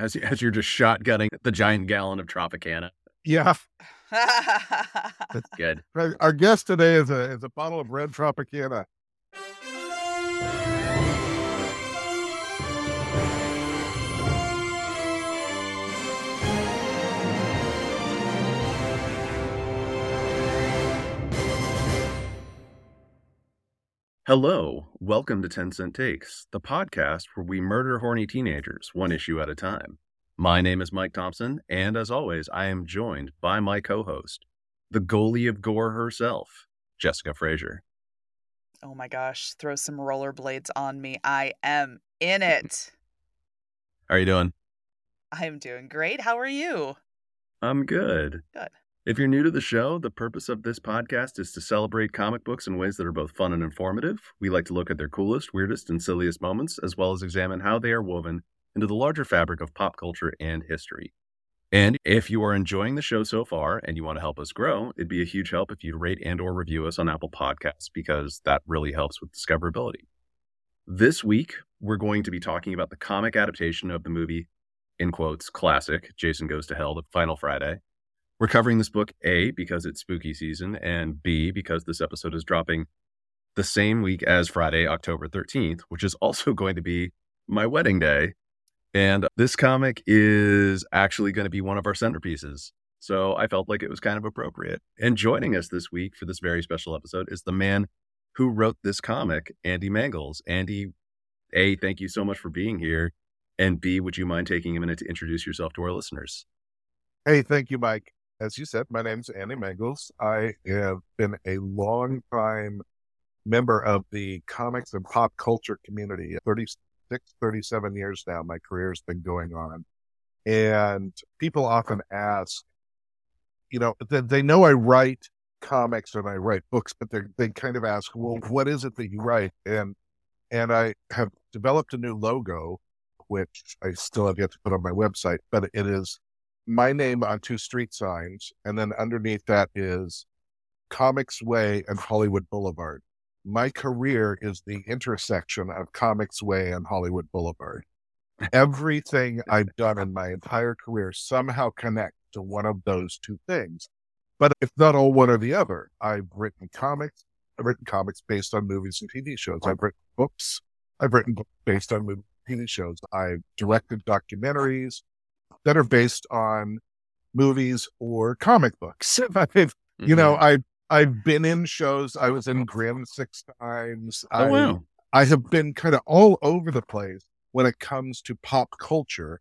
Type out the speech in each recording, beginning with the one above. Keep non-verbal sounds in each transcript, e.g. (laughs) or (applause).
as as you're just shotgunning the giant gallon of Tropicana. Yeah. (laughs) That's good. Our guest today is a is a bottle of red Tropicana. Hello, welcome to 10 Cent Takes, the podcast where we murder horny teenagers one issue at a time. My name is Mike Thompson, and as always, I am joined by my co host, the goalie of gore herself, Jessica Frazier. Oh my gosh, throw some rollerblades on me. I am in (laughs) it. How are you doing? I am doing great. How are you? I'm good. Good. If you're new to the show, the purpose of this podcast is to celebrate comic books in ways that are both fun and informative. We like to look at their coolest, weirdest, and silliest moments, as well as examine how they are woven into the larger fabric of pop culture and history. And if you are enjoying the show so far and you want to help us grow, it'd be a huge help if you'd rate and or review us on Apple Podcasts because that really helps with discoverability. This week, we're going to be talking about the comic adaptation of the movie, in quotes, classic, Jason Goes to Hell, the final Friday. We're covering this book A because it's spooky season, and B because this episode is dropping the same week as Friday, October 13th, which is also (laughs) going to be my wedding day. And this comic is actually going to be one of our centerpieces. So I felt like it was kind of appropriate. And joining us this week for this very special episode is the man who wrote this comic, Andy Mangels. Andy, A, thank you so much for being here. And B, would you mind taking a minute to introduce yourself to our listeners? Hey, thank you, Mike. As you said, my name's Andy Mangels. I have been a long time member of the comics and pop culture community. 36, 37 years now, my career's been going on. And people often ask, you know, they, know I write comics and I write books, but they kind of ask, well, what is it that you write? And and I have developed a new logo, which I still have yet to put on my website, but it is my name on two street signs, and then underneath that is Comics Way and Hollywood Boulevard. My career is the intersection of Comics Way and Hollywood Boulevard. Everything I've done in my entire career somehow connects to one of those two things. But if not all one or the other, I've written comics. I've written comics based on movies and TV shows. I've written books. I've written books based on movies and TV shows. I've directed documentaries that are based on movies or comic books. (laughs) I've, you know, Mhm. I've I've been in shows. I was in Grimm six times. oh, I, wow. I have been kind of all over the place when it comes to pop culture.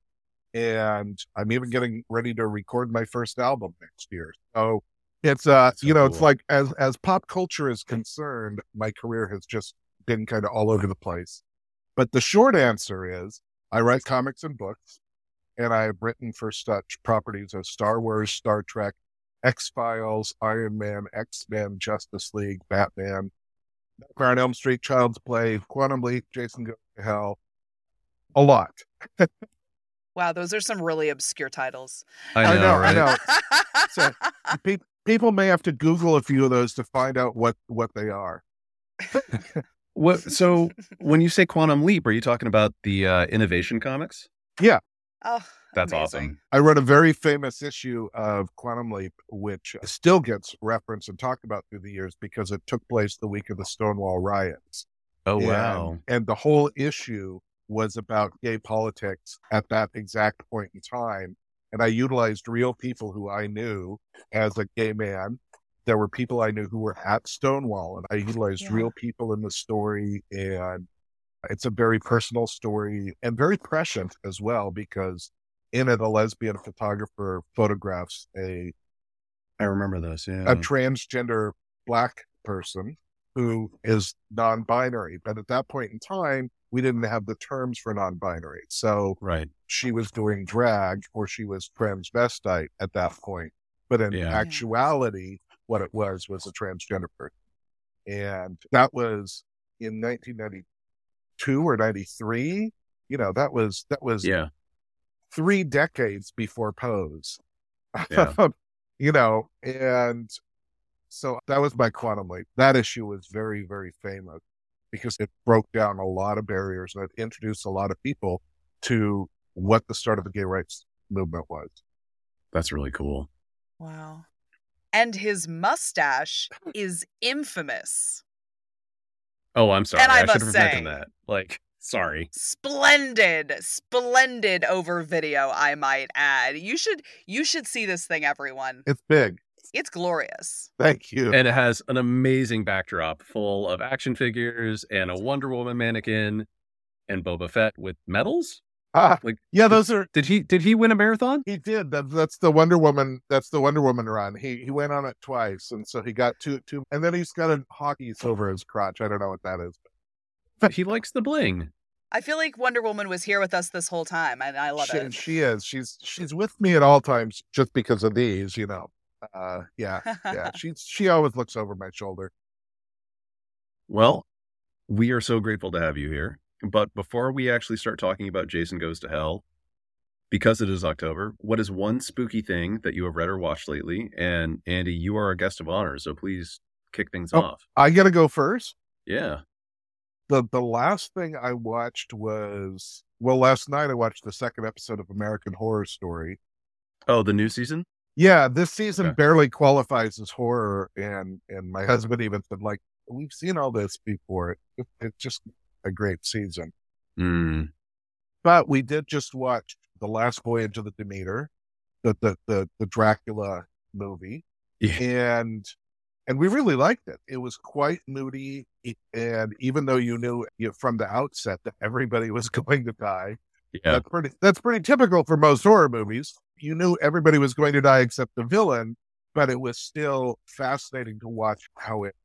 And I'm even getting ready to record my first album next year. So it's uh So you know, it's like as as pop culture is concerned, my career has just been kind of all over the place. But the short answer is I write comics and books, and I've written for such properties as Star Wars, Star Trek, X Files, Iron Man, X Men, Justice League, Batman, Nightmare on Elm Street, Child's Play, Quantum Leap, Jason Goes to Hell, a lot. Wow, those are some really obscure titles. I I know, know, I know. (laughs) So pe- people may have to Google a few of those to find out what what they are. (laughs) What? So when you say quantum leap, are you talking about the uh, innovation comics? Oh, That's amazing. awesome. I wrote a very famous issue of Quantum Leap, which still gets referenced and talked about through the years because it took place the week of the Stonewall riots. Oh And- wow. And the whole issue was about gay politics at that exact point in time. And I utilized real people who I knew as a gay man. There were people I knew who were at Stonewall, and I utilized Yeah. real people in the story. And it's a very personal story and very prescient as well, because in it, a lesbian photographer photographs a I remember this. Yeah. A transgender black person who is non-binary. But at that point in time, we didn't have the terms for non-binary. So right. she was doing drag or she was transvestite at that point. But in Yeah. Yeah. actuality, what it was was a transgender person. And that was in 1992 or 93. You know, that was, that was Yeah. three decades before Pose. Yeah. (laughs) you know, and so that was my quantum leap. That issue was very, very famous because it broke down a lot of barriers and it introduced a lot of people to what the start of the gay rights movement was. That's really cool. Wow. And his mustache is infamous. Oh, I'm sorry. And I I, should must have mentioned say- that. Like, sorry. Splendid, splendid over video, I might add. You should you should see this thing, everyone. It's big. It's glorious. Thank you. And it has an amazing backdrop full of action figures and a Wonder Woman mannequin and Boba Fett with medals. Ah, Like, yeah, those are Did he did he win a marathon? He did. That, that's the Wonder Woman. That's the Wonder Woman run. He he went on it twice, and so he got two two, and then he's got a hockey over his crotch. I don't know what that is. But he likes the bling. I feel like Wonder Woman was here with us this whole time, and I love she, it. she is. She's she's with me at all times, just because of these. You know. Uh, yeah, yeah. (laughs) She's she always looks over my shoulder. Well, we are so grateful to have you here. But before we actually start talking about Jason Goes to Hell, because it is October, what is one spooky thing that you have read or watched lately? And Andy, you are a guest of honor, so please kick things Oh. off. I gotta go first. Yeah. the The last thing I watched was well, last night I watched the second episode of American Horror Story. Oh, the new season? Yeah, this season Okay. barely qualifies as horror, and and my husband even said like we've seen all this before. It, it's just a great season. Mm. But we did just watch the last voyage of the Demeter, the the the, the Dracula movie, Yeah. and and we really liked it. It was quite moody, and even though you knew from the outset that everybody was (laughs) going to die, Yeah. that's pretty that's pretty typical for most horror movies. You knew everybody was going to die except the villain, but it was still fascinating to watch how it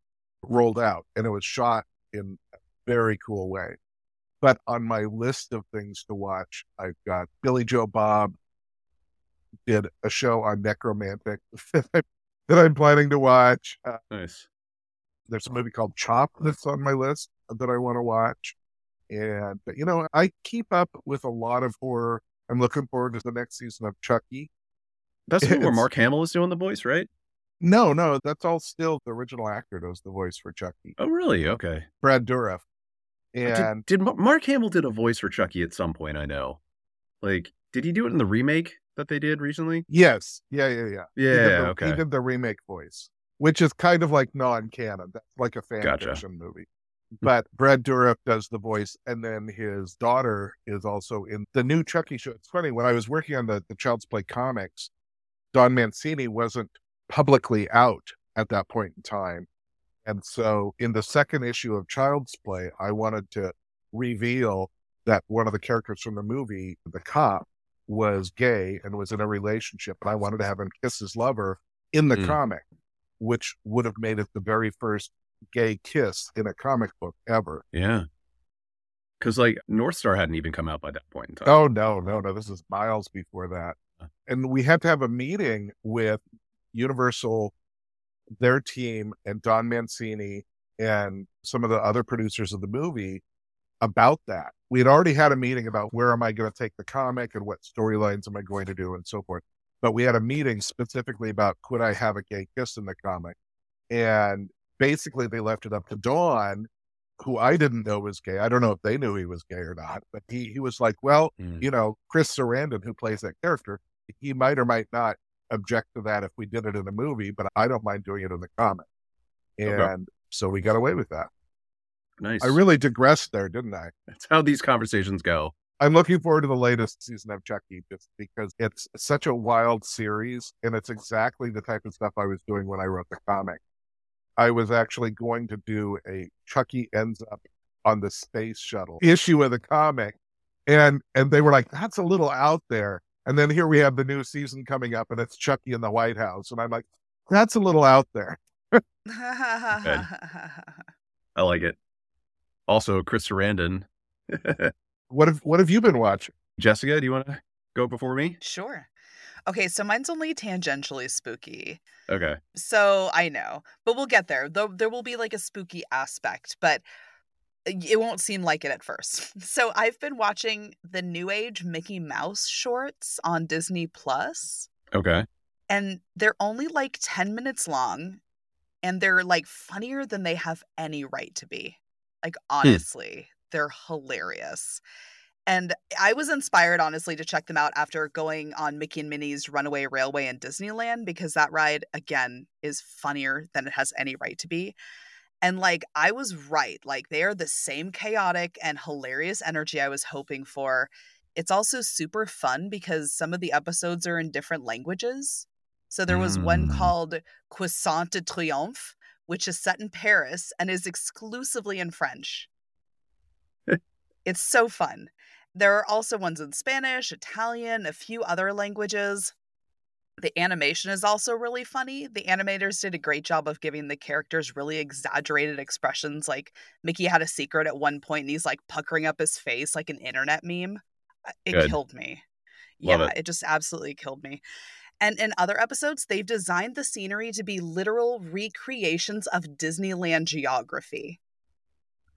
rolled out. And it was shot in very cool way. But on my list of things to watch, I've got Billy Joe Bob did a show on Nekromantik (laughs) that I'm planning to watch. Uh, Nice. there's a movie called Chop that's on my list that I want to watch. And, you know, I keep up with a lot of horror. I'm looking forward to the next season of Chucky. That's where Mark Hamill is doing the voice, right? No, no, that's all still the original actor does the voice for Chucky, Oh, really? Okay. Brad Dourif. Did, And did Mar- Mark Hamill did a voice for Chucky at some point? I know. Like, did he do it in the remake that they did recently? yes, yeah, yeah, yeah. Yeah. the- okay. He did the remake voice, which is kind of like non-canon. That's like a fan Gotcha. fiction movie. Mm-hmm. But Brad Dourif does the voice, and then his daughter is also in the new Chucky show. It's funny when I was working on the the Child's Play comics, Don Mancini wasn't publicly out at that point in time, and so in the second issue of Child's Play, I wanted to reveal that one of the characters from the movie, the cop, was gay and was in a relationship, and I wanted to have him kiss his lover in the Mm. comic, which would have made it the very first gay kiss in a comic book ever. Yeah. Because like North Star hadn't even come out by that point in time. Oh no, no, no! This is miles before that, and we had to have a meeting with Universal, their team, and Don Mancini and some of the other producers of the movie about that. We had already had a meeting about where am I going to take the comic and what storylines am I going to do and so forth. But we had a meeting specifically about could I have a gay kiss in the comic, and basically they left it up to Don, who I didn't know was gay. I don't know if they knew he was gay or not, but he he was like, well Mm. you know, Chris Sarandon, who plays that character, he might or might not object to that if we did it in a movie, but I don't mind doing it in the comic. And Okay. so we got away with that. Nice. I really digressed there, didn't I? That's how these conversations go. I'm looking forward to the latest season of Chucky just because it's such a wild series and it's exactly the type of stuff I was doing when I wrote the comic. I was actually going to do a Chucky ends up on the space shuttle issue of the comic. And and they were like, that's a little out there. And then here we have the new season coming up and it's Chucky in the White House. And I'm like, that's a little out there. (laughs) I like it. Also, Chris Sarandon. (laughs) What have what have you been watching? Jessica, do you want to go before me? sure. Okay, so mine's only tangentially spooky. Okay. So I know, but we'll get there. Though there will be like a spooky aspect, but it won't seem like it at first. (laughs) So I've been watching the New Age Mickey Mouse shorts on Disney Plus, Okay. and they're only like 10 minutes long, and they're like funnier than they have any right to be. Like hmm. honestly, they're hilarious. And I was inspired, honestly, to check them out after going on Mickey and Minnie's Runaway Railway in Disneyland because that ride, again, is funnier than it has any right to be. And like, I was right. Like, they are the same chaotic and hilarious energy I was hoping for. It's also super fun because some of the episodes are in different languages. So there was one Mm. called Croissant de Triomphe, which is set in Paris and is exclusively in French. it's so fun. There are also ones in Spanish, Italian, a few other languages. The animation is also really funny. The animators did a great job of giving the characters really exaggerated expressions. Like Mickey had a secret at one point and he's like puckering up his face like an internet meme. Uh, It Good. killed me. Love yeah, it. it just absolutely killed me. And in other episodes, they've designed the scenery to be literal recreations of Disneyland geography.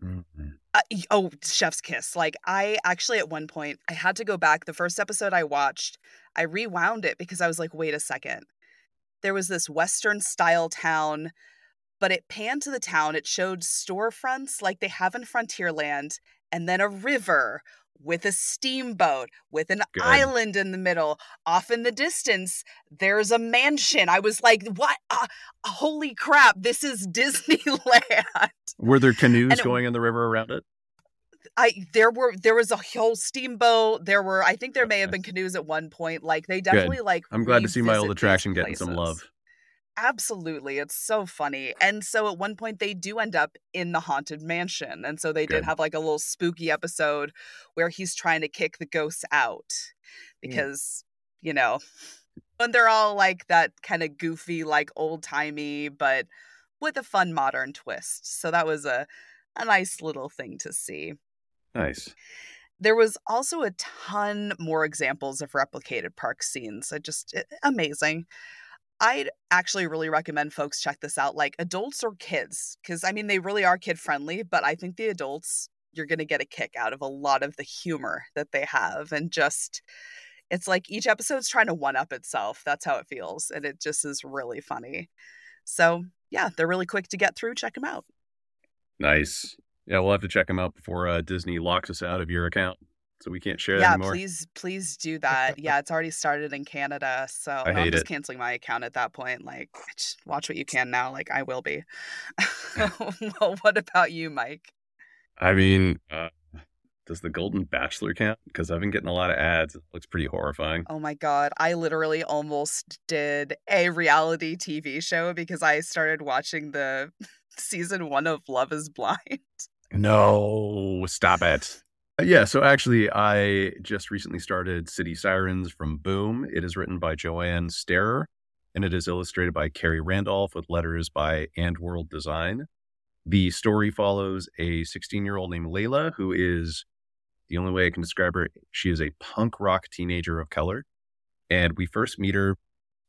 Mhm. Uh, oh, chef's kiss. Like I actually at one point I had to go back. The first episode I watched, I rewound it because I was like, wait a second. There was this western style town, but it panned to the town. It showed storefronts like they have in Frontierland, and then a river with a steamboat with an Good. island in the middle. Off in the distance, there's a mansion. I was like, what? Uh, holy crap! This is (laughs) Disneyland. Were there canoes it- going in the river around it? I there were there was a whole steamboat. There were I think there may have been canoes at one point. Like they definitely like. I'm glad to see my old attraction getting some love. Absolutely, it's so funny. And so at one point they do end up in the haunted mansion, and so they Good. did have like a little spooky episode where he's trying to kick the ghosts out mm. because you know, and they're all like that kind of goofy, like old timey, but with a fun modern twist. So that was a a nice little thing to see. Nice. There was also a ton more examples of replicated park scenes. I just it- amazing. I'd actually really recommend folks check this out, like adults or kids, because I mean they really are kid friendly. But I think the adults you're going to get a kick out of a lot of the humor that they have, and just it's like each episode's trying to one up itself. That's how it feels, and it just is really funny. So yeah, they're really quick to get through. Check them out. Nice. Yeah, we'll have to check them out before uh, Disney locks us out of your account, so we can't share yeah anymore. please please do (laughs) that yeah it's already started in canada so I i'm just it. canceling my account at that point like watch what you can now like i will be (laughs) (laughs) well what about you mike I mean, uh, does the Golden Bachelor count? Because I've been getting a lot of ads. It looks pretty horrifying. oh my god i literally almost did a reality tv show because i started watching the season one of love is blind No, stop it. Uh, Yeah, so actually, I just recently started City Sirens from Boom. It is written by Joanne Starer, and it is illustrated by Carrie Randolph with letters by AndWorld Design. The story follows a 16 year old named Layla, who is the only way I can describe her. She is a punk rock teenager of color. And we first meet her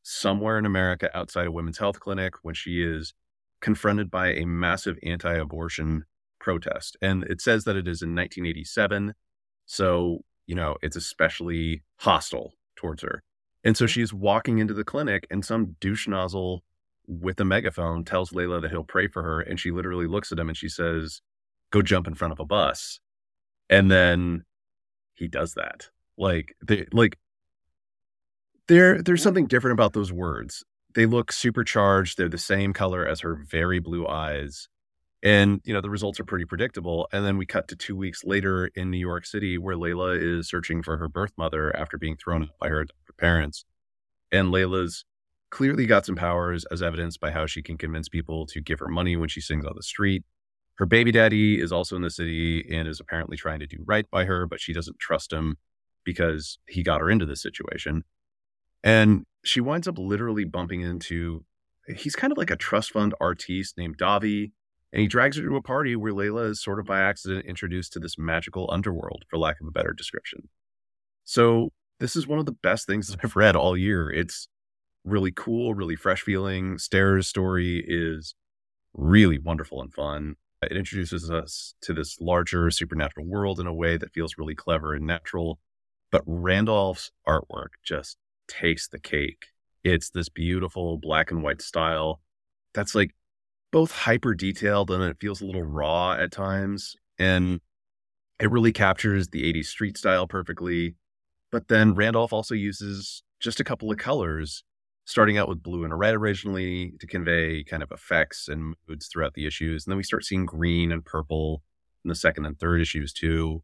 somewhere in America outside a women's health clinic when she is confronted by a massive anti abortion protest. And it says that it is in 1987. So, you know, it's especially hostile towards her. And so mm-hmm. she's walking into the clinic, and some douche nozzle with a megaphone tells Layla that he'll pray for her. And she literally looks at him and she says, Go jump in front of a bus. And then he does that. Like, they, like, there, there's something different about those words. They look supercharged. They're the same color as her very blue eyes and you know the results are pretty predictable and then we cut to two weeks later in new york city where layla is searching for her birth mother after being thrown out by her parents and layla's clearly got some powers as evidenced by how she can convince people to give her money when she sings on the street. Her baby daddy is also in the city and is apparently trying to do right by her but she doesn't trust him because he got her into this situation. And she winds up literally bumping into he's kind of like a trust fund artiste named davi and he drags her to a party where Layla is sort of by accident introduced to this magical underworld, for lack of a better description. So, this is one of the best things (laughs) that I've read all year. It's really cool, really fresh feeling. Starer's story is really wonderful and fun. It introduces us to this larger supernatural world in a way that feels really clever and natural. But Randolph's artwork just takes the cake. It's this beautiful black and white style that's like both hyper detailed and it feels a little raw at times. And It really captures the 80s street style perfectly. But then Randolph also uses just a couple of colors, starting out with blue and red originally to convey kind of effects and moods throughout the issues. And then we start seeing green and purple in the second and third issues too.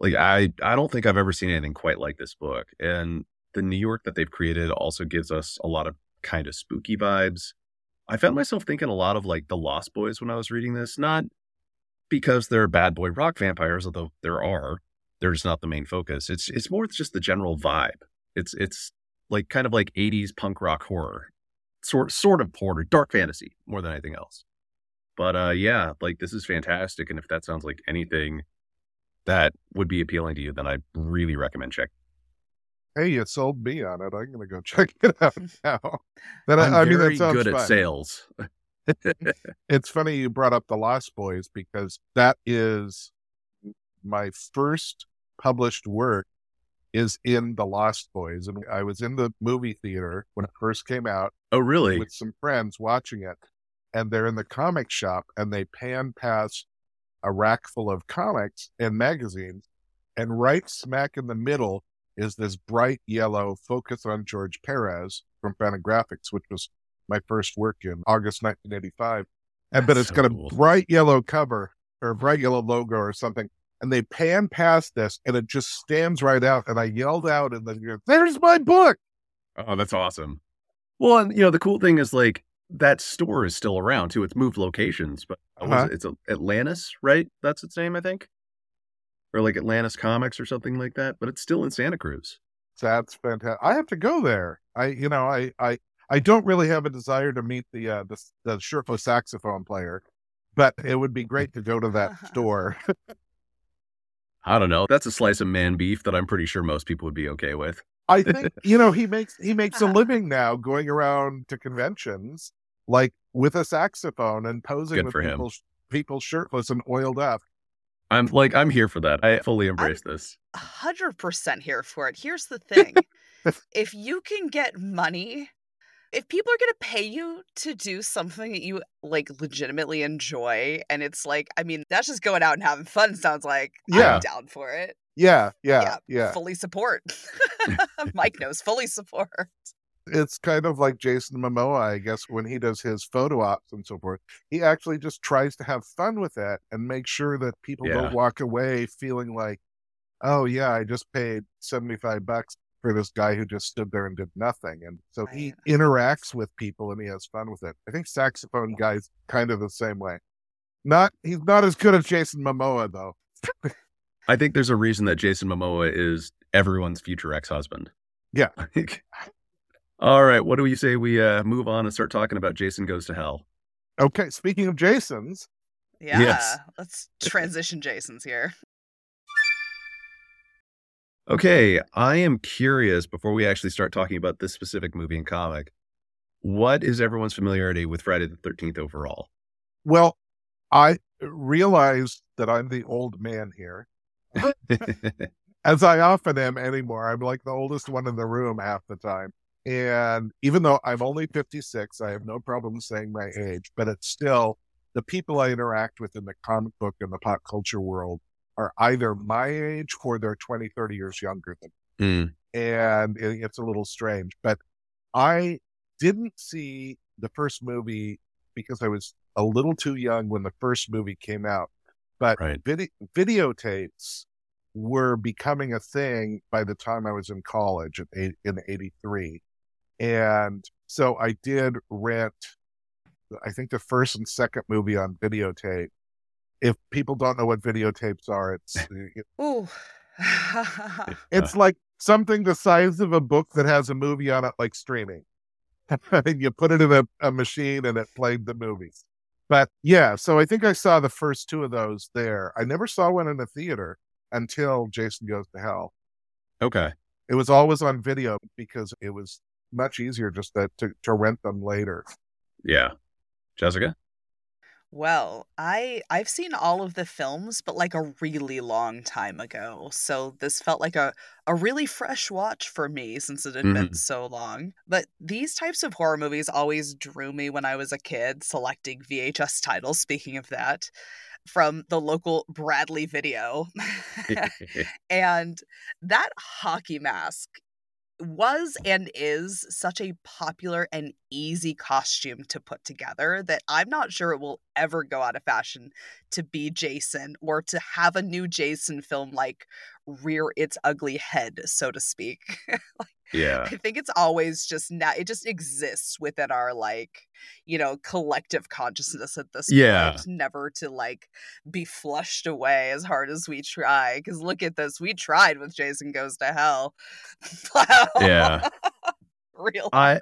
Like I I don't think I've ever seen anything quite like this book. And the New York that they've created also gives us a lot of kind of spooky vibes. I found myself thinking a lot of like the Lost Boys when I was reading this, not because they're bad boy rock vampires, although there are. They're just not the main focus. It's it's more just the general vibe. It's it's like kind of like 80s punk rock horror. Sort sort of horror, dark fantasy more than anything else. But uh yeah, like this is fantastic and if that sounds like anything that would be appealing to you, then I really recommend check. Hey, you sold me on it. I'm gonna go (laughs) check it out mm. now. That I'm I mean, very that sounds good at sales. (laughs) It's funny you brought up the Lost Boys because that is my first published work is in the Lost Boys, and I was in the movie theater when it first came out Oh really? with some friends watching it, and they're in the comic shop and they pan past a rack full of comics and magazines, and right smack in the middle is this bright yellow focus on George Perez from Fantagraphics, which was my first work in August 1985. And but That's it's so got cool. a bright yellow cover or a bright yellow logo or something. And they pan past this and it just stands right out. And I yelled out and then there's my book. Oh, that's awesome. Well, and you know, the cool thing is like that store is still around too. It's moved locations, but Uh-huh. it? it's Atlantis, right? That's its name, I think. Or like Atlantis Comics or something like that, but it's still in Santa Cruz. That's fantastic. I have to go there. I, you know, I, I, I don't really have a desire to meet the, uh, the, the shirtless saxophone player, but it would be great to go to that (laughs) store. I don't know. That's a slice of man beef that I'm pretty sure most people would be okay with. I think, (laughs) you know, he makes, he makes a (laughs) living now going around to conventions, like with a saxophone and posing Good with for him. people, people shirtless and oiled up. I'm like, I'm here for that. I fully embrace this. A hundred percent here for it. Here's the thing. if you can get money, if people are gonna pay you to do something that you like legitimately enjoy, and it's like, I mean, that's just going out and having fun, sounds like Yeah. I'm down for it. Yeah. Yeah. Yeah, Yeah. Fully support. (laughs) (laughs) Mike knows fully support. It's kind of like Jason Momoa, I guess, when he does his photo ops and so forth. He actually just tries to have fun with that and make sure that people Yeah. don't walk away feeling like, oh yeah, I just paid seventy five bucks for this guy who just stood there and did nothing. And so he uh, interacts with people and he has fun with it. I think saxophone guy's kind of the same way. Not he's not as good as Jason Momoa though. I think there's a reason that Jason Momoa is everyone's future ex-husband. Yeah. (laughs) All right. What do we say we uh, move on and start talking about Jason Goes to Hell? Okay, speaking of Jasons, Yeah. Yes. Let's transition Jason's here. Okay, I am curious before we actually start talking about this specific movie and comic. What is everyone's familiarity with Friday the 13th overall? well, I realize that I'm the old man here. (laughs) (laughs) as I often am anymore. I'm like the oldest one in the room half the time. And even though I'm only 56, I have no problem saying my age, but it's still the people I interact with in the comic book and the pop culture world are either my age or they're 20, 30 years younger than me. Mm. And it- it's a little strange, but I didn't see the first movie because I was a little too young when the first movie came out. But Right. vid- videotapes were becoming a thing by the time I was in college in, in 83. And so I did rent, I think the first and second movie on videotape. If people don't know what videotapes are, it's (laughs) Ooh. (laughs) it's like something the size of a book that has a movie on it, like streaming. (laughs) and you put it in a, a machine and it played the movies. But yeah, so I think I saw the first two of those there. I never saw one in a theater until Jason Goes to Hell. Okay. It was always on video because it was much easier just to, to, to rent them later. Yeah. Jessica? Well, I I've seen all of the films, but like a really long time ago. So this felt like a a really fresh watch for me since it had been Mhm. so long. But these types of horror movies always drew me when I was a kid, selecting VHS titles, speaking of that. from the local Bradley video. (laughs) (laughs) and that hockey mask was and is such a popular and easy costume to put together that I'm not sure it will ever go out of fashion to be Jason or to have a new Jason film like rear its ugly head, so to speak. (laughs) like, yeah. I think it's always just now it just exists within our like, you know, collective consciousness at this yeah. point. Never to like be flushed away as hard as we try. Cause look at this. We tried with Jason Goes to Hell. (laughs) yeah. (laughs) Real I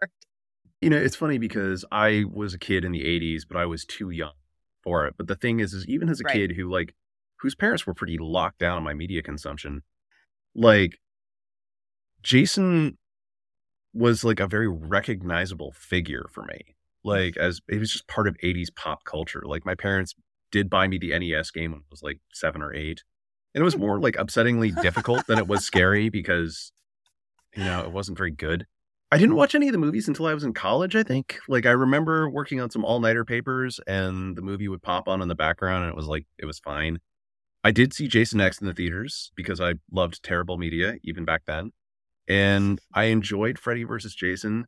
you know, it's funny because I was a kid in the eighties, but I was too young for it. But the thing is, is even as a right. kid who like whose parents were pretty locked down on my media consumption, like Jason was like a very recognizable figure for me. Like as it was just part of 80s pop culture. Like my parents did buy me the NES game when I was like 7 or 8. And it was more like upsettingly difficult than it was scary because you know, it wasn't very good. I didn't watch any of the movies until I was in college, I think. Like I remember working on some all-nighter papers and the movie would pop on in the background and it was like it was fine. I did see Jason X in the theaters because I loved terrible media even back then and I enjoyed Freddy versus Jason.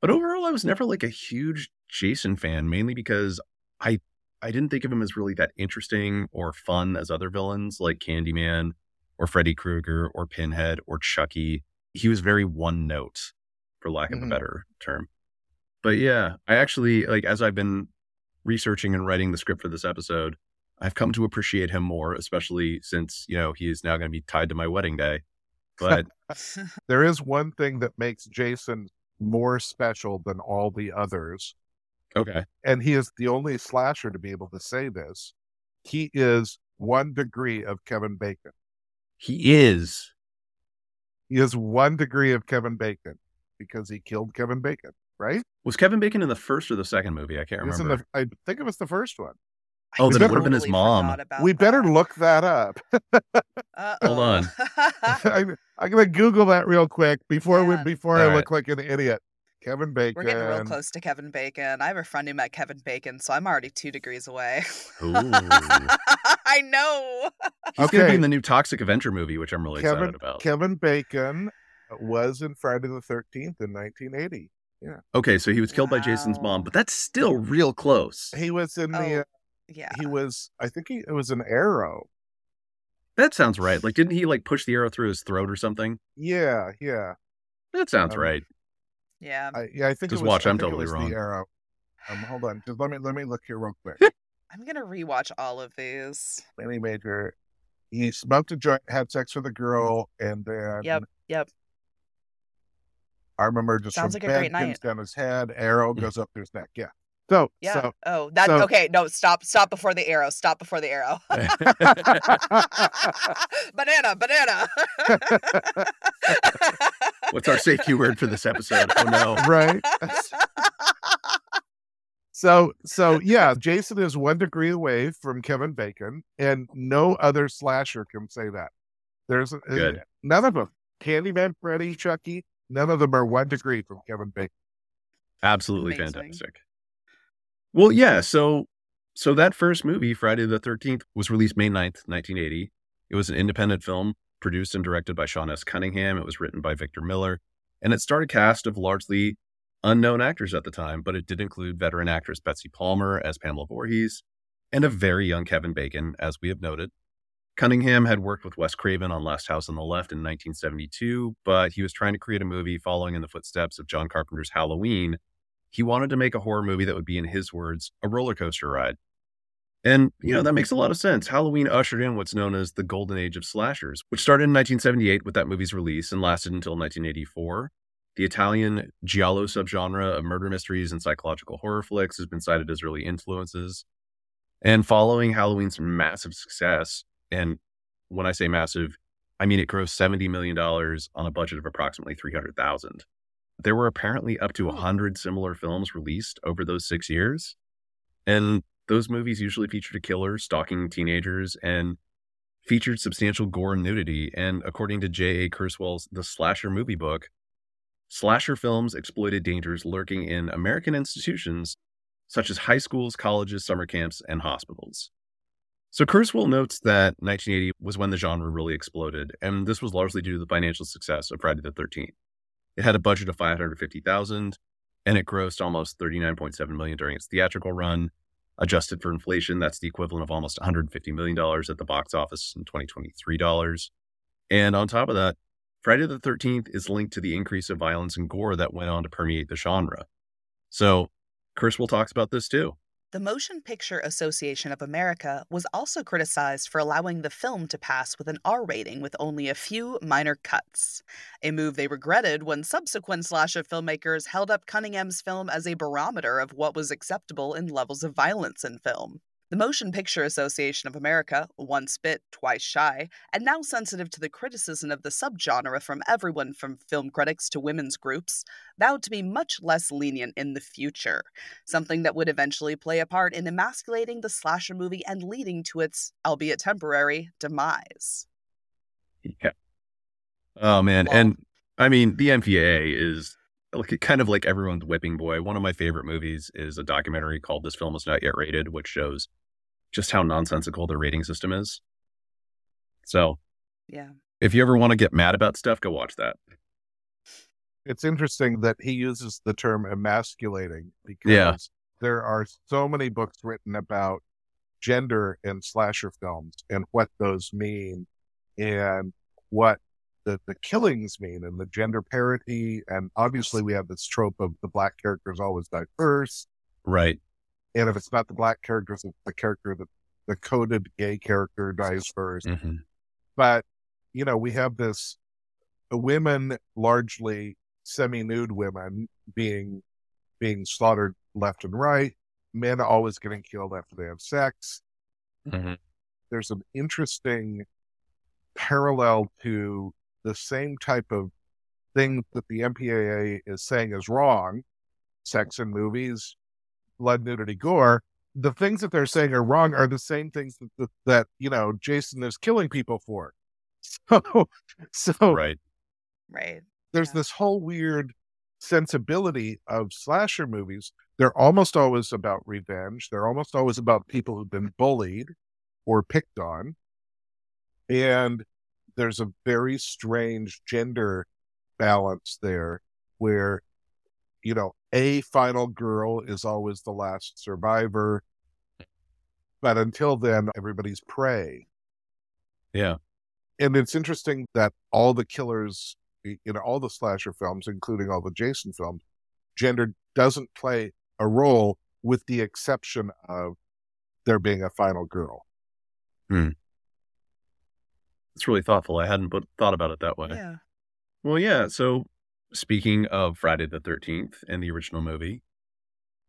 But overall, I was never like a huge Jason fan, mainly because I I didn't think of him as really that interesting or fun as other villains like Candyman or Freddy Krueger or Pinhead or Chucky. He was very one note, for lack of Mhm. a better term. But yeah, I actually like as I've been researching and writing the script for this episode, I've come to appreciate him more, especially since, you know, he is now going to be tied to my wedding day. But (laughs) There is one thing that makes Jason more special than all the others, okay. and he is the only slasher to be able to say this. He is one degree of Kevin Bacon. He is. He is one degree of Kevin Bacon because he killed Kevin Bacon, right? Was Kevin Bacon in the first or the second movie? I can't He in remember. the- I think it was the first one. I Oh, then it would've been his mom. forgot about we better that. look that up. Uh-oh. on. (laughs) (laughs) I'm, I'm gonna Google that real quick before we before All I right. look like an idiot. Kevin Bacon. We're getting real close to Kevin Bacon. I have a friend who met Kevin Bacon, so I'm already two degrees away. Ooh. (laughs) I know. He's going to be in the new Toxic Avenger movie, which I'm really Kevin excited about. Kevin Bacon was in Friday the Thirteenth in 1980. Yeah. okay, so he was killed by Jason's mom, but that's still real close. He was in the. Oh, Uh, Yeah. he was. I think he it was an arrow. That sounds right. Like, didn't he like push the arrow through his throat or something? Yeah, yeah, That sounds Um, right. Yeah. I, yeah. I think. Just it was, watch, I I'm totally wrong. The arrow. Um, hold on. Just let me let me look here real quick. (laughs) I'm gonna rewatch all of these. Manny Major. He smoked a joint, had sex with a girl, and then Yep. Yep. I remember just Sounds from like a great bed, pins night. down his head, arrow goes up to his neck. Yeah. So, Yeah. so oh, that so- okay. No, stop. Stop before the arrow. Stop before the arrow. (laughs) (laughs) banana. Banana. (laughs) What's our safety word for this episode? Oh no. right. So, so yeah, Jason is one degree away from Kevin Bacon, and no other slasher can say that. There's uh, Good. none of them. Candyman, Freddy, Chucky, none of them are one degree from Kevin Bacon. Absolutely Amazing. fantastic. Well, yeah, so so that first movie, Friday the 13th, was released May 9th, 1980. It was an independent film produced and directed by Sean S. Cunningham. It was written by Victor Miller, and it starred a cast of largely unknown actors at the time, but it did include veteran actress Betsy Palmer as Pamela Voorhees and a very young Kevin Bacon, as we have noted. Cunningham had worked with Wes Craven on Last House on the Left in 1972, but he was trying to create a movie following in the footsteps of John Carpenter's Halloween. He wanted to make a horror movie that would be, in his words, a roller coaster ride. And, you know, that makes a lot of sense. Halloween ushered in what's known as the golden age of slashers, which started in 1978 with that movie's release and lasted until 1984. The Italian giallo subgenre of murder mysteries and psychological horror flicks has been cited as early influences. And following Halloween's massive success, and when I say massive, I mean it grossed $70 million on a budget of approximately 300,000. There were apparently up to Oh. Hmm. 100 similar films released over those 6 years. And those movies usually featured a killer stalking teenagers and featured substantial gore and nudity. And according to J.A. Kerswell's The Slasher Movie Book, slasher films exploited dangers lurking in American institutions such as high schools, colleges, summer camps, and hospitals. So Kerswell notes that 1980 was when the genre really exploded, and this was largely due to the financial success of Friday the 13th. It had a budget of 550,000 and it grossed almost 39.7 million during its theatrical run. Adjusted for inflation, that's the equivalent of almost 150 million dollars at the box office in 2023 dollars. And on top of that, Friday the 13th is linked to the increase of violence and gore that went on to permeate the genre. So, Kerswell talks about this too. The Motion Picture Association of America was also criticized for allowing the film to pass with an R rating with only a few minor cuts, a move they regretted when subsequent slasher filmmakers held up Cunningham's film as a barometer of what was acceptable in levels of violence in film. The Motion Picture Association of America, once bit, twice shy, and now sensitive to the criticism of the subgenre from everyone from film critics to women's groups, vowed to be much less lenient in the future, something that would eventually play a part in emasculating the slasher movie and leading to its, albeit temporary, demise. Yeah. Oh man, well, and I mean the MPAA is like kind of like everyone's whipping boy. One of my favorite movies is a documentary called This Film Is Not Yet Rated, which shows just how nonsensical the rating system is. So, yeah. If you ever want to get mad about stuff, go watch that. It's interesting that he uses the term emasculating because yeah. there are so many books written about gender in slasher films and what those mean and what the, the killings mean and the gender parity. And obviously, we have this trope of the black characters always diverse. Right. And if it's not the black characters, it's the character that the coded gay character dies 1st mm-hmm. But, you know, we have this women, largely semi nude women, being being slaughtered left and right, men always getting killed after they have sex. Mm-hmm. There's an interesting parallel to the same type of thing that the MPAA is saying is wrong sex in movies, blood, nudity, gore. The things that they're saying are wrong are the same things that, that, that you know, Jason is killing people for. (laughs) So, so right, right. There's yeah. this whole weird sensibility of slasher movies. They're almost always about revenge. They're almost always about people who've been bullied or picked on. And there's a very strange gender balance there where you know a final girl is always the last survivor but until then everybody's prey. Yeah. And it's interesting that all the killers in all the slasher films including all the jason films gender doesn't play a role with the exception of there being a final girl. Hmm. It's really thoughtful. I hadn't put, thought about it that way. Yeah. Well, yeah. So, speaking of Friday the 13th and the original movie,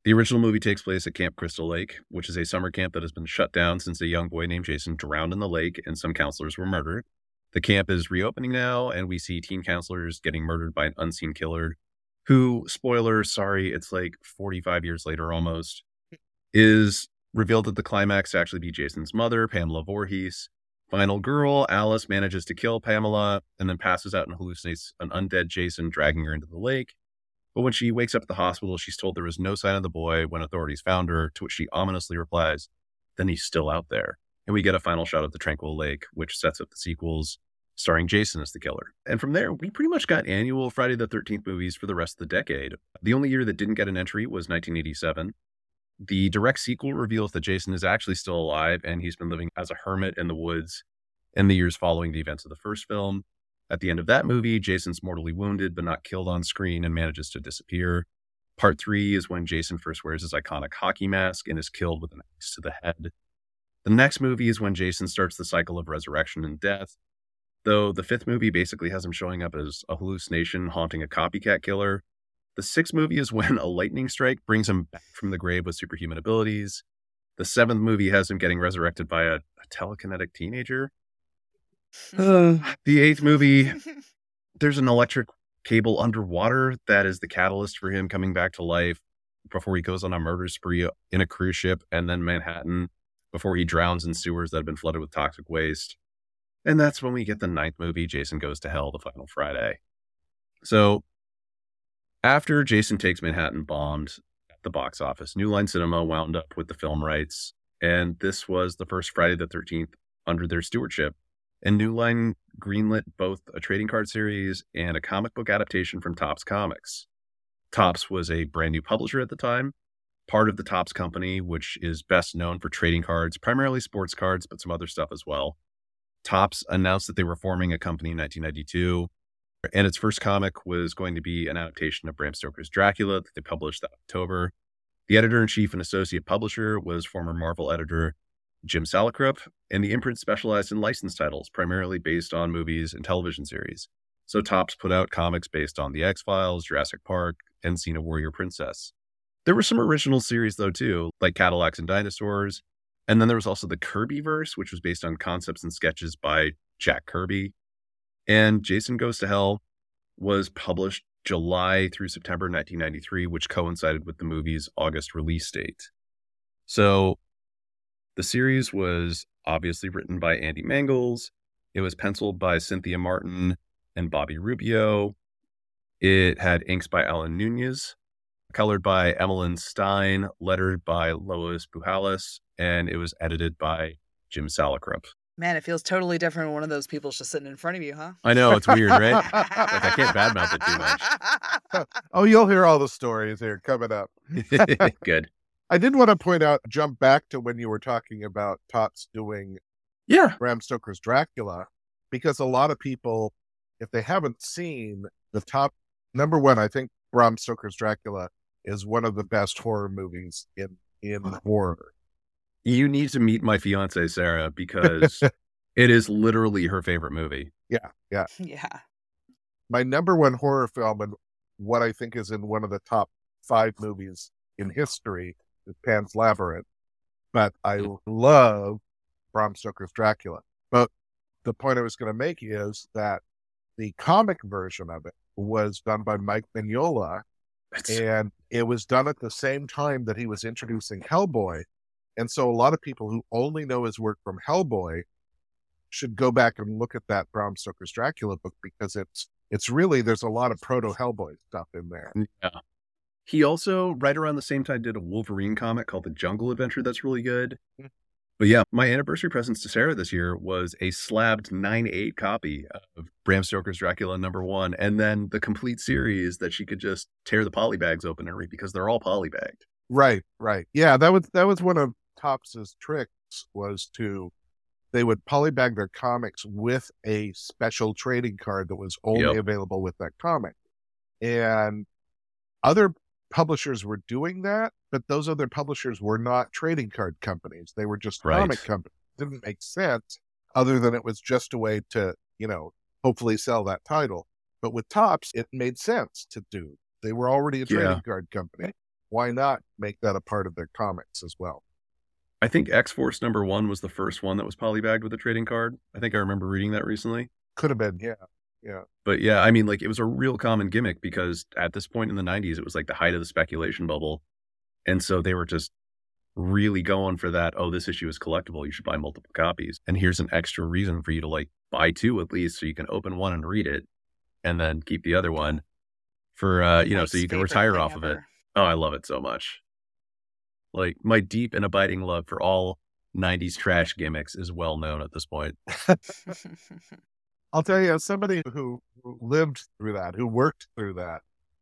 the original movie takes place at Camp Crystal Lake, which is a summer camp that has been shut down since a young boy named Jason drowned in the lake and some counselors were murdered. The camp is reopening now, and we see teen counselors getting murdered by an unseen killer who, spoiler, sorry, it's like 45 years later almost, is revealed at the climax to actually be Jason's mother, Pamela Voorhees. Final girl, Alice manages to kill Pamela and then passes out and hallucinates an undead Jason dragging her into the lake. But when she wakes up at the hospital, she's told there is no sign of the boy when authorities found her, to which she ominously replies, Then he's still out there. And we get a final shot of the Tranquil Lake, which sets up the sequels, starring Jason as the killer. And from there, we pretty much got annual Friday the 13th movies for the rest of the decade. The only year that didn't get an entry was 1987. The direct sequel reveals that Jason is actually still alive and he's been living as a hermit in the woods in the years following the events of the first film. At the end of that movie, Jason's mortally wounded but not killed on screen and manages to disappear. Part three is when Jason first wears his iconic hockey mask and is killed with an axe to the head. The next movie is when Jason starts the cycle of resurrection and death, though the fifth movie basically has him showing up as a hallucination haunting a copycat killer the sixth movie is when a lightning strike brings him back from the grave with superhuman abilities. The seventh movie has him getting resurrected by a, a telekinetic teenager. Uh, the eighth movie, (laughs) there's an electric cable underwater that is the catalyst for him coming back to life before he goes on a murder spree in a cruise ship and then Manhattan before he drowns in sewers that have been flooded with toxic waste. And that's when we get the ninth movie, Jason Goes to Hell, the final Friday. So after Jason Takes Manhattan bombed at the box office, New Line Cinema wound up with the film rights and this was the first Friday the 13th under their stewardship. And New Line greenlit both a trading card series and a comic book adaptation from Topps Comics. Topps was a brand new publisher at the time, part of the Topps company, which is best known for trading cards, primarily sports cards, but some other stuff as well. Topps announced that they were forming a company in 1992, and its first comic was going to be an adaptation of Bram Stoker's Dracula that they published that October. The editor in chief and associate publisher was former Marvel editor Jim Salicrup, and the imprint specialized in licensed titles, primarily based on movies and television series. So Topps put out comics based on The X Files, Jurassic Park, and Xena Warrior Princess. There were some original series, though, too, like Cadillacs and Dinosaurs. And then there was also the Kirby verse, which was based on concepts and sketches by Jack Kirby. And Jason Goes to Hell was published July through September 1993, which coincided with the movie's August release date. So the series was obviously written by Andy Mangels. It was penciled by Cynthia Martin and Bobby Rubio. It had inks by Alan Nunez, colored by Emmeline Stein, lettered by Lois Pujolas, and it was edited by Jim Salicrup. Man, it feels totally different when one of those people's just sitting in front of you, huh? I know, it's weird, right? like, I can't badmouth it too much. (laughs) oh, you'll hear all the stories here coming up. (laughs) Good. (laughs) I did want to point out, jump back to when you were talking about Topps doing Yeah. Bram Stoker's Dracula, because a lot of people, if they haven't seen the top number one, I think Bram Stoker's Dracula is one of the best horror movies in in horror. You need to meet my fiance Sarah because (laughs) it is literally her favorite movie. Yeah, yeah. (laughs) yeah. My number one horror film and what I think is in one of the top five movies in history is Pan's Labyrinth. But I mm. love Bram Stoker's Dracula. But the point I was going to make is that the comic version of it was done by Mike Mignola, It's, and it was done at the same time that he was introducing Hellboy. And so a lot of people who only know his work from Hellboy should go back and look at that Bram Stoker's Dracula book because it's it's really there's a lot of proto Hellboy stuff in there. yeah. He also, right around the same time, did a Wolverine comic called The Jungle Adventure that's really good. Mm. But yeah, my anniversary presents to Sarah this year was a slabbed 9 8 copy of Bram Stoker's Dracula number one, and then the complete series that she could just tear the polybags open and read because they're all polybagged. Right, right. Yeah, that was that was one of Topps's tricks was to they would polybag their comics with a special trading card that was only Yep. available with that comic. And other publishers were doing that, but those other publishers were not trading card companies. They were just Right. comic companies. It didn't make sense other than it was just a way to, you know, hopefully sell that title. But with Topps, it made sense to do. They were already a trading Yeah. card company. Why not make that a part of their comics as well? I think X Force number one was the first one that was polybagged with a trading card. I think I remember reading that recently. Could have been, yeah. Yeah. But yeah, I mean, like it was a real common gimmick because at this point in the 90s, it was like the height of the speculation bubble. And so they were just really going for that. Oh, this issue is collectible. You should buy multiple copies. And here's an extra reason for you to like buy two at least so you can open one and read it and then keep the other one for, uh, you know, so you can retire thing off of it. Oh, I love it so much. Like my deep and abiding love for all 90s trash gimmicks is well known at this point. (laughs) I'll tell you, as somebody who who lived through that, who worked through that,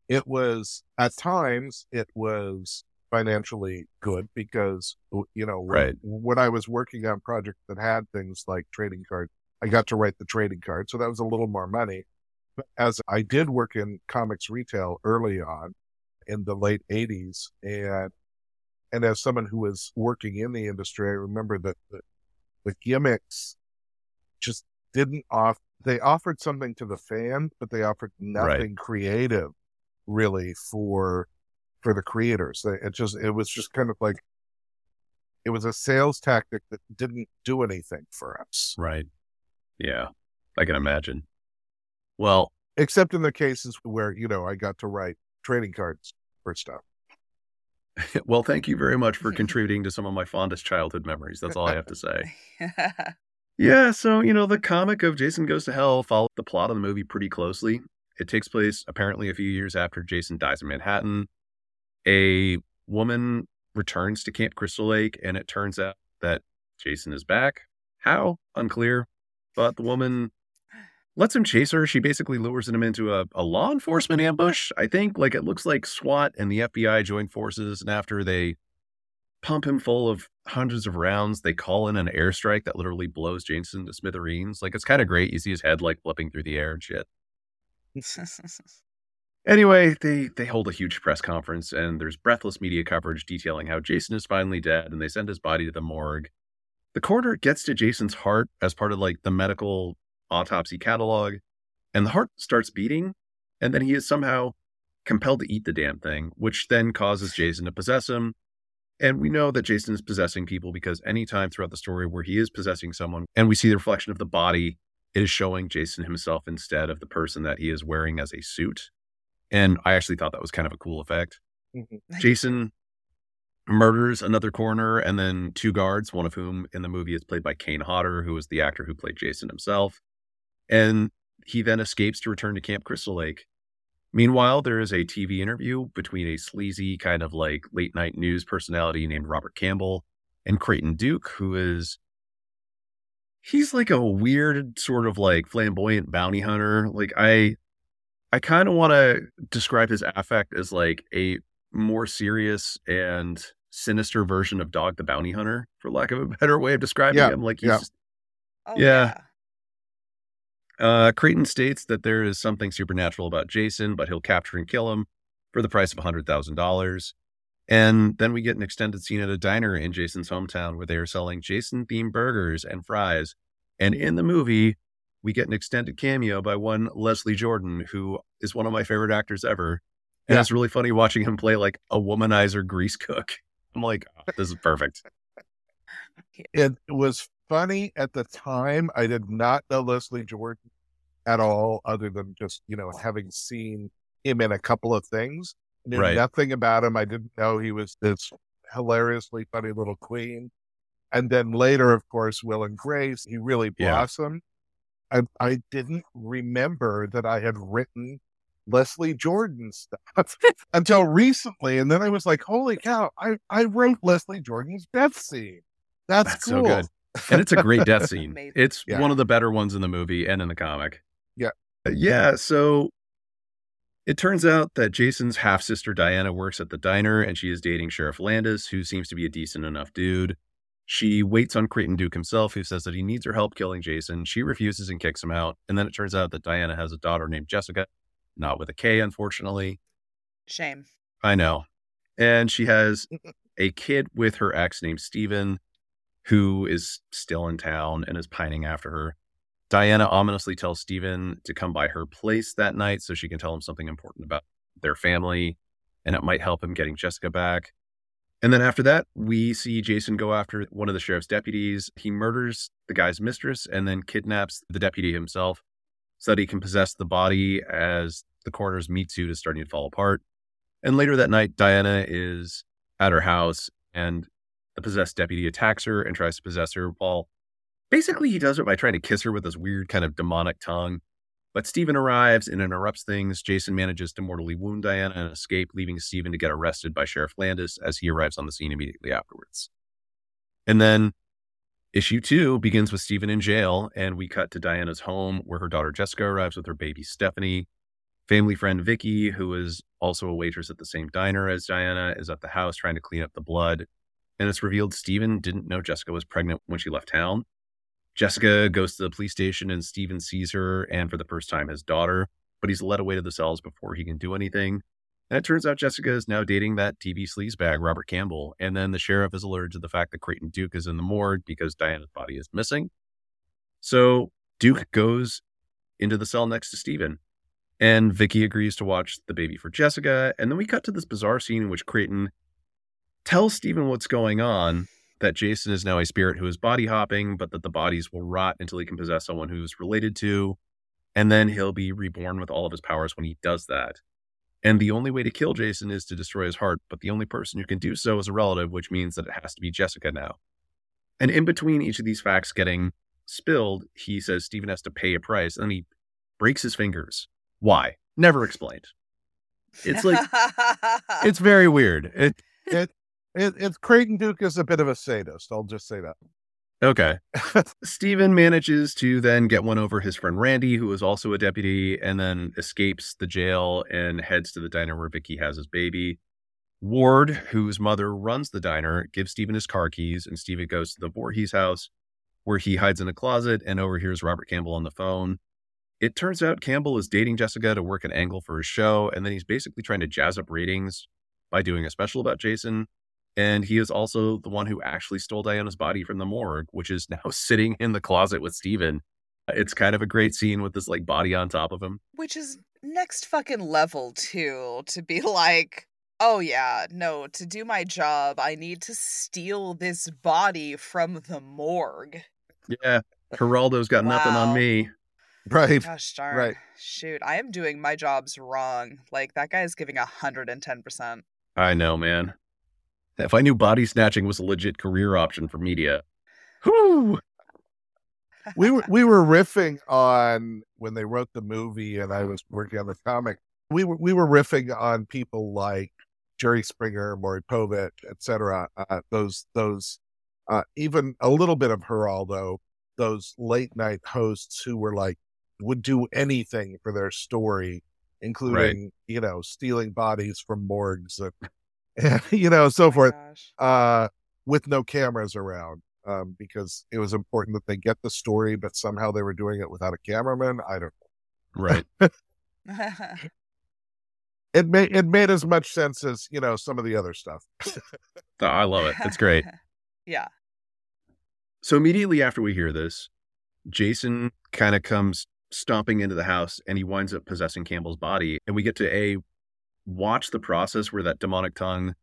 it was at times it was financially good because you know when, Right. when I was working on projects that had things like trading cards, I got to write the trading card, so that was a little more money. But as I did work in comics retail early on in the late '80s, and and as someone who was working in the industry, I remember that the, the gimmicks just didn't off they offered something to the fan but they offered nothing creative really for for the creators it just it was just kind of like it was a sales tactic that didn't do anything for us Right. Yeah, I can imagine. Well, except in the cases where you know i got to write trading cards for stuff (laughs) well, thank you very much for contributing to some of my fondest childhood memories. That's all I have to say. (laughs) Yeah, so, you know, the comic of Jason Goes to Hell followed the plot of the movie pretty closely. It takes place apparently a few years after Jason dies in Manhattan. A woman returns to Camp Crystal Lake, and it turns out that Jason is back. How? Unclear. But the woman lets him chase her. She basically lures him into a, a law enforcement ambush. I think like it looks like SWAT and the FBI join forces. And after they pump him full of hundreds of rounds, they call in an airstrike that literally blows Jason to smithereens. Like it's kind of great. You see his head like flipping through the air and shit. (laughs) Anyway, they they hold a huge press conference and there's breathless media coverage detailing how Jason is finally dead and they send his body to the morgue. The coroner gets to Jason's heart as part of like the medical autopsy catalog and the heart starts beating and then he is somehow compelled to eat the damn thing, which then causes Jason to possess him. And we know that Jason is possessing people because anytime throughout the story where he is possessing someone and we see the reflection of the body, it is showing Jason himself instead of the person that he is wearing as a suit. And I actually thought that was kind of a cool effect. Mhm. (laughs) Jason murders another coroner and then two guards, one of whom in the movie is played by Kane Hodder, who was the actor who played Jason himself. And he then escapes to return to Camp Crystal Lake. Meanwhile, there is a TV interview between a sleazy kind of like late night news personality named Robert Campbell and Creighton Duke, who is he's like a weird sort of like flamboyant bounty hunter. Like I I kind of want to describe his affect as like a more serious and sinister version of Dog the Bounty Hunter, for lack of a (laughs) better way of describing Yeah, him. Like he's yeah. just Oh, Yeah. Uh, Creighton states that there is something supernatural about Jason, but he'll capture and kill him for the price of $100,000. And then we get an extended scene at a diner in Jason's hometown where they are selling Jason themed burgers and fries. And in the movie, we get an extended cameo by one Leslie Jordan, who is one of my favorite actors ever. And Yeah. it's really funny watching him play like a womanizer grease cook. (laughs) I'm like, "Oh, this is perfect. (laughs) It was funny at the time. I did not know Leslie Jordan at all, other than just, you know, having seen him in a couple of things. I knew Right. nothing about him. I didn't know he was this hilariously funny little queen. And then later, of course, Will and Grace, he really Yeah. blossomed. I, I didn't remember that I had written Leslie Jordan (laughs) stuff until recently. And then I was like, holy cow, I, I wrote Leslie Jordan's death scene. That's, That's so cool. good. And it's a great death (laughs) scene. Amazing. It's Yeah. one of the better ones in the movie and in the comic. Yeah. Uh, Yeah. So it turns out that Jason's half sister Diana works at the diner and she is dating Sheriff Landis, who seems to be a decent enough dude. She waits on Creighton Duke himself, who says that he needs her help killing Jason. She refuses and kicks him out. And then it turns out that Diana has a daughter named Jessica, not with a K, unfortunately. Shame. I know. And she has (laughs) a kid with her ex named Steven, who is still in town and is pining after her. Diana ominously tells Steven to come by her place that night so she can tell him something important about their family and it might help him getting Jessica back. And then after that, we see Jason go after one of the sheriff's deputies. He murders the guy's mistress and then kidnaps the deputy himself so that he can possess the body as the coroner's meat suit is starting to fall apart. And later that night, Diana is at her house and the possessed deputy attacks her and tries to possess her while basically he does it by trying to kiss her with this weird kind of demonic tongue. But Stephen arrives and interrupts things. Jason manages to mortally wound Diana and escape, leaving Stephen to get arrested by Sheriff Landis as he arrives on the scene immediately afterwards. And then issue two begins with Stephen in jail, and we cut to Diana's home where her daughter Jessica arrives with her baby Stephanie. Family friend Vicky, who is also a waitress at the same diner as Diana, is at the house trying to clean up the blood. And it's revealed Stephen didn't know Jessica was pregnant when she left town. Jessica goes to the police station and Stephen sees her and for the first time his daughter, but he's led away to the cells before he can do anything. And it turns out Jessica is now dating that TV sleazebag, Robert Campbell. And then the sheriff is alerted to the fact that Creighton Duke is in the morgue because Diana's body is missing. So Duke goes into the cell next to Stephen. And Vicky agrees to watch the baby for Jessica. And then we cut to this bizarre scene in which Creighton tells Stephen what's going on that Jason is now a spirit who is body hopping, but that the bodies will rot until he can possess someone who's related to. And then he'll be reborn with all of his powers when he does that. And the only way to kill Jason is to destroy his heart, but the only person who can do so is a relative, which means that it has to be Jessica now. And in between each of these facts getting spilled, he says Stephen has to pay a price, and then he breaks his fingers. Why? Never explained. It's like (laughs) it's very weird. It It It, it's Creighton Duke is a bit of a sadist. I'll just say that. Okay. (laughs) Steven manages to then get one over his friend Randy, who is also a deputy, and then escapes the jail and heads to the diner where Vicky has his baby. Ward, whose mother runs the diner, gives Steven his car keys, and Steven goes to the Voorhees house where he hides in a closet and overhears Robert Campbell on the phone. It turns out Campbell is dating Jessica to work an angle for his show, and then he's basically trying to jazz up ratings by doing a special about Jason. And he is also the one who actually stole Diana's body from the morgue, which is now (laughs) sitting in the closet with Steven. It's kind of a great scene with this like body on top of him. Which is next fucking level too, to be (laughs) like, oh yeah, no, to do my job, I need to steal this body from the morgue. Yeah. Geraldo's got nothing on me. Right. Gosh darn. Right. Shoot, I am doing my jobs wrong. Like that guy is giving a hundred and ten percent. I know, man. If I knew body snatching was a legit career option for media. Whoo! (laughs) we were we were riffing on when they wrote the movie and I was working on the comic. We were we were riffing on people like Jerry Springer, Maury Povich, etc. Uh, those those uh, even a little bit of Geraldo, those late night hosts who were like would do anything for their story, including you know stealing bodies from morgues and, and (laughs) you know so Oh forth gosh. uh, with no cameras around um, because it was important that they get the story, but somehow they were doing it without a cameraman. I don't. know. Right. (laughs) (laughs) It made it made as much sense as you know some of the other stuff. I love it. It's great. yeah. So immediately after we hear this, Jason kind of comes stomping into the house and he winds up possessing Campbell's body. And we get to a watch the process where that demonic tongue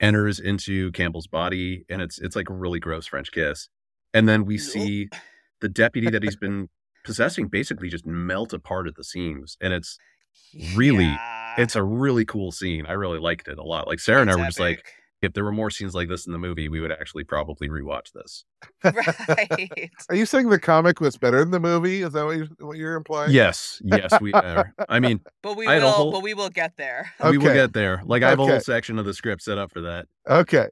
enters into Campbell's body and it's it's like a really gross French kiss. And then we see the deputy that he's been possessing basically just melt apart at the seams. And it's Really, Yeah. it's a really cool scene. I really liked it a lot. Like Sarah and I were just like, epic. If there were more scenes like this in the movie, we would actually probably rewatch this. (laughs) right. Are you saying the comic was better than the movie? Is that what you're, what you're implying? Yes, yes, we are. I mean, (laughs) But we I will whole- but we will get there. (laughs) we will get there. Like I have a whole section of the script set up for that. Okay.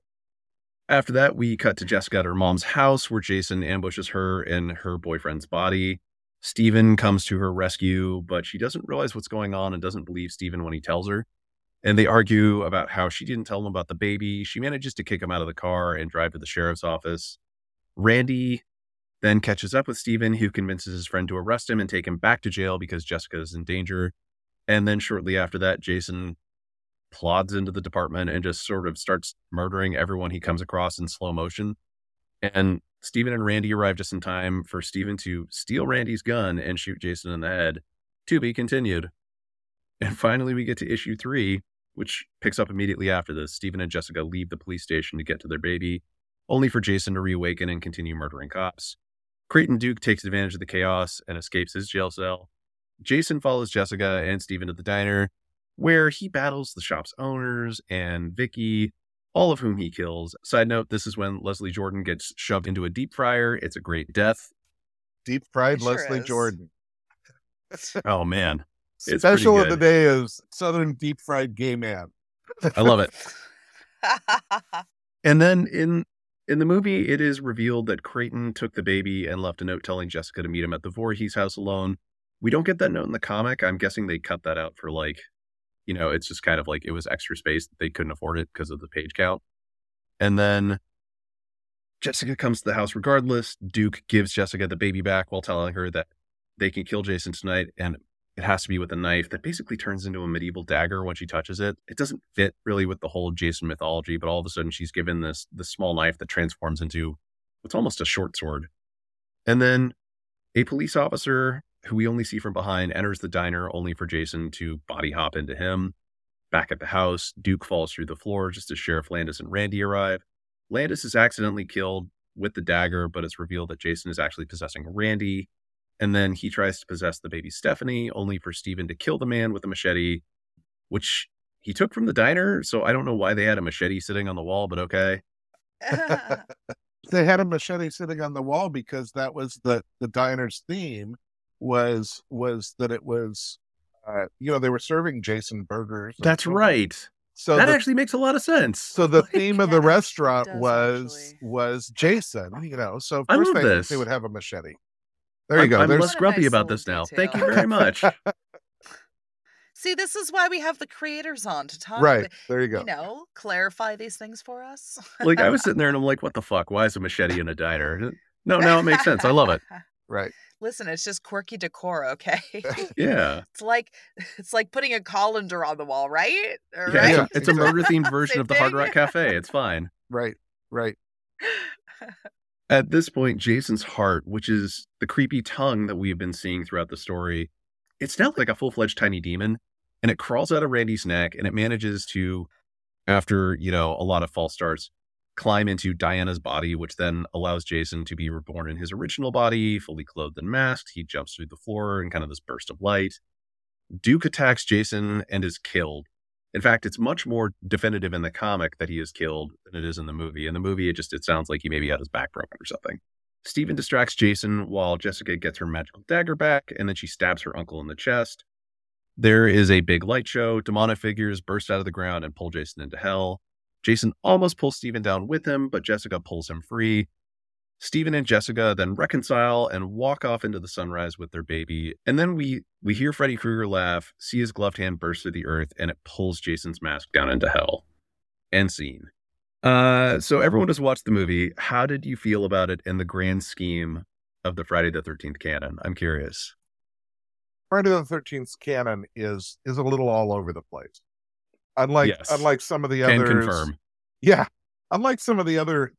After that, we cut to Jessica at her mom's house where Jason ambushes her and her boyfriend's body. Steven comes to her rescue, but she doesn't realize what's going on and doesn't believe Steven when he tells her. And they argue about how she didn't tell him about the baby. She manages to kick him out of the car and drive to the sheriff's office. Randy then catches up with Steven, who convinces his friend to arrest him and take him back to jail because Jessica is in danger. And then shortly after that, Jason plods into the department and just sort of starts murdering everyone he comes across in slow motion. And Steven and Randy arrive just in time for Steven to steal Randy's gun and shoot Jason in the head. To be continued. And finally, we get to issue three, which picks up immediately after this. Stephen and Jessica leave the police station to get to their baby, only for Jason to reawaken and continue murdering cops. Creighton Duke takes advantage of the chaos and escapes his jail cell. Jason follows Jessica and Stephen to the diner, where he battles the shop's owners and Vicky, all of whom he kills. Side note, this is when Leslie Jordan gets shoved into a deep fryer. It's a great death. Deep fried sure Leslie is. Jordan. (laughs) (laughs) Oh man, It's Special of the day is Southern deep fried gay man. (laughs) I love it. (laughs) And then in in the movie, it is revealed that Creighton took the baby and left a note telling Jessica to meet him at the Voorhees house alone. We don't get that note in the comic. I'm guessing they cut that out for like, you know, it's just kind of like it was extra space they couldn't afford it because of the page count. And then Jessica comes to the house regardless. Duke gives Jessica the baby back while telling her that they can kill Jason tonight and it has to be with a knife that basically turns into a medieval dagger when she touches it. It doesn't fit really with the whole Jason mythology, but all of a sudden she's given this this small knife that transforms into what's almost a short sword. And then a police officer who we only see from behind enters the diner only for Jason to body hop into him. Back at the house, Duke falls through the floor just as Sheriff Landis and Randy arrive. Landis is accidentally killed with the dagger, but it's revealed that Jason is actually possessing Randy. And then he tries to possess the baby Stephanie, only for Steven to kill the man with a machete, which he took from the diner. So I don't know why they had a machete sitting on the wall, but okay. (laughs) They had a machete sitting on the wall because that was the the diner's theme was was that it was uh, you know they were serving Jason burgers. That's so- right. So that the, actually makes a lot of sense. so the (laughs) Like, theme of the restaurant was actually. was Jason. You know, so of I course love they, this. they would have a machete. There you I'm, go. I'm There's less a grumpy nice about this now. Thank you very much. (laughs) See, this is why we have the creators on to talk. right. about- There you go. You know, clarify these things for us. like I was (laughs) sitting there and I'm like, what the fuck? Why is a machete in a diner? No, now it makes sense. I love it. (laughs) Right. Listen, it's just quirky decor, okay? Yeah. it's like it's like putting a colander on the wall, right? All Yeah, right? Yeah. It's a murder themed version of the Hard. Rock Cafe. It's fine. Right. Right. At this point, Jason's heart, which is the creepy tongue that we've been seeing throughout the story, it's now like a full fledged tiny demon. And it crawls out of Randy's neck and it manages to, after, you know, a lot of false starts, climb into Diana's body, which then allows Jason to be reborn in his original body, fully clothed and masked. He jumps through the floor in kind of this burst of light. Duke attacks Jason and is killed. In fact, it's much more definitive in the comic that he is killed than it is in the movie. In the movie, it just it sounds like he maybe had his back broken or something. Stephen distracts Jason while Jessica gets her magical dagger back, and then she stabs her uncle in the chest. There is a big light show. Demonic figures burst out of the ground and pull Jason into hell. Jason almost pulls Stephen down with him, but Jessica pulls him free. Stephen and Jessica then reconcile and walk off into the sunrise with their baby. And then we we hear Freddy Krueger laugh, see his gloved hand burst through the earth, and it pulls Jason's mask down into hell. End scene. Uh, so everyone just watched the movie. How did you feel about it in the grand scheme of the Friday the Thirteenth canon? I'm curious. Friday the Thirteenth canon is is a little all over the place. Unlike Yes. unlike some of the Can others, confirm. Yeah, unlike some of the other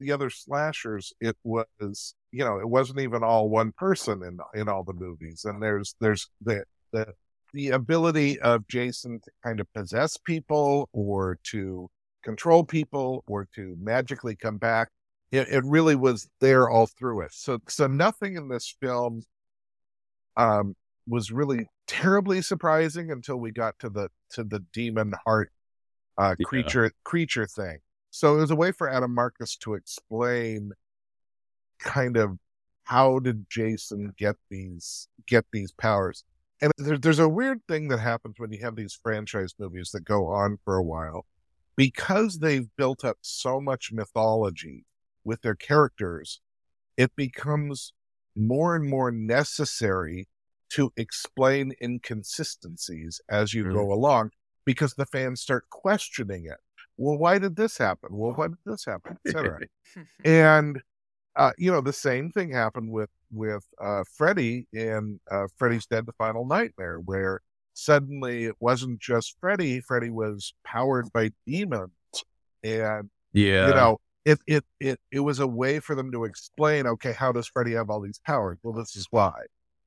the other slashers, it was you know it wasn't even all one person in in all the movies, and there's there's the the the ability of Jason to kind of possess people or to control people or to magically come back. It, it really was there all through it. So so nothing in this film um was really terribly surprising until we got to the to the demon heart uh Yeah. creature creature thing. So it was a way for Adam Marcus to explain kind of how did Jason get these get these powers. And there, there's a weird thing that happens when you have these franchise movies that go on for a while because they've built up so much mythology with their characters it becomes more and more necessary to explain inconsistencies as you Mm. go along because the fans start questioning it. Well, why did this happen? Well, why did this happen? (laughs) Etc. and uh, you know, the same thing happened with with uh, Freddy in uh, Freddy's Dead: The Final Nightmare, where suddenly it wasn't just Freddy. Freddy was powered by demons, and Yeah. you know it, it it it was a way for them to explain okay how does freddy have all these powers well this is why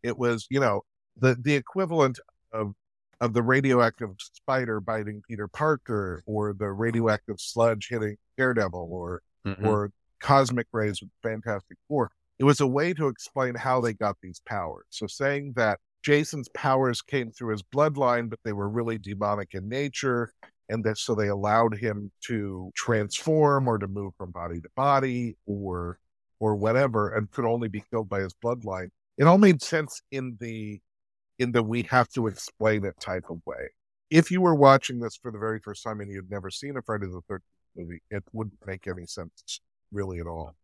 it was you know the the equivalent of of the radioactive spider biting peter parker or the radioactive sludge hitting daredevil or Mhm. or cosmic rays with fantastic four. It was a way to explain how they got these powers. So saying that jason's powers came through his bloodline but they were really demonic in nature and that so they allowed him to transform or to move from body to body or or whatever and could only be killed by his bloodline. It all made sense in the in the we have to explain it type of way if you were watching this for the very first time and you'd never seen a friday the 13th movie it wouldn't make any sense really at all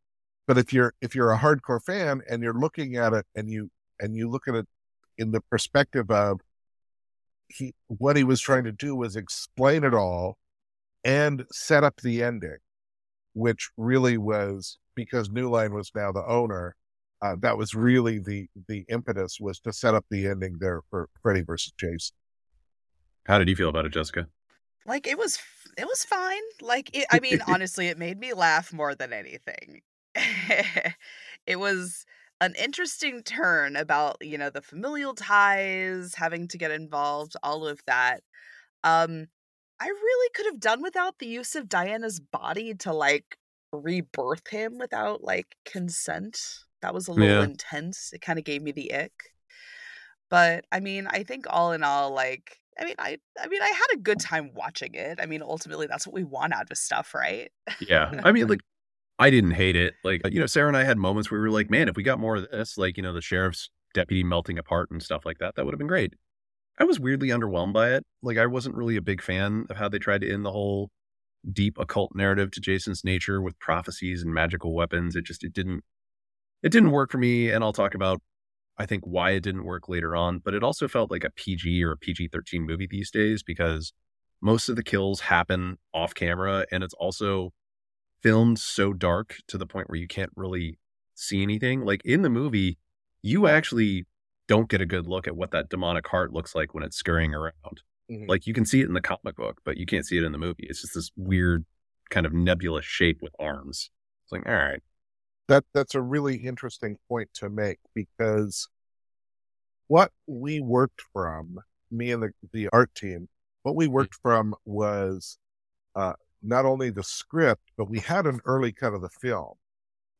but if you're if you're a hardcore fan and you're looking at it and you and you look at it in the perspective of he what he was trying to do was explain it all and set up the ending, which really was because New Line was now the owner. Uh, that was really the the impetus was to set up the ending there for Freddy versus Jason. How did you feel about it, Jessica? like it was it was fine like it, i mean (laughs) honestly it made me laugh more than anything (laughs) it was an interesting turn about you know the familial ties having to get involved all of that um i really could have done without the use of diana's body to like rebirth him without like consent that was a little Yeah. intense it kind of gave me the ick but i mean i think all in all like I mean, I I mean, I had a good time watching it. I mean, ultimately, that's what we want out of stuff, right? Yeah. I mean, like, I didn't hate it. Like, you know, Sarah and I had moments where we were like, man, if we got more of this, like, you know, the sheriff's deputy melting apart and stuff like that, that would have been great. I was weirdly underwhelmed by it. Like I wasn't really a big fan of how they tried to end the whole deep occult narrative to Jason's nature with prophecies and magical weapons. It just it didn't it didn't work for me and I'll talk about I think why it didn't work later on, but it also felt like a PG or a PG-13 movie these days because most of the kills happen off camera and it's also filmed so dark to the point where you can't really see anything. Like in the movie, you actually don't get a good look at what that demonic heart looks like when it's scurrying around. Mm-hmm. Like you can see it in the comic book, but you can't see it in the movie. It's just this weird kind of nebulous shape with arms. It's like, all right. That that's a really interesting point to make because what we worked from, me and the, the art team, what we worked mm-hmm. from was uh, not only the script, but we had an early cut of the film.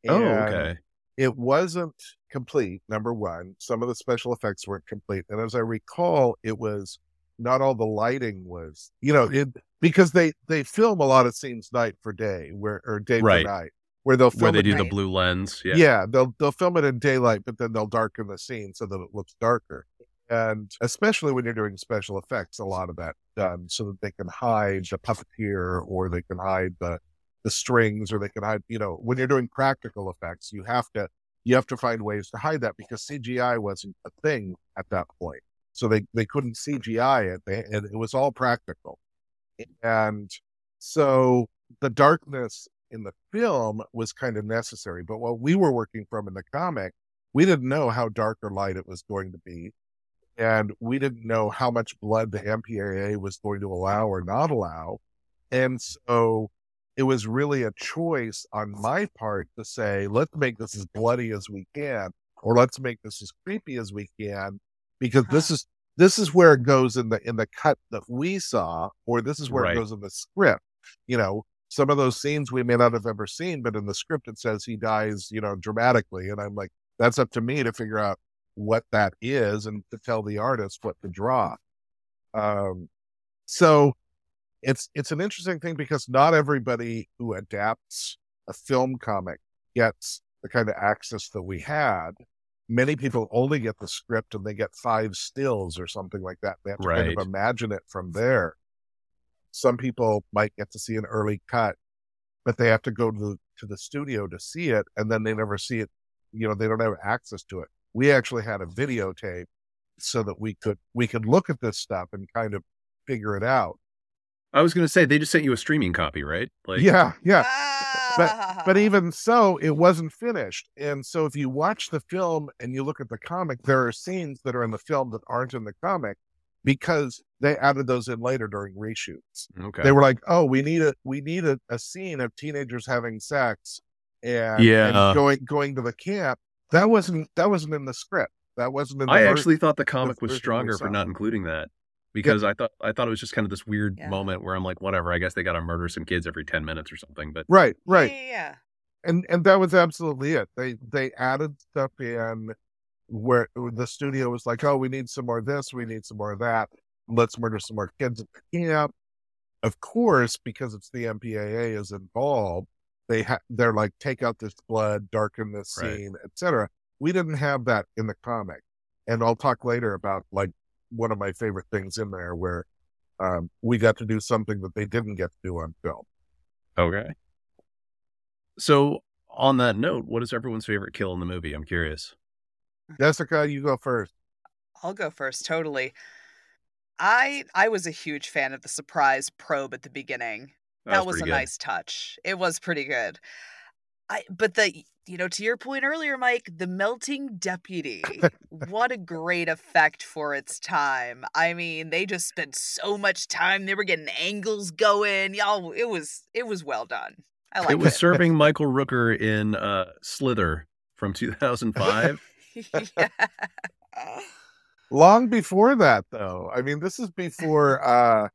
oh, okay. It wasn't complete, number one. Some of the special effects weren't complete. And as I recall, it was not all the lighting was, you know, it, because they, they film a lot of scenes night for day where, or day right. for night where they'll film where they do night. the blue lens. Yeah. yeah, they'll they'll film it in daylight, but then they'll darken the scene so that it looks darker. And especially when you're doing special effects, a lot of that done so that they can hide the puppeteer or they can hide the the strings or they can hide, you know, when you're doing practical effects, you have to you have to find ways to hide that because CGI wasn't a thing at that point. So they, they couldn't CGI it. They, and it was all practical. And so the darkness in the film was kind of necessary. But what we were working from in the comic, we didn't know how dark or light it was going to be. And we didn't know how much blood the MPAA was going to allow or not allow. And so it was really a choice on my part to say, let's make this as bloody as we can, or let's make this as creepy as we can, because huh. this is this is where it goes in the in the cut that we saw, or this is where right. it goes in the script. You know, some of those scenes we may not have ever seen, but in the script it says he dies, you know, dramatically. And I'm like, that's up to me to figure out what that is and to tell the artist what to draw. Um, so it's it's an interesting thing because not everybody who adapts a film comic gets the kind of access that we had. Many people only get the script and they get five stills or something like that. They have to right. kind of imagine it from there. Some people might get to see an early cut, but they have to go to the, to the studio to see it, and then they never see it. You know, they don't have access to it. We actually had a videotape so that we could we could look at this stuff and kind of figure it out. I was going to say they just sent you a streaming copy, right? Like Yeah, yeah. But but ah. even so, it wasn't finished. And so if you watch the film and you look at the comic, there are scenes that are in the film that aren't in the comic because they added those in later during reshoots. Okay. They were like, "Oh, we need a we need a, a scene of teenagers having sex and, yeah. and going going to the camp." That wasn't that wasn't in the script. That wasn't in. I actually thought the comic was stronger for not including that because I thought I thought it was just kind of this weird yeah. moment where I'm like, whatever. I guess they got to murder some kids every ten minutes or something. But right, right, yeah, yeah, and and that was absolutely it. They they added stuff in where the studio was like, oh, we need some more of this, we need some more of that. Let's murder some more kids at the camp. Of course, because it's the MPAA is involved, they ha- they're like, take out this blood, darken this scene, right. etc. We didn't have that in the comic, and I'll talk later about like one of my favorite things in there where um, we got to do something that they didn't get to do on film. Okay. So on that note, what is everyone's favorite kill in the movie? I'm curious. Jessica, you go first. I'll go first, totally. I I was a huge fan of the surprise probe at the beginning. That, that was, was a good. nice touch. It was pretty good. I but the you know to your point earlier Mike, the melting deputy. (laughs) what a great effect for its time. I mean, they just spent so much time. They were getting angles going. Y'all it was it was well done. I like it. was it. serving (laughs) Michael Rooker in uh Slither from 2005. (laughs) yeah. Long before that, though. I mean, this is before. uh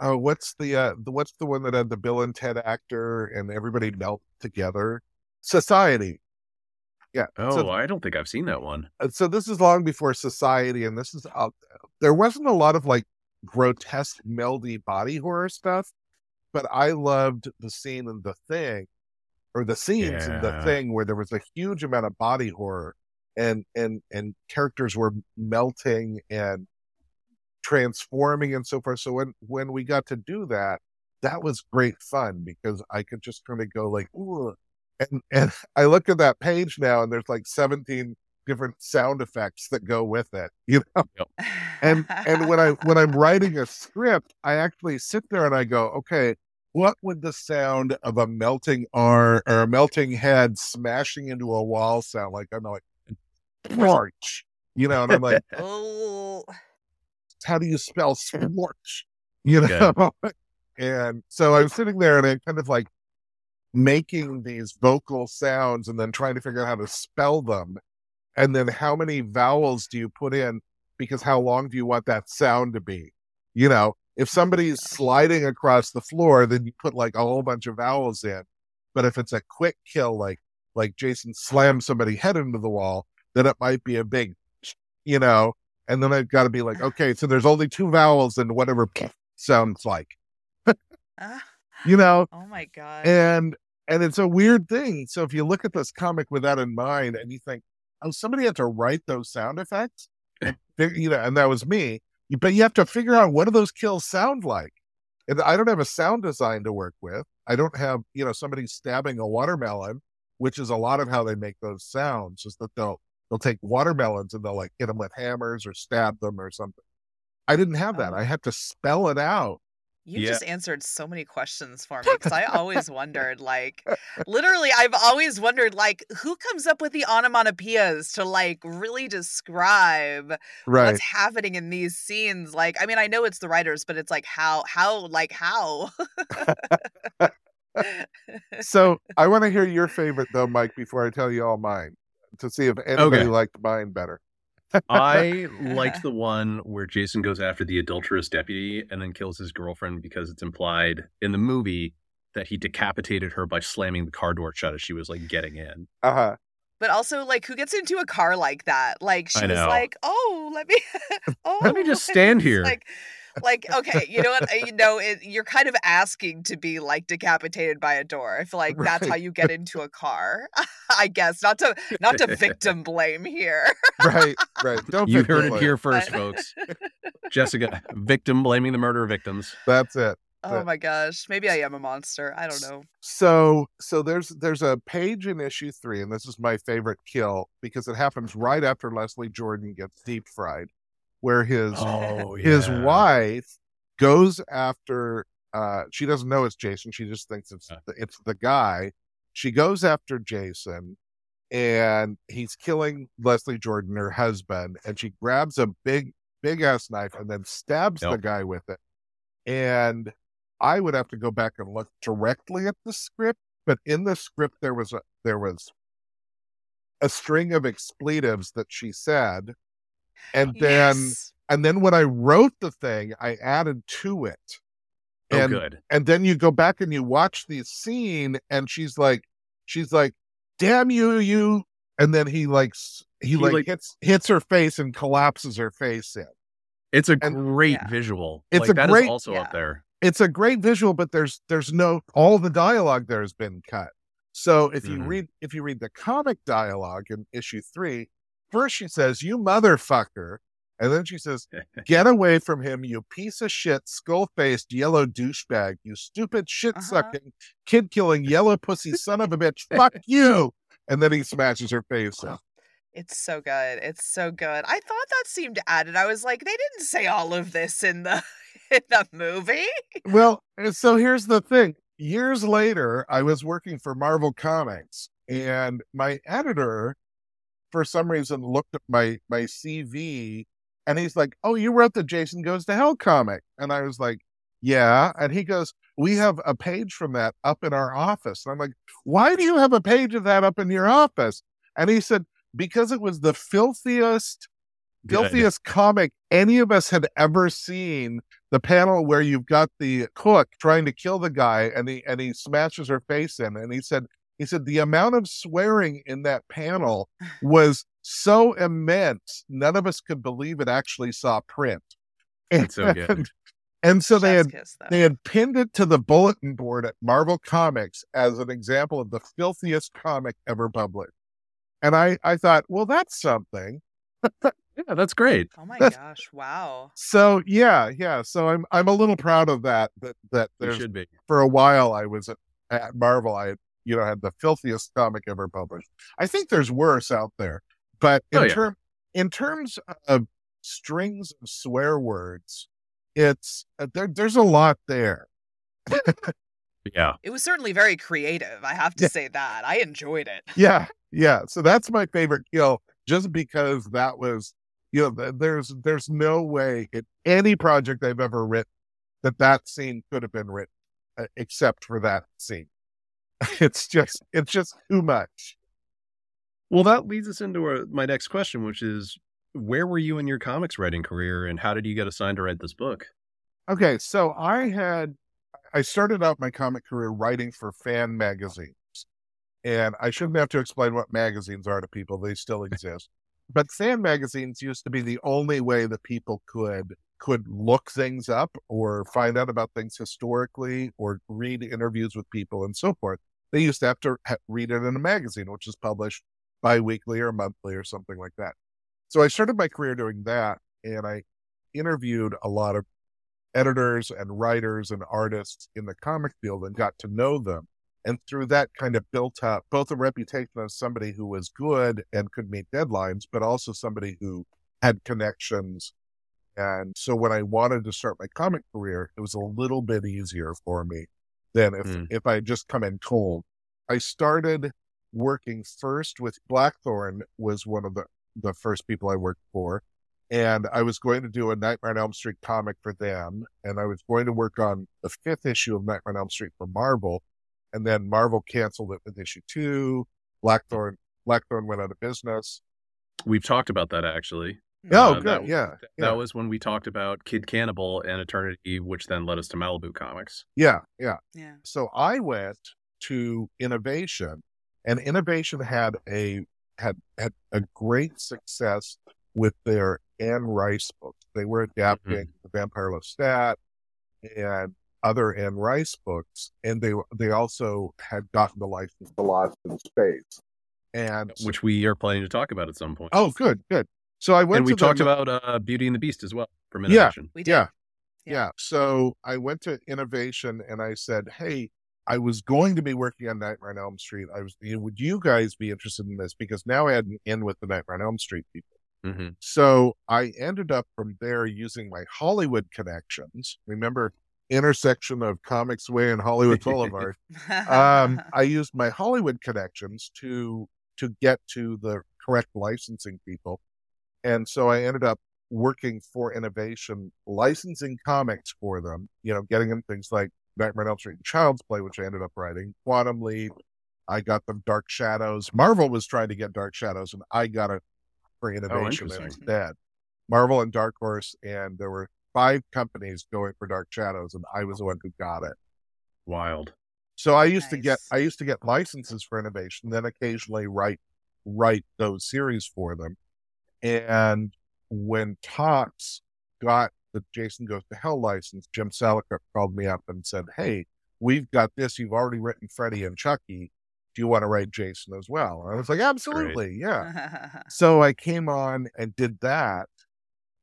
Oh, what's the uh the, what's the one that had the Bill and Ted actor and everybody melt together? Society. Yeah. Oh, so, I don't think I've seen that one. Uh, so this is long before Society, and this is uh, there wasn't a lot of like grotesque, meldy body horror stuff, but I loved the scene in The Thing, or the scenes yeah. in The Thing where there was a huge amount of body horror and and and characters were melting and transforming and so forth. So when when we got to do that, that was great fun because I could just kind of go like, ooh, and and I look at that page now, and there's like 17 different sound effects that go with it, (laughs) you know. And and when I when I'm (laughs) writing a script, I actually sit there and I go, okay, what would the sound of a melting arm or a melting head smashing into a wall sound like? I'm like, March, you know, and I'm like, (laughs) oh, how do you spell scorch? You know? (laughs) and so I was sitting there and I kind of like making these vocal sounds and then trying to figure out how to spell them. And then how many vowels do you put in? Because how long do you want that sound to be? You know, if oh, somebody's sliding across the floor, then you put like a whole bunch of vowels in. But if it's a quick kill, like like Jason slams somebody head into the wall, then it might be a big, you know. And then I've got to be like, okay, so there's only two vowels and whatever sounds like, Ah, (laughs) you know. oh my god. And and it's a weird thing. So if you look at this comic with that in mind, and you think, oh, somebody had to write those sound effects, and (laughs) you know, and that was me. But you have to figure out what do those kills sound like. And I don't have a sound design to work with. I don't have, you know, somebody stabbing a watermelon, which is a lot of how they make those sounds. Is that they'll they'll take watermelons and they'll like hit them with hammers or stab them or something. I didn't have that. Oh. I had to spell it out. You Yeah. just answered so many questions for me because I always (laughs) wondered, like, literally, I've always wondered, like, who comes up with the onomatopoeias to, like, really describe Right. what's happening in these scenes? Like, I mean, I know it's the writers, but it's like, how, how, like, how? (laughs) so (laughs) I want to hear your favorite though, Mike, before I tell you all mine, to see if anybody Okay. liked mine better. I (laughs) liked the one where Jason goes after the adulterous deputy and then kills his girlfriend because it's implied in the movie that he decapitated her by slamming the car door shut as she was like getting in. Uh huh. but also, like, who gets into a car like that? Like, she I was like, oh, let me, oh, (laughs) Let me just stand (laughs) here. Like, like, okay, you know what? You know, it, you're kind of asking to be like decapitated by a door. I feel (laughs) like that's how you get into a car. (laughs) I guess not to not to (laughs) victim blame here. Right. Right. Don't You victim heard it here first, folks. Jessica, victim blaming the murder victims. That's it. Oh But- my gosh, maybe I am a monster. I don't know. So so there's there's a page in issue three, and this is my favorite kill because it happens right after Leslie Jordan gets deep fried, where his Oh, his wife goes after uh she doesn't know it's Jason, she just thinks it's Uh. the, it's the guy. She goes after Jason and he's killing Leslie Jordan, her husband, and she grabs a big big ass knife and then stabs the guy with it. And I would have to go back and look directly at the script, but in the script there was a there was a string of expletives that she said. And then Yes. and then when I wrote the thing, I added to it. Oh, And good. and then you go back and you watch the scene and she's like she's like, damn you, you and then he like he, He, like, like- hits hits her face and collapses her face in. It's a and- great Yeah. visual. It's like, a that is great- also Yeah. up there. It's a great visual, but there's there's no all the dialogue there has been cut. So if you Mhm. read if you read the comic dialogue in issue three, first she says, You motherfucker. And then she says, (laughs) Get away from him, you piece of shit, skull faced yellow douchebag, you stupid uh-huh. shit sucking, kid killing yellow pussy son of a bitch. Fuck (laughs) you. And then he smashes her face oh, in. It's so good. It's so good. I thought that seemed added. I was like, they didn't say all of this in the (laughs) in the movie. Well, so here's the thing. Years later, I was working for Marvel Comics, and my editor, for some reason, looked at my my CV, and he's like, "Oh, you wrote the Jason Goes to Hell comic," and I was like, "Yeah," and he goes, "We have a page from that up in our office," and I'm like, "Why do you have a page of that up in your office?" And he said, "Because it was the filthiest." Filthiest comic any of us had ever seen the panel where you've got the cook trying to kill the guy and he and he smashes her face in and he said he said the amount of swearing in that panel (sighs) was so immense none of us could believe it actually saw print That's so (laughs) good. and, and so they had kiss, they had pinned it to the bulletin board at Marvel Comics as an example of the filthiest comic ever published. And I, I thought, well, that's something. (laughs) Yeah, that's great. Oh my That's- gosh! Wow. So yeah, yeah. So I'm I'm a little proud of that. That that You there's should be. for a while I was at, at Marvel. I you know had the filthiest comic ever published. I think there's worse out there, but in Oh, yeah. term in terms of strings of swear words, it's uh, there. There's a lot there. (laughs) Yeah. It was certainly very creative. I have to Yeah. say that. I enjoyed it. Yeah, yeah. So that's my favorite kill, just because that was you know there's there's no way in any project I've ever written that that scene could have been written uh, except for that scene. (laughs) It's just it's just too much. Well, that leads us into our, my next question, which is where were you in your comics writing career and how did you get assigned to write this book? Okay, so I had I started out my comic career writing for fan magazines. And I shouldn't have to explain what magazines are to people, they still (laughs) exist. But fan magazines used to be the only way that people could could look things up or find out about things historically or read interviews with people and so forth. They used to have to read it in a magazine, which is published bi-weekly or monthly or something like that. So I started my career doing that and I interviewed a lot of editors and writers and artists in the comic field and got to know them. And through that kind of built up both a reputation as somebody who was good and could meet deadlines, but also somebody who had connections. And so when I wanted to start my comic career, it was a little bit easier for me than if, Hmm. if I had just come in cold. I started working first with Blackthorn was one of the, the first people I worked for and I was going to do a Nightmare on Elm Street comic for them, and I was going to work on the fifth issue of Nightmare on Elm Street for Marvel, and then Marvel canceled it with issue two. Blackthorn Blackthorn went out of business. We've talked about that actually. Oh, Uh, good, that- yeah, That yeah. was when we talked about Kid Cannibal and Eternity, which then led us to Malibu Comics. Yeah, yeah. Yeah. So I went to Innovation, and Innovation had a had had a great success with their Anne Rice books. They were adapting the Vampire Lestat and other Anne Rice books, and they they also had gotten the license to Lost in Space. And which we are planning to talk about at some point. oh, good, good. So I went and we to them- talked about uh, Beauty and the Beast as well from Yeah. Innovation. We did. Yeah. Yeah. Yeah. So I went to innovation and I said, Hey, I was going to be working on Nightmare on Elm Street. I was, you know, would you guys be interested in this? Because now I had an in with the Nightmare on Elm Street people. hmm So I ended up from there using my Hollywood connections. Remember intersection of Comics Way and Hollywood Boulevard. (laughs) um, I (laughs) used my Hollywood connections to to get to the correct licensing people, and so I ended up working for Innovation, licensing comics for them. You know, getting them things like Nightmare on Elm Street and Child's Play, which I ended up writing. Quantum Leap. I got them Dark Shadows. Marvel was trying to get Dark Shadows, and I got it for oh, Innovation interesting. instead. Marvel and Dark Horse, and there were five companies going for Dark Shadows, and I was the one who got it. Wild. So I used to get I used to get licenses for innovation, then occasionally write write those series for them. And when Topps got the Jason Goes to Hell license, Jim Salicrup called me up and said, Hey, we've got this. You've already written Freddy and Chucky. Do you want to write Jason as well? And I was like, Absolutely, yeah. (laughs) So I came on and did that.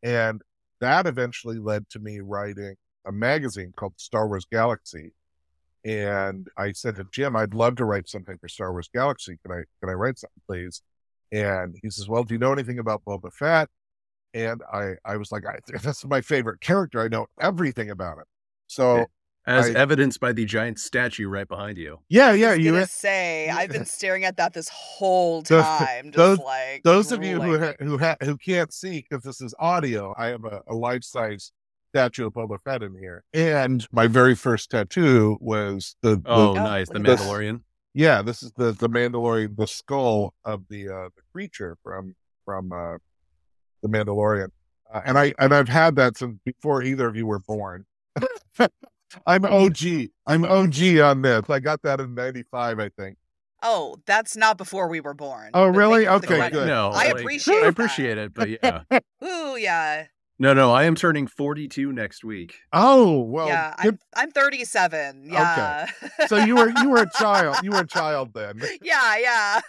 And that eventually led to me writing a magazine called Star Wars Galaxy. And I said to Jim, I'd love to write something for Star Wars Galaxy. Can I can I write something, please? And he says, Well, do you know anything about Boba Fett? And I, I was like, I, (laughs) that's my favorite character. I know everything about him. So As I- evidenced by the giant statue right behind you. yeah, I yeah, was you gonna say I've been (laughs) staring at that this whole Those- time, just those- like those of you who ha- who ha- who can't see because this is audio, I have a, a life size statue of Boba Fett in here, and my very first tattoo was the, the Oh, Oh, nice. The look. Mandalorian. Yeah, this is the the Mandalorian, the skull of the uh, the creature from from uh, the Mandalorian, uh, and I and I've had that since before either of you were born. (laughs) I'm OG. I'm OG on this. I got that in '95, I think. Oh, that's not before we were born. Oh, really? thank you for the Okay, good. No, I like, appreciate I that. appreciate it, but yeah. (laughs) Ooh, yeah, No, no, I am turning 42 next week. Oh well, yeah. I'm I'm 37. Yeah. so you were you were a child. You were a (laughs) child then. (laughs) yeah, yeah.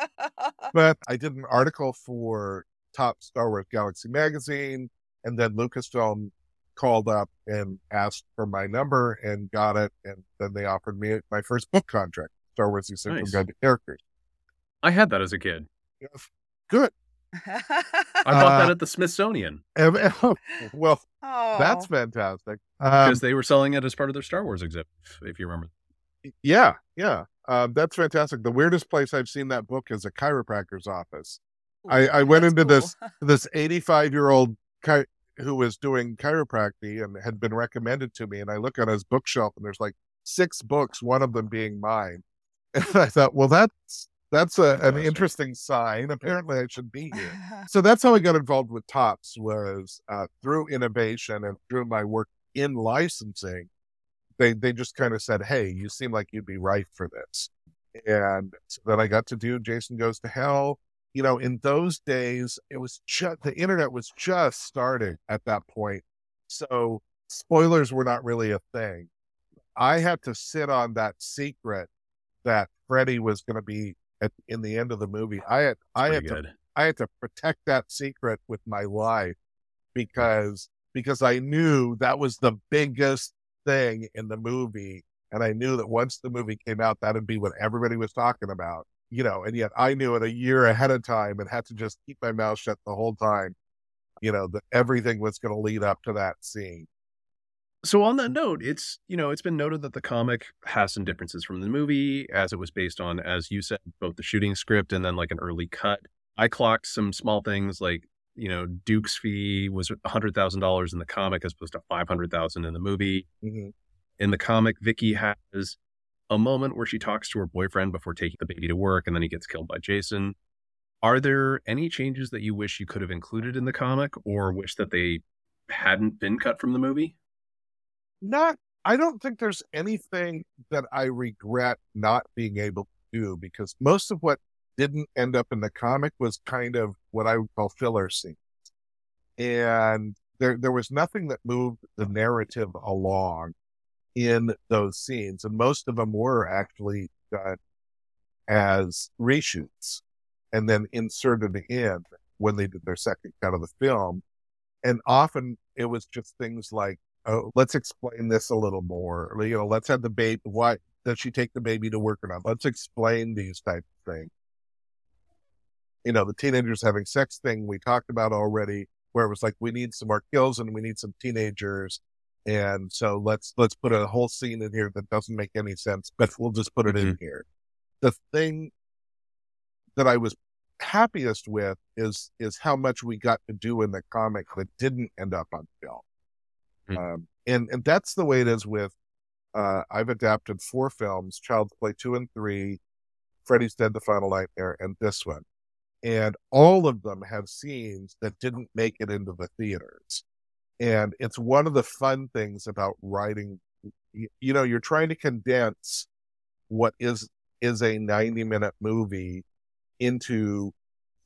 (laughs) but I did an article for Topps Star Wars Galaxy magazine, and then Lucasfilm called up and asked for my number and got it, and then they offered me my first book contract, Star Wars: The Essential Nice. Guide to Characters. I had that as a kid. Good. I bought that Uh, at the Smithsonian And- (laughs) well, oh, that's fantastic. Um, because they were selling it as part of their Star Wars exhibit, if you remember. yeah, yeah, um, that's fantastic. The weirdest place I've seen that book is a chiropractor's office. I, I went into cool. this this 85 year old chi- who was doing chiropractic and had been recommended to me, and I look on his bookshelf and there's like six books, one of them being mine. (laughs) And I thought, well, that's that's a, an interesting sign. Apparently, I should be here. (laughs) so that's how I got involved with Topps was uh, through innovation and through my work in licensing. They they just kind of said, "Hey, you seem like you'd be right for this," and so then I got to do Jason Goes to Hell. You know, in those days, it was just the internet was just starting at that point, so spoilers were not really a thing. I had to sit on that secret that Freddy was going to be at in the end of the movie. I had I had Pretty to. I had to protect that secret with my life because because I knew that was the biggest thing in the movie. And I knew that once the movie came out, that'd be what everybody was talking about. You know, and yet I knew it a year ahead of time and had to just keep my mouth shut the whole time. You know, that everything was going to lead up to that scene. So on that note, it's you know it's been noted that the comic has some differences from the movie, as it was based on, as you said, both the shooting script and then like an early cut. I clocked some small things like you know Duke's fee was hundred thousand dollars in the comic as opposed to five hundred thousand in the movie. hmm In the comic, Vicky has a moment where she talks to her boyfriend before taking the baby to work, and then he gets killed by Jason. Are there any changes that you wish you could have included in the comic, or wish that they hadn't been cut from the movie? Not, I don't think there's anything that I regret not being able to do because most of what didn't end up in the comic was kind of what I would call filler scenes. And there, there was nothing that moved the narrative along in those scenes. And most of them were actually done as reshoots and then inserted in when they did their second cut of the film. And often it was just things like, oh, let's explain this a little more. You know, let's have the baby. Why does she take the baby to work or not? Let's explain these type of things. You know, the teenagers having sex thing we talked about already, where it was like we need some more kills and we need some teenagers, and so let's let's put a whole scene in here that doesn't make any sense, but we'll just put it in mm-hmm. here. The thing that I was happiest with is is how much we got to do in the comic that didn't end up on film. Hmm. Um, and and that's the way it is with. Uh, I've adapted four films: Child's Play two and three, Freddy's Dead: The Final Nightmare, and this one. And all of them have scenes that didn't make it into the theaters. And it's one of the fun things about writing. You, you know, you're trying to condense what is is a 90 minute movie into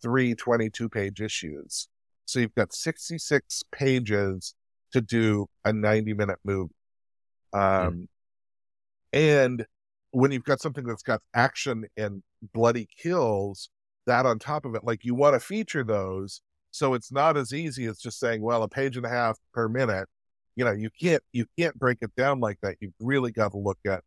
three 22 page issues. So you've got 66 pages to do a 90 minute movie. Um, and when you've got something that's got action and bloody kills, that on top of it, like you want to feature those. So it's not as easy as just saying, well, a page and a half per minute. You know, you can't, you can't break it down like that. You've really got to look at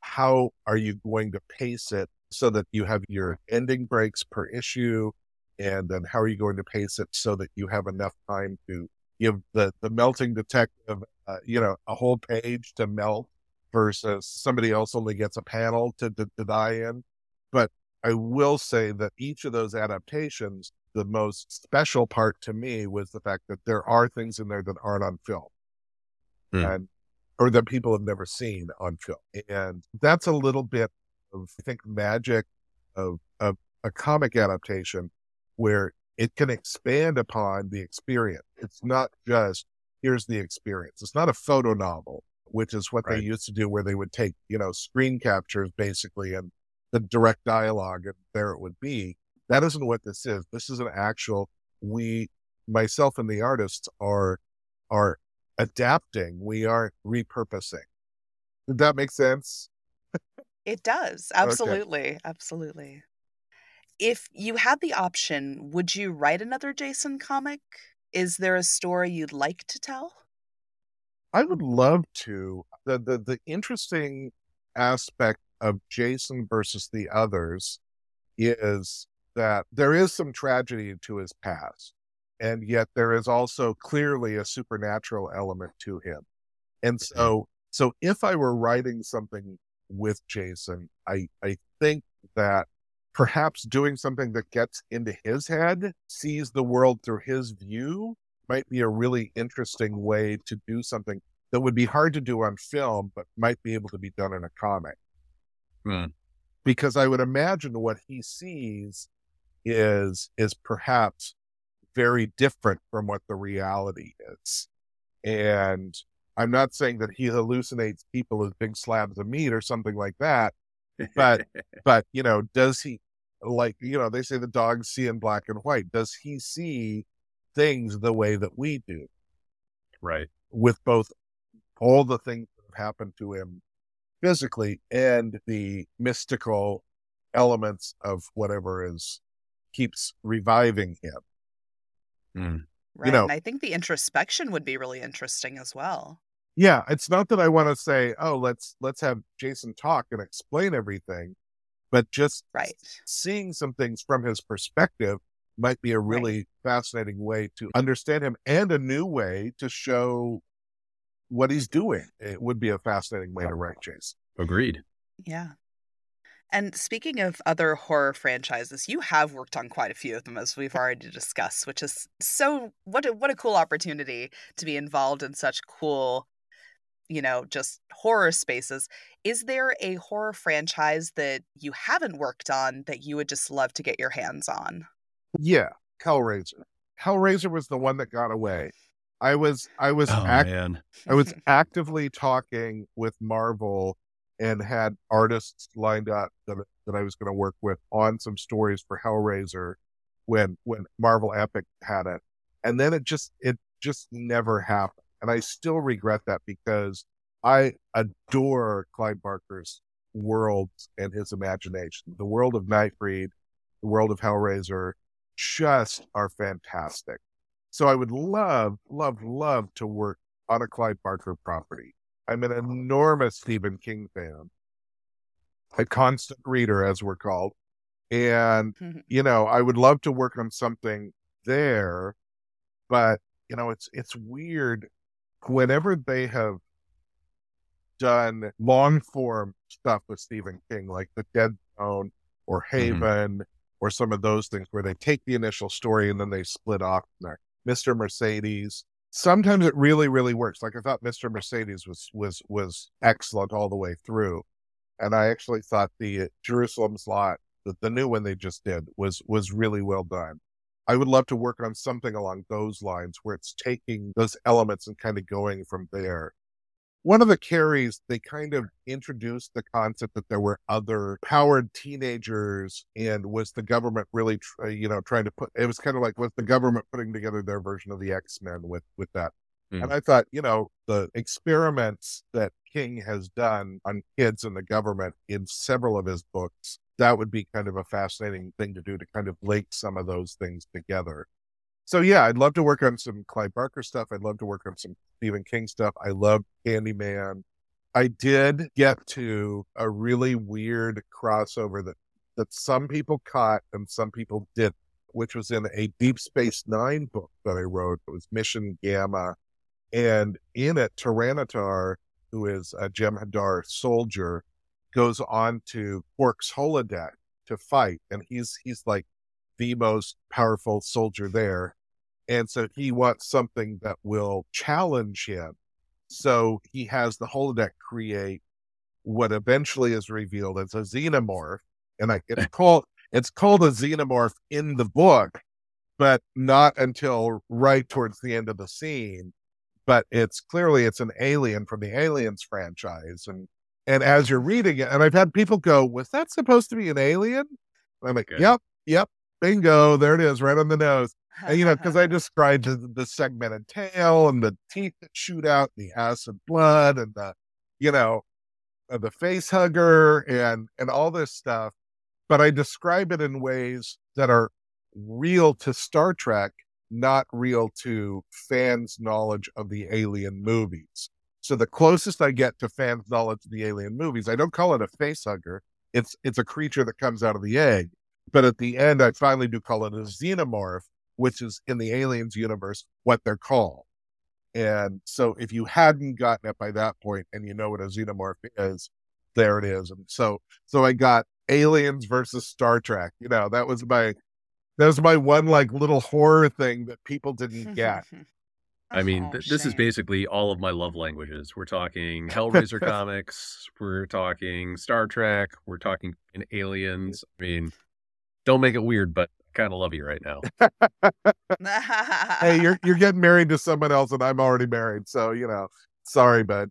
how are you going to pace it so that you have your ending breaks per issue and then how are you going to pace it so that you have enough time to give the the melting detective uh, you know a whole page to melt versus somebody else only gets a panel to, to, to die in. But i will say that each of those adaptations the most special part to me was the fact that there are things in there that aren't on film. Hmm. and or that people have never seen on film. And that's a little bit of i think magic of of a comic adaptation where it can expand upon the experience. It's not just here's the experience. It's not a photo novel, which is what Right. they used to do where they would take, you know, screen captures basically and the direct dialogue and there it would be. That isn't what this is. This is an actual we myself and the artists are are adapting. We aren't repurposing. Did that make sense? It does. (laughs) Absolutely. Absolutely. If you had the option, would you write another Jason comic? Is there a story you'd like to tell? I would love to. The the the interesting aspect of Jason versus the others is that there is some tragedy to his past, and yet there is also clearly a supernatural element to him. And mm-hmm. so, so if I were writing something with Jason, I I think that perhaps doing something that gets into his head, sees the world through his view, might be a really interesting way to do something that would be hard to do on film, but might be able to be done in a comic. Hmm. Because I would imagine what he sees is is perhaps very different from what the reality is. And I'm not saying that he hallucinates people as big slabs of meat or something like that, but (laughs) but you know, does he like you know they say the dogs see in black and white. Does he see things the way that we do? Right. With both all the things that have happened to him physically and the mystical elements of whatever is keeps reviving him. Mm. right you know, and i think the introspection would be really interesting as well. Yeah it's not that i want to say oh let's let's have jason talk and explain everything but just right. seeing some things from his perspective might be a really right. fascinating way to understand him and a new way to show what he's doing. It would be a fascinating way to write Chase. Agreed. Yeah. And speaking of other horror franchises, you have worked on quite a few of them, as we've already discussed, which is so what a, what a cool opportunity to be involved in such cool you know, just horror spaces. Is there a horror franchise that you haven't worked on that you would just love to get your hands on? Yeah, Hellraiser. Hellraiser was the one that got away. I was I was oh, act- man. I was (laughs) actively talking with Marvel and had artists lined up that that I was going to work with on some stories for Hellraiser when when Marvel Epic had it. And then it just it just never happened. And I still regret that because I adore Clive Barker's world and his imagination. The world of Nightbreed, the world of Hellraiser just are fantastic. So I would love, love, love to work on a Clive Barker property. I'm an enormous Stephen King fan, a constant reader, as we're called. And, (laughs) you know, I would love to work on something there, but, you know, it's, it's weird whenever they have done long form stuff with Stephen King, like The Dead Zone or mm-hmm. Haven mm-hmm. or some of those things where they take the initial story and then they split off there. Mr. Mercedes. Sometimes it really, really works. Like I thought Mr. Mercedes was was was excellent all the way through. And I actually thought the Jerusalem's Lot, the, the new one they just did, was was really well done. I would love to work on something along those lines where it's taking those elements and kind of going from there. One of the carries, they kind of introduced the concept that there were other powered teenagers, and was the government really, uh, you know, trying to put? It was kind of like was the government putting together their version of the X Men with with that. Mm. And I thought, you know, the experiments that King has done on kids and the government in several of his books that would be kind of a fascinating thing to do to kind of link some of those things together. So yeah, I'd love to work on some Clive Barker stuff. I'd love to work on some Stephen King stuff. I love Candyman. I did get to a really weird crossover that that some people caught and some people didn't, which was in a Deep Space Nine book that I wrote. It was Mission Gamma, and in it, Taran'atar, who is a Jem'Hadar soldier, goes on to Quark's holodeck to fight, and he's he's like the most powerful soldier there, and so he wants something that will challenge him. So he has the holodeck create what eventually is revealed as a xenomorph, and I, it's (laughs) called it's called a xenomorph in the book, but not until right towards the end of the scene. But it's clearly it's an alien from the Aliens franchise, and and as you're reading it, and I've had people go, was that supposed to be an alien? And I'm like, Good. yep, yep, bingo, there it is, right on the nose. And, you know, because I (laughs) described the, the segmented tail and the teeth that shoot out, the acid blood, and the, you know, uh, the face hugger, and and all this stuff. but I describe it in ways that are real to Star Trek, not real to fans' knowledge of the alien movies. So the closest I get to fans' knowledge of the alien movies, I don't call it a face hugger. It's it's a creature that comes out of the egg. But at the end, I finally do call it a xenomorph, which is in the aliens universe what they're called. And so if you hadn't gotten it by that point and you know what a xenomorph is, there it is. And so so I got aliens versus Star Trek. You know, that was my that was my one like little horror thing that people didn't (laughs) get. I mean, Oh, th- this is basically all of my love languages. We're talking (laughs) Hellraiser comics, we're talking Star Trek, we're talking in aliens. I mean, don't make it weird, but I kind of love you right now. (laughs) hey, you're you're getting married to someone else and I'm already married. So, you know, sorry, bud.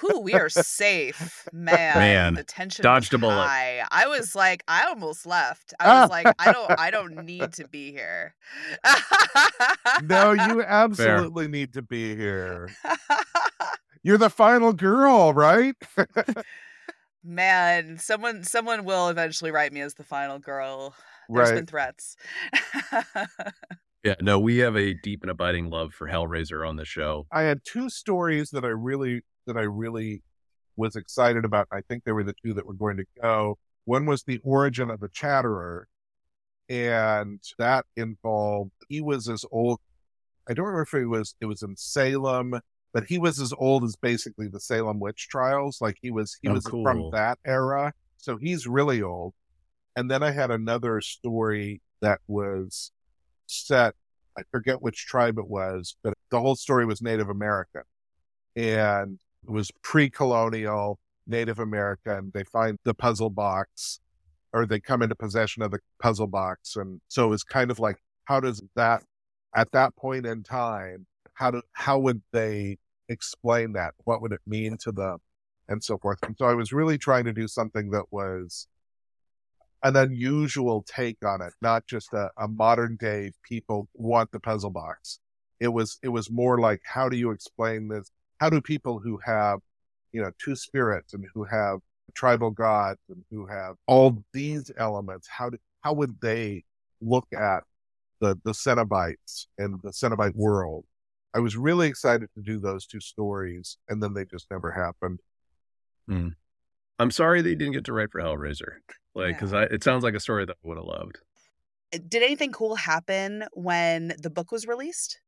Whew, we are safe, man. Man, the tension dodged was a bullet. high. I was like, I almost left. I was like, (laughs) I don't, I don't need to be here. No, you (laughs) absolutely need to be here. You're the final girl, right? (laughs) man, someone, someone will eventually write me as the final girl. There's right. been threats. Yeah, no, we have a deep and abiding love for Hellraiser on the show. I had two stories that I really that I really was excited about. I think they were the two that were going to go. One was the origin of the Chatterer, and that involved he was as old. I don't remember if it was it was in Salem, but he was as old as basically the Salem witch trials. Like he was he Oh, was from that era, so he's really old. And then I had another story that was set. I forget which tribe it was, but the whole story was Native American, and it was pre-colonial Native American. They find the puzzle box, or they come into possession of the puzzle box, and so it was kind of like, how does that, at that point in time, how do how would they explain that? What would it mean to them, and so forth. And so I was really trying to do something that was an unusual take on it, not just a, a modern day people want the puzzle box. It was it was more like how do you explain this? How do people who have, you know, two spirits and who have tribal gods and who have all these elements, how do how would they look at the the Cenobites and the Cenobite world? I was really excited to do those two stories, and then they just never happened. Hmm. I'm sorry that you didn't get to write for Hellraiser. Like, because Yeah. it sounds like a story that I would have loved. Uh, did anything cool happen when the book was released?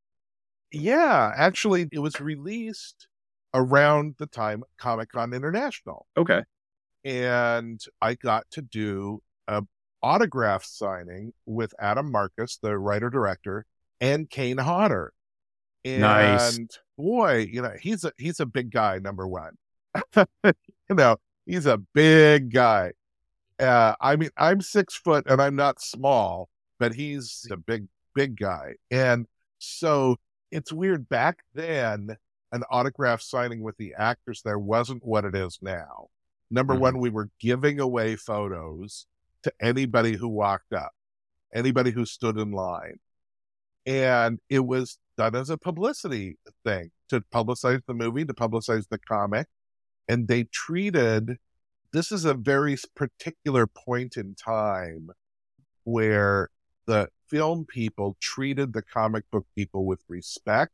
Yeah, actually, it was released around the time Comic Con International, Okay. and I got to do a autograph signing with Adam Marcus, the writer director, and Kane Hodder. And Nice. boy, you know he's a he's a big guy. Number one, (laughs) you know he's a big guy. Uh, I mean, I'm six foot and I'm not small, but he's a big big guy, and so it's weird. Back then, an autograph signing with the actors there wasn't what it is now. Number Mhm. one, we were giving away photos to anybody who walked up, anybody who stood in line. And it was done as a publicity thing to publicize the movie, to publicize the comic. And they treated this is a very particular point in time where the film people treated the comic book people with respect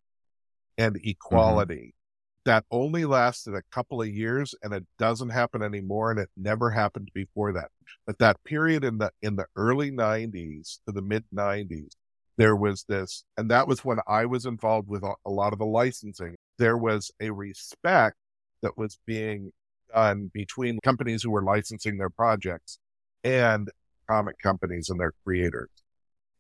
and mm-hmm. equality. That only lasted a couple of years and it doesn't happen anymore and it never happened before that. But that period in the in the early 90s to the mid 90s there was this and that was when I was involved with a lot of the licensing. There was a respect that was being done between companies who were licensing their projects and comic companies and their creators.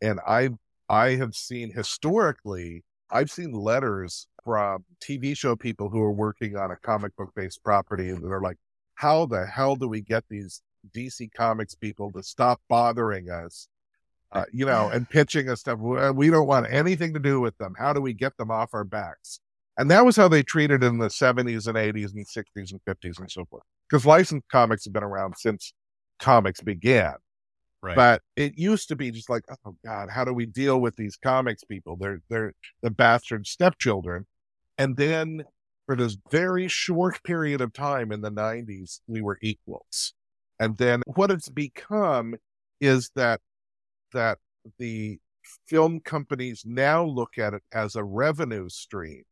And I I have seen historically, I've seen letters from TV show people who are working on a comic book based property and they're like, how the hell do we get these DC Comics people to stop bothering us? Uh, you know, and pitching us stuff. "Well, We don't want anything to do with them. How do we get them off our backs? And that was how they treated in the 70s and 80s and 60s and 50s and so forth. Because licensed comics have been around since comics began. Right. But it used to be just like, oh God, how do we deal with these comics people? They're they're the bastard stepchildren. And then for this very short period of time in the 90s, we were equals. And then what it's become is that that the film companies now look at it as a revenue stream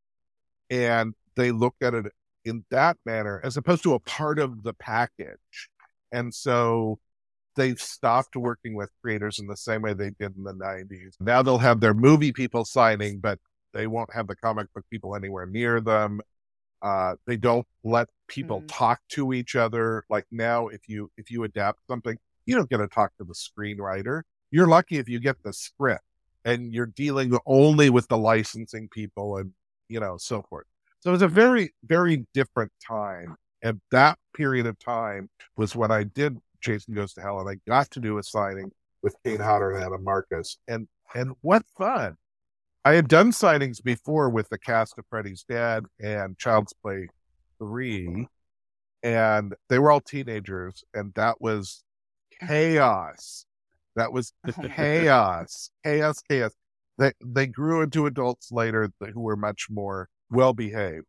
and they look at it in that manner as opposed to a part of the package. And so they've stopped working with creators in the same way they did in the 90s. Now they'll have their movie people signing, but they won't have the comic book people anywhere near them. Uh, they don't let people mm. talk to each other. Like now, if you if you adapt something, you don't get to talk to the screenwriter. You're lucky if you get the script, and you're dealing only with the licensing people and you know so forth. So it's a very very different time, and that period of time was when I did Jason Goes to Hell, and I got to do a signing with Kane Hodder and Adam Marcus, and and what fun! I had done signings before with the cast of Freddy's Dead and Child's Play 3, and they were all teenagers, and that was (laughs) chaos. That was (laughs) chaos, chaos, chaos. They they grew into adults later who were much more well behaved.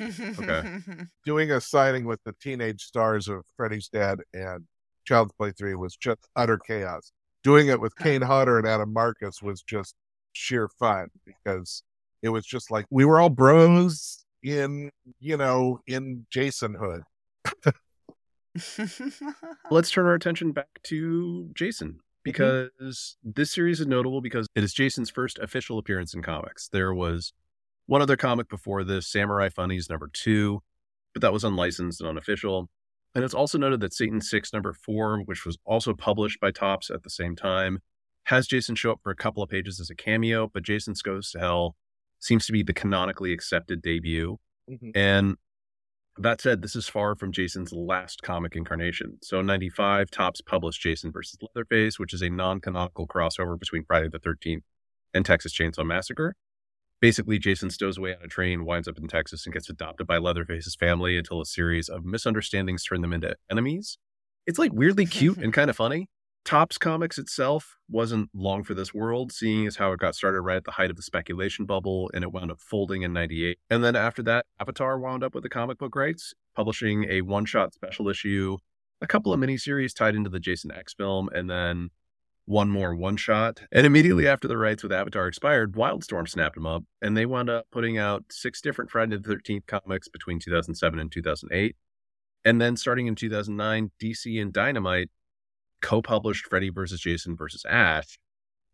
okay. (laughs) Doing a signing with the teenage stars of Freddy's Dead and Child's Play 3 was just utter chaos. Doing it with Kane Hodder and Adam Marcus was just sheer fun because it was just like we were all bros in you know in jasonhood (laughs) (laughs) let's turn our attention back to jason. Because mm-hmm. this series is notable because it is jason's first official appearance in comics there was one other comic before this samurai funnies number two but that was unlicensed and unofficial and it's also noted that satan 6 number 4 which was also published by Topps at the same time has Jason show up for a couple of pages as a cameo, but Jason's Goes to Hell seems to be the canonically accepted debut. Mm-hmm. And that said, this is far from Jason's last comic incarnation. So in 95, Topps published Jason versus Leatherface, which is a non-canonical crossover between Friday the 13th and Texas Chainsaw Massacre. Basically, Jason stows away on a train, winds up in Texas, and gets adopted by Leatherface's family until a series of misunderstandings turn them into enemies. It's like weirdly cute and (laughs) kind of funny. Topps Comics itself wasn't long for this world, seeing as how it got started right at the height of the speculation bubble and it wound up folding in 98. And then after that, Avatar wound up with the comic book rights, publishing a one shot special issue, a couple of miniseries tied into the Jason X film, and then one more one shot. And immediately after the rights with Avatar expired, Wildstorm snapped them up and they wound up putting out six different Friday the 13th comics between 2007 and 2008. And then starting in 2009, DC and Dynamite co-published Freddy versus Jason versus Ash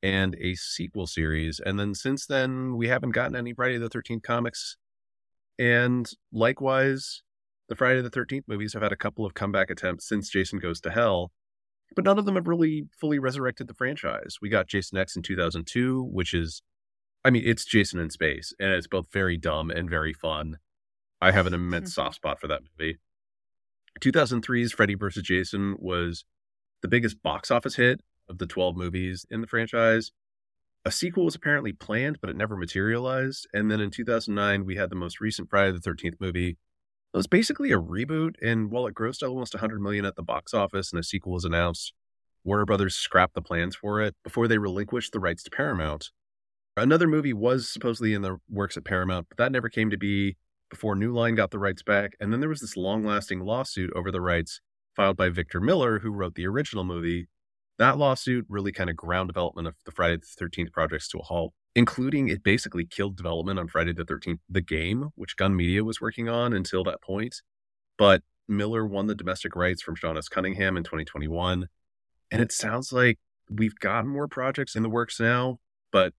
and a sequel series. And then since then, we haven't gotten any Friday the 13th comics. And likewise, the Friday the 13th movies have had a couple of comeback attempts since Jason Goes to Hell, but none of them have really fully resurrected the franchise. We got Jason X in 2002, which is, I mean, it's Jason in space, and it's both very dumb and very fun. I have an immense mm-hmm. soft spot for that movie. 2003's Freddy vs. Jason was the biggest box office hit of the 12 movies in the franchise. A sequel was apparently planned, but it never materialized. And then in 2009, we had the most recent Friday the 13th movie. It was basically a reboot, and while it grossed almost 100 million at the box office and a sequel was announced, Warner Brothers scrapped the plans for it before they relinquished the rights to Paramount. Another movie was supposedly in the works at Paramount, but that never came to be before New Line got the rights back. And then there was this long lasting lawsuit over the rights filed by Victor Miller, who wrote the original movie. That lawsuit really kind of ground development of the Friday the 13th projects to a halt, including it basically killed development on Friday the 13th, the game, which Gun Media was working on until that point. But Miller won the domestic rights from Sean S. Cunningham in 2021. And it sounds like we've got more projects in the works now, but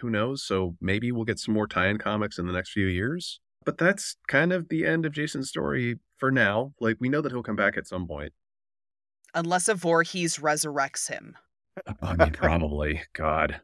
who knows? So maybe we'll get some more tie in comics in the next few years. But that's kind of the end of Jason's story for now. Like we know that he'll come back at some point. Unless a Voorhees resurrects him. (laughs) I mean, (laughs) probably. God.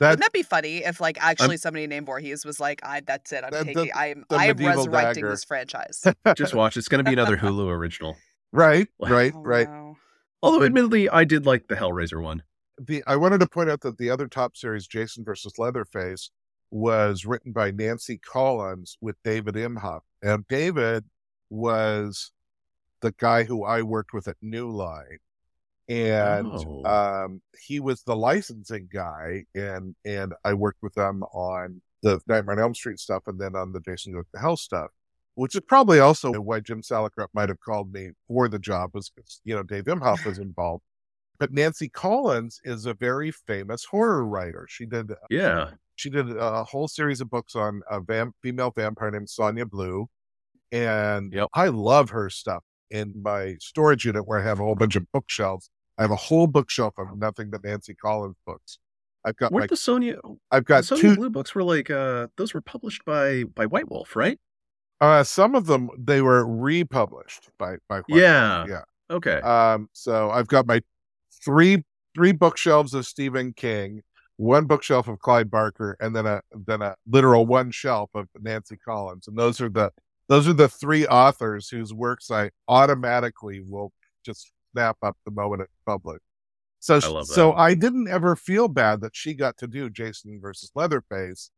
That, Wouldn't that be funny if, like, actually I'm, somebody named Voorhees was like, "I, that's it. I'm taking. The, I'm. The I'm resurrecting dagger. this franchise." (laughs) Just watch. It's going to be another Hulu original. Right. Right. Oh, right. No. Although, admittedly, I did like the Hellraiser one. The I wanted to point out that the other Topps series, Jason versus Leatherface, was written by Nancy Collins with David Imhoff. And David was the guy who I worked with at New Line. And oh. um, he was the licensing guy, and and I worked with them on the Nightmare on Elm Street stuff, and then on the Jason Goes to Hell stuff. which is probably also why Jim Salicrup might have called me for the job was because, you know, Dave Imhoff was involved. But Nancy Collins is a very famous horror writer. She did Yeah. She did a whole series of books on a vam- female vampire named Sonja Blue. And Yep. I love her stuff. In my storage unit where I have a whole bunch of bookshelves, I have a whole bookshelf of nothing but Nancy Collins books. I've got Weren't like the Sonja I've got Sonja two Blue books were like uh those were published by by White Wolf, right? uh some of them they were republished by by White yeah. yeah. Okay. Um, so I've got my three three bookshelves of Stephen King, one bookshelf of Clive Barker, and then a then a literal one shelf of Nancy Collins. And those are the those are the three authors whose works I automatically will just snap up the moment it's published. So I so. I didn't ever feel bad that she got to do Jason versus Leatherface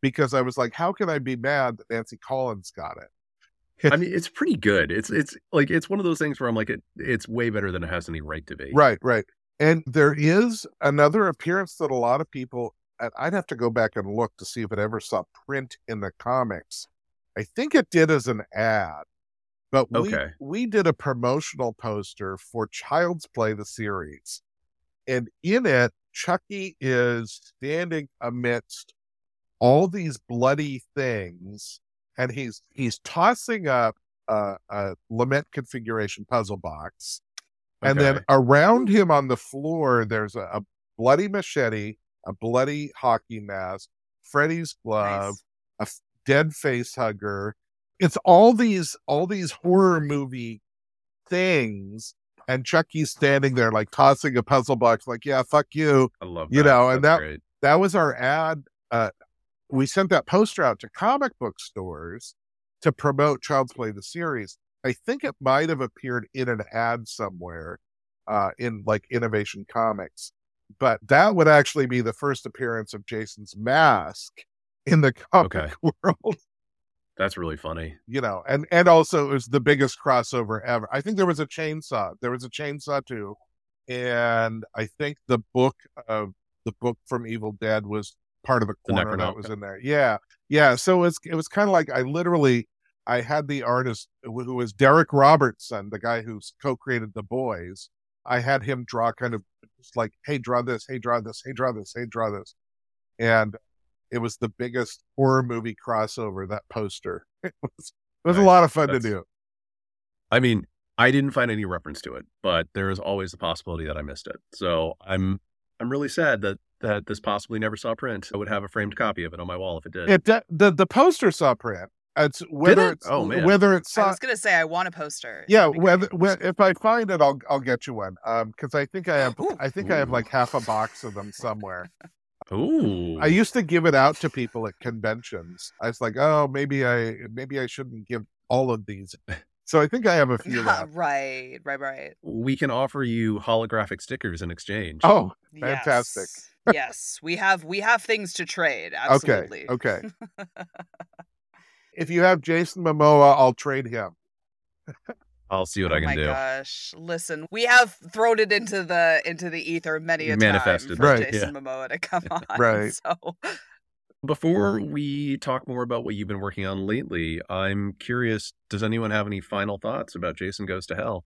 because I was like, how can I be mad that Nancy Collins got it? I mean, it's pretty good. It's it's like it's one of those things where I'm like, it, it's way better than it has any right to be. Right, right. And there is another appearance that a lot of people, I'd have to go back and look to see if it ever saw print in the comics. I think it did as an ad, but we, Okay. we did a promotional poster for Child's Play, the series. And in it, Chucky is standing amidst all these bloody things, and he's he's tossing up a, a lament configuration puzzle box. And then around him on the floor, there's a, a bloody machete, a bloody hockey mask, Freddy's glove, Nice. a dead face hugger. It's all these all these horror movie things, and Chucky's standing there like tossing a puzzle box, like, "Yeah, fuck you." I love you that. know, and that- great. That was our ad. Uh, we sent that poster out to comic book stores to promote Child's Play the series. I think it might have appeared in an ad somewhere uh, in like Innovation Comics, but that would actually be the first appearance of Jason's mask in the comic Okay. (laughs) world. That's really funny. You know, and and also it was the biggest crossover ever. I think there was a chainsaw. There was a chainsaw too, and I think the book of the book from Evil Dead was part of the The corner that was in there. Yeah, yeah. So it was it was kind of like I literally I had the artist who who was Darick Robertson, the guy who's co-created the boys. I had him draw kind of just like, hey, draw this, hey, draw this, hey, draw this, hey, draw this, and it was the biggest horror movie crossover. That poster. (laughs) It was it was a lot of fun That's- to do. I mean, I didn't find any reference to it, but there is always the possibility that I missed it. So I'm I'm really sad that that this possibly never saw print. I would have a framed copy of it on my wall if it did. It de- the the poster saw print. It's whether it? it's Oh, man. whether it's I was gonna say I want a poster. yeah That'd whether if I find it I'll I'll get you one um because I think I have Ooh. I think I have like half a box of them somewhere. Ooh. I used to give it out to people at conventions. I was like, oh maybe I maybe I shouldn't give all of these. So I think I have a few (laughs) left. right, right, right. we can offer you holographic stickers in exchange. Oh, Fantastic. Yes. yes, we have we have things to trade. okay, Absolutely. okay. (laughs) if you have Jason Momoa, I'll trade him. I'll see what oh I can do. my gosh! Listen, we have thrown it into the into the ether many a Manifested. time for Right, Jason Momoa to come (laughs) on. Right. So Before we talk more about what you've been working on lately, I'm curious does anyone have any final thoughts about Jason Goes to Hell?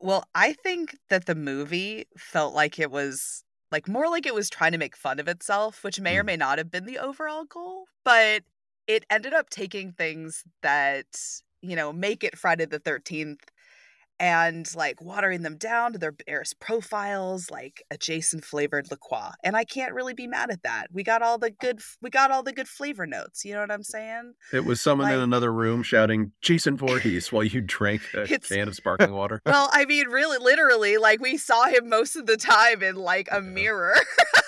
Well, I think that the movie felt like it was like more like it was trying to make fun of itself, which may or Mm. may not have been the overall goal, but it ended up taking things that, you know, make it Friday the 13th and like watering them down to their barest profiles, like a Jason flavored LaCroix. And I can't really be mad at that. We got all the good we got all the good flavor notes, you know what I'm saying? It was someone in another room shouting Jason Voorhees while you drank a (laughs) can of sparkling water. (laughs) Well, I mean, really, literally, like we saw him most of the time in like a Yeah. mirror. (laughs)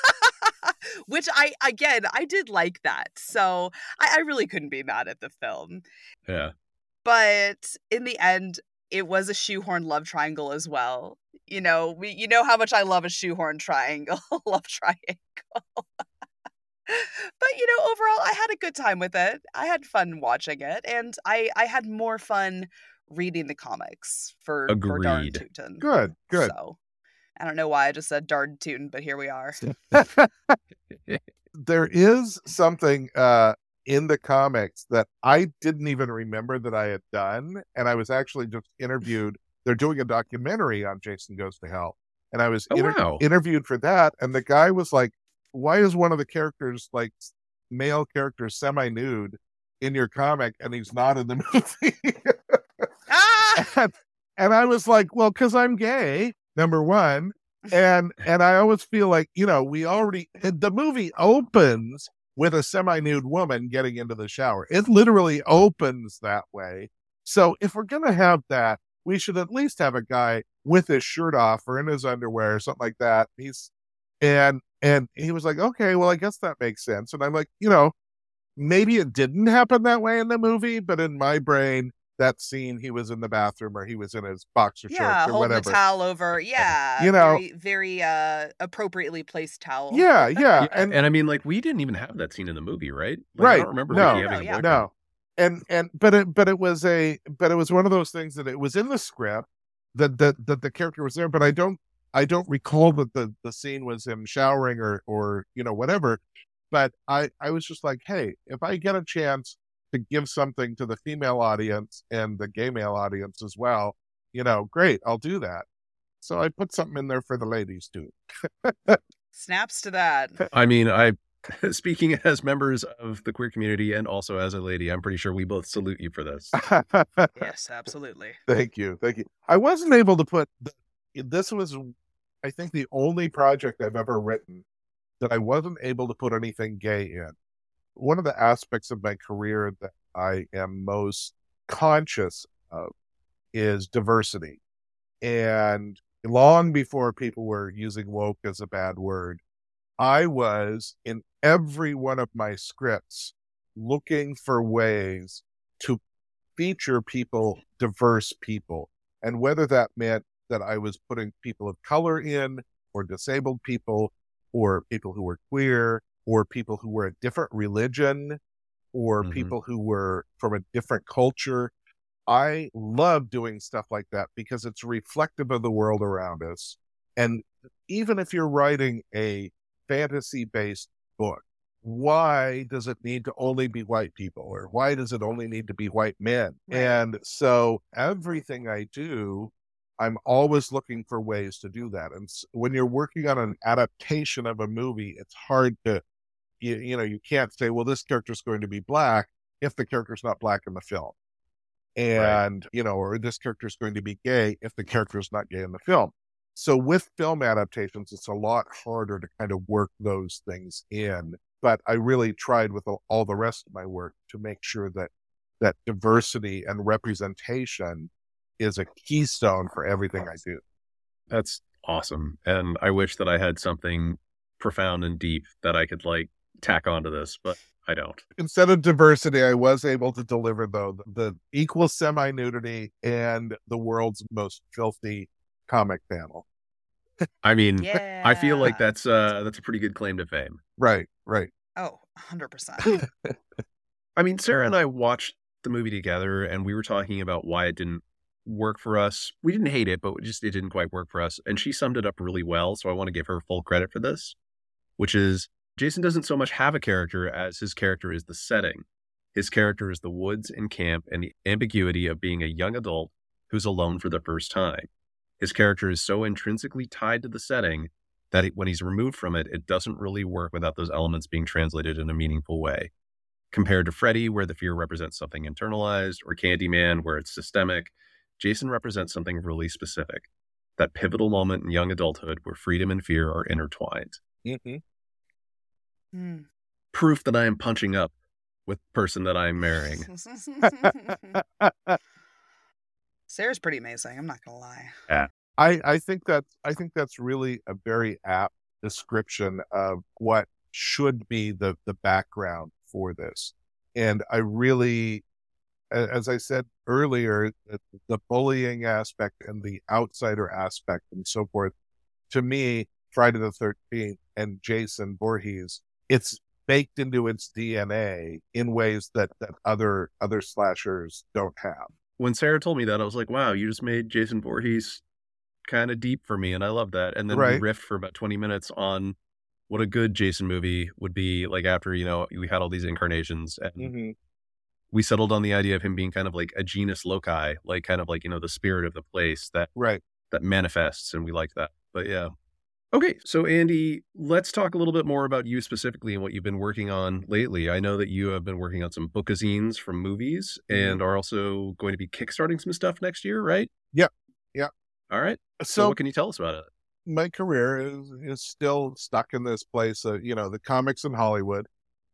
Which I, again, I did like that. So I, I really couldn't be mad at the film. Yeah. But in the end, it was a shoehorn love triangle as well. You know, we, you know how much I love a shoehorn triangle, (laughs) love triangle. but you know, overall, I had a good time with it. I had fun watching it, and I, I had more fun reading the comics for for Darn Agreed. Tootin. Good, good. So I don't know why I just said Darn Tootin, but here we are. (laughs) there is something uh in the comics that I didn't even remember that I had done. And I was actually just interviewed. They're doing a documentary on Jason Goes to Hell. And I was Oh, inter- wow. interviewed for that. And the guy was like, Why is one of the characters, like male character, semi nude in your comic? And he's not in the (laughs) movie. Ah! (laughs) and, and I was like, well, because I'm gay, number one. (laughs) And and I always feel like, you know, we already eh, the movie opens with a semi-nude woman getting into the shower. It literally opens that way. So if we're gonna have that, we should at least have a guy with his shirt off or in his underwear or something like that. He's and and he was like, okay, well, I guess that makes sense. And I'm like, you know, maybe it didn't happen that way in the movie, but in my brain, that scene he was in the bathroom or he was in his boxer yeah, shorts or holding whatever. the towel over. Yeah, You know- very, very uh, appropriately placed towel. Yeah, yeah, Yeah, and and, I mean, like, we didn't even have that scene in the movie, right? Like, I don't remember No. Ricky No, having a yeah. boyfriend. no, and and but it but it was a but it was one of those things that it was in the script that that that the character was there, but I don't I don't recall that the the scene was him showering or or you know whatever. But I I was just like, hey, if I get a chance to give something to the female audience and the gay male audience as well, you know, great, I'll do that. So I put something in there for the ladies too. (laughs) Snaps to that. I mean, I (laughs) speaking as members of the queer community and also as a lady, I'm pretty sure we both salute you for this. (laughs) Yes, absolutely. Thank you. Thank you. I wasn't able to put this was I think the only project I've ever written that I wasn't able to put anything gay in. One of the aspects of my career that I am most conscious of is diversity. And long before people were using woke as a bad word, I was in every one of my scripts looking for ways to feature people, diverse people. And whether that meant that I was putting people of color in, or disabled people, or people who were queer, or people who were a different religion, or Mhm. people who were from a different culture. I love doing stuff like that because it's reflective of the world around us. And even if you're writing a fantasy based book, why does it need to only be white people or why does it only need to be white men? Right. And so everything I do, I'm always looking for ways to do that. And when you're working on an adaptation of a movie, it's hard to, you, you know, you can't say, well, this character's going to be black if the character's not black in the film. And, you know, or this character's going to be gay if the character's not gay in the film. So with film adaptations, it's a lot harder to kind of work those things in. But I really tried with all- all the rest of my work to make sure that that diversity and representation is a keystone for everything I do. That's awesome. And I wish that I had something profound and deep that I could like tack onto this, but I don't. Instead of diversity, I was able to deliver though the, the equal semi nudity and the world's most filthy comic panel. I mean, Yeah. I feel like that's uh that's a pretty good claim to fame. Right, right. Oh, 100%. (laughs) I mean, Sarah and I watched the movie together and we were talking about why it didn't work for us. We didn't hate it, but it just it didn't quite work for us. And she summed it up really well, so I want to give her full credit for this, which is Jason doesn't so much have a character as his character is the setting. His character is the woods and camp and the ambiguity of being a young adult who's alone for the first time. His character is so intrinsically tied to the setting that it, when he's removed from it, it doesn't really work without those elements being translated in a meaningful way compared to Freddy, where the fear represents something internalized, or Candyman, where it's systemic, Jason represents something really specific. That pivotal moment in young adulthood where freedom and fear are intertwined. hmm Hmm. Proof that I am punching up with the person that I'm marrying. (laughs) (laughs) Sarah's pretty amazing. I'm not gonna lie. Yeah, I, I think that I think that's really a very apt description of what should be the the background for this. And I really, as I said earlier, the, the bullying aspect and the outsider aspect and so forth, to me, Friday the Thirteenth and Jason Voorhees, it's baked into its DNA in ways that that other other slashers don't have. When Sarah told me that, I was like, wow, you just made Jason Voorhees kind of deep for me. And I love that. And then Right. we riffed for about 20 minutes on what a good Jason movie would be like after, you know, we had all these incarnations and hmm we settled on the idea of him being kind of like a genus loci, like kind of like, you know, the spirit of the place that Right. that manifests and we like that. But yeah. Okay, so Andy, let's talk a little bit more about you specifically and what you've been working on lately. I know that you have been working on some bookazines from movies mm-hmm. and are also going to be kickstarting some stuff next year, right? Yep. Yep. All right. Uh, so, So what can you tell us about it? my career is is still stuck in this place of you know the comics in Hollywood,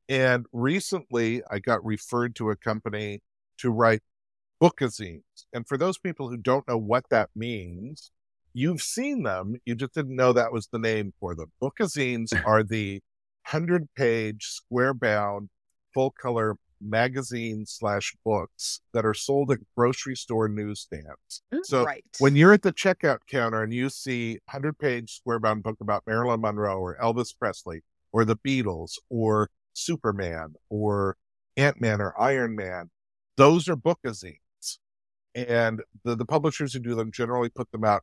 and recently I got referred to a company to write bookazines. And for those people who don't know what that means, you've seen them, you just didn't know that was the name for them. Bookazines (laughs) are the hundred page square bound full color magazine slash books that are sold at grocery store newsstands. Mm, so right. when you're at the checkout counter and you see a 100 page square bound book about Marilyn Monroe or Elvis Presley or the Beatles or Superman or Ant Man or Iron Man, those are bookazines. And the, the publishers who do them generally put them out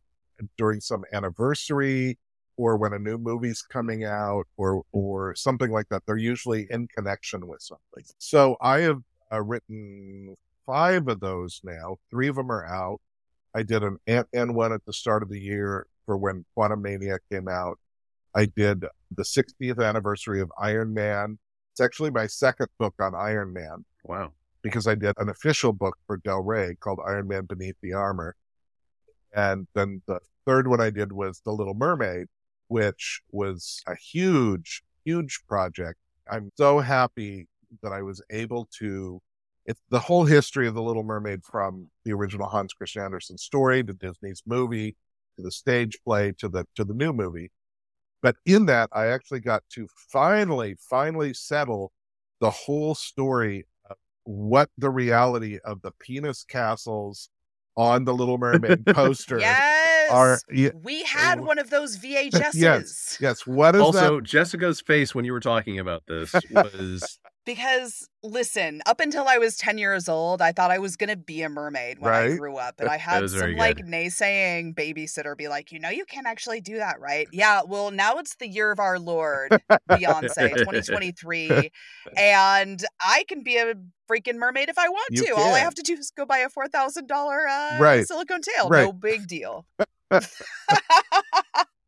during some anniversary or when a new movie's coming out or or something like that. They're usually in connection with something. So I have uh, written five of those now. Three of them are out. I did an Ant Man one at the start of the year for when Quantumania came out. I did the 60th anniversary of Iron Man. It's actually my second book on Iron Man Wow. because I did an official book for Del Rey called Iron Man Beneath the Armor. And then the third one I did was The Little Mermaid, which was a huge, huge project. I'm so happy that I was able to. It's the whole history of The Little Mermaid from the original Hans Christian Andersen story to Disney's movie to the stage play to the to the new movie. But in that, I actually got to finally, finally settle the whole story of what the reality of the penis castles on the Little Mermaid poster yes. are. Yeah, we had Uh, one of those VHSs. (laughs) Yes. yes. What is also, that? Jessica's face when you were talking about this (laughs) was Because listen, up until I was 10 years old, I thought I was going to be a mermaid when I grew up. And I had some like naysaying babysitter be like, you know, you can't actually do that, right? Yeah, well, now it's the year of our Lord, Beyonce, 2023. (laughs) And I can be a freaking mermaid if I want You to. All I have to do is go buy a $4,000 uh, Right. silicone tail. Right. No big deal. (laughs)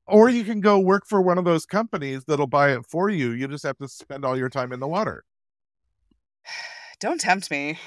Or you can go work for one of those companies that'll buy it for you. You just have to spend all your time in the water. Don't tempt me.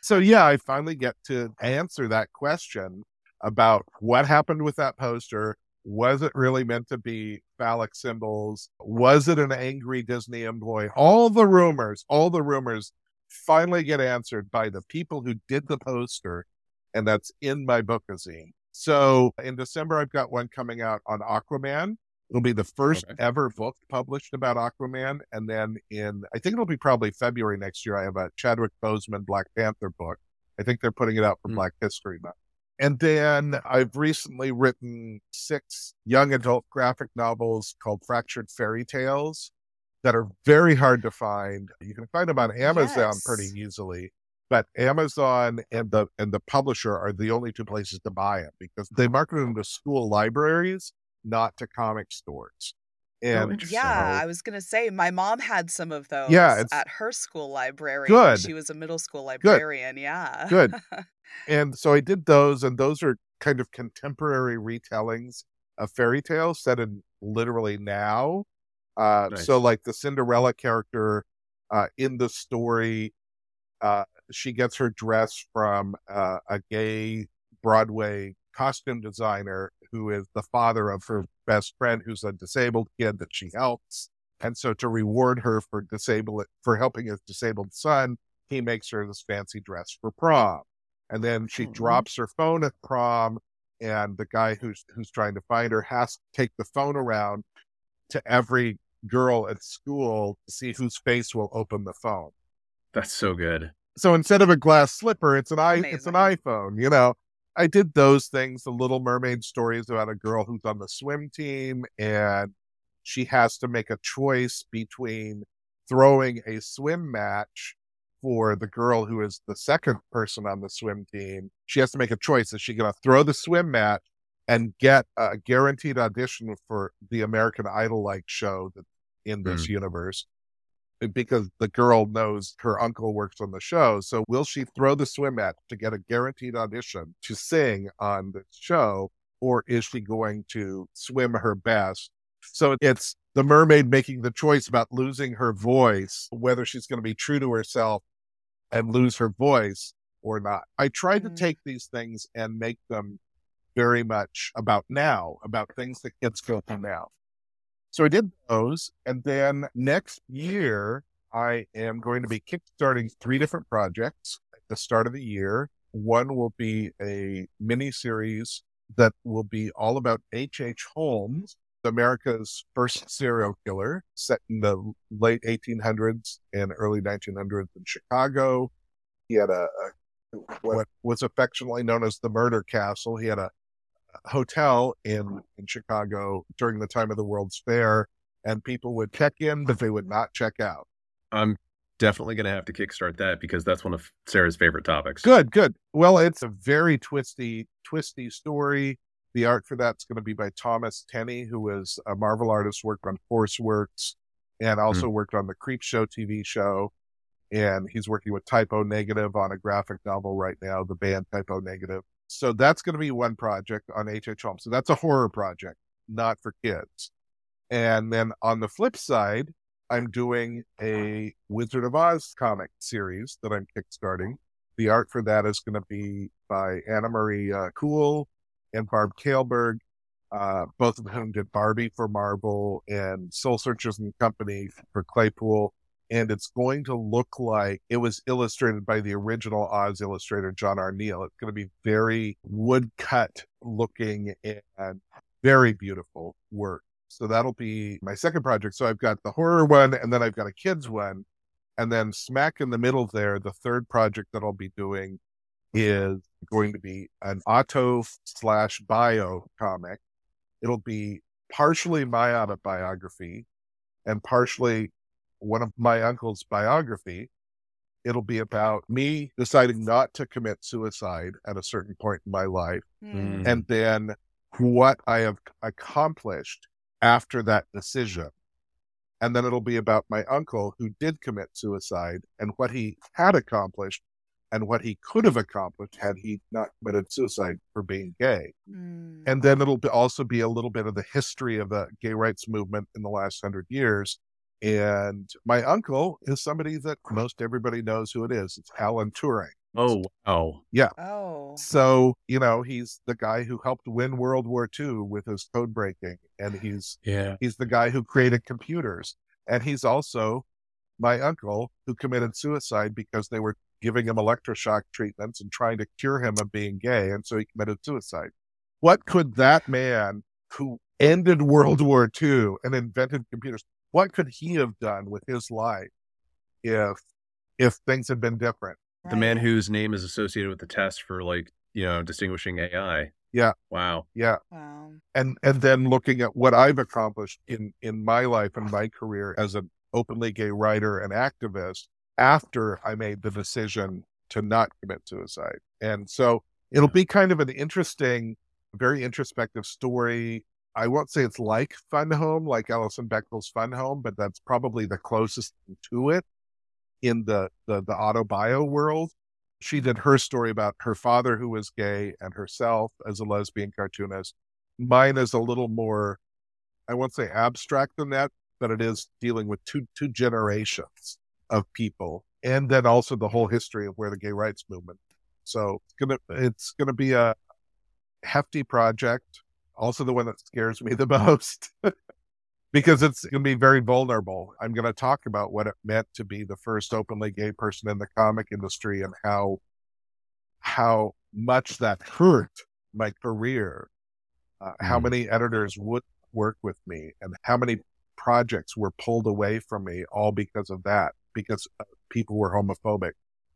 So yeah, I finally get to answer that question about what happened with that poster. Was it really meant to be phallic symbols? Was it an angry Disney employee? All the rumors, all the rumors finally get answered by the people who did the poster, and that's in my bookazine. So in December, I've got one coming out on Aquaman. It'll be the first Okay. ever book published about Aquaman. And then in, I think it'll be probably February next year, I have a Chadwick Boseman Black Panther book. I think they're putting it out for Hmm. Black History Month. And then I've recently written six young adult graphic novels called Fractured Fairy Tales that are very hard to find. You can find them on Amazon Yes. pretty easily, but Amazon and the and the publisher are the only two places to buy them because they market them to school libraries, not to comic stores. And interesting. Yeah, so- I was gonna say my mom had some of those Yeah, at her school library. Good. She was a middle school librarian. Yeah. Good. (laughs) And so I did those, and those are kind of contemporary retellings of fairy tales set in literally now. Uh, Nice. So, like the Cinderella character uh, in the story, uh, she gets her dress from uh, a gay Broadway costume designer who is the father of her best friend, who's a disabled kid that she helps. And so, to reward her for disable for helping his disabled son, he makes her this fancy dress for prom. And then she Aw. drops her phone at prom, and the guy who's who's trying to find her has to take the phone around to every girl at school to see whose face will open the phone. that's so good. So instead of a glass slipper, it's an i it's an iPhone. You know, I did those things. The Little Mermaid story is about a girl who's on the swim team, and she has to make a choice between throwing a swim match for the girl who is the second person on the swim team. She has to make a choice. Is she going to throw the swim match and get a guaranteed audition for the American Idol like show that in this Mm. universe because the girl knows her uncle works on the show. So will she throw the swim mat to get a guaranteed audition to sing on the show, or is she going to swim her best? So it's the mermaid making the choice about losing her voice, whether she's going to be true to herself and lose her voice or not. I try to Mhm. take these things and make them very much about now, about things that kids go through now. So I did those. And then next year, I am going to be kickstarting three different projects at the start of the year. One will be a mini series that will be all about H.H. H. Holmes, America's first serial killer, set in the late 1800s and early 1900s in Chicago. He had a, a what was affectionately known as the murder castle. He had a hotel in in Chicago during the time of the World's Fair, and people would check in, but they would mm-hmm. not check out. I'm definitely going to have to kickstart that because that's one of Sarah's favorite topics. Good, good. Well, it's a very twisty, twisty story. The art for that's going to be by Thomas Tenney, who is a Marvel artist, worked on Force Works, and also mm. worked on the Creepshow TV show. And he's working with Type O Negative on a graphic novel right now, the band Type O Negative. So that's going to be one project on H.H. So that's a horror project, not for kids. And then on the flip side, I'm doing a Wizard of Oz comic series that I'm kickstarting. The art for that is going to be by Anna-Maria uh, Cool and Barb Kaalberg, uh, both of whom did Barbie for Marvel and Soul Searchers and Company for Claypool. And it's going to look like it was illustrated by the original Oz illustrator, John R. It's going to be very woodcut looking and very beautiful work. So that'll be my second project. So I've got the horror one and then I've got a kids one. And then smack in the middle there, the third project that I'll be doing is going to be an auto slash bio comic. It'll be partially my autobiography and partially one of my uncle's biography. It'll be about me deciding not to commit suicide at a certain point in my life. Mm. and then what I have accomplished after that decision. And then it'll be about my uncle who did commit suicide and what he had accomplished and what he could have accomplished had he not committed suicide for being gay. Hmm. And then it'll be also be a little bit of the history of the gay rights movement in the last hundred years. And my uncle is somebody that most everybody knows who it is. It's Alan Turing. Oh, wow. Yeah. Oh. So, you know, he's the guy who helped win World War II with his code breaking, and he's Yeah. he's the guy who created computers. And he's also my uncle who committed suicide because they were giving him electroshock treatments and trying to cure him of being gay, and so he committed suicide. What could that man who ended World War II and invented computers, what could he have done with his life if if things had been different? The man whose name is associated with the test for like, you know, distinguishing AI. Yeah. Wow. Yeah. Wow. and and then looking at what I've accomplished in in my life and my career as an openly gay writer and activist after I made the decision to not commit suicide. And so it'll be kind of an interesting, very introspective story. I won't say it's like Fun Home, like Alison Bechdel's Fun Home, but that's probably the closest to it in the the, the auto bio world. She did her story about her father who was gay and herself as a lesbian cartoonist. Mine is a little more i won't say abstract than that but it is dealing with two two generations of people and then also the whole history of where the gay rights movement. So it's gonna it's gonna be a hefty project also the one that scares me the (laughs) most because it's gonna be very vulnerable i'm gonna talk about what it meant to be the first openly gay person in the comic industry and how how much that hurt my career uh, how Mm. many editors would work with me and how many projects were pulled away from me all because of that because uh, people were homophobic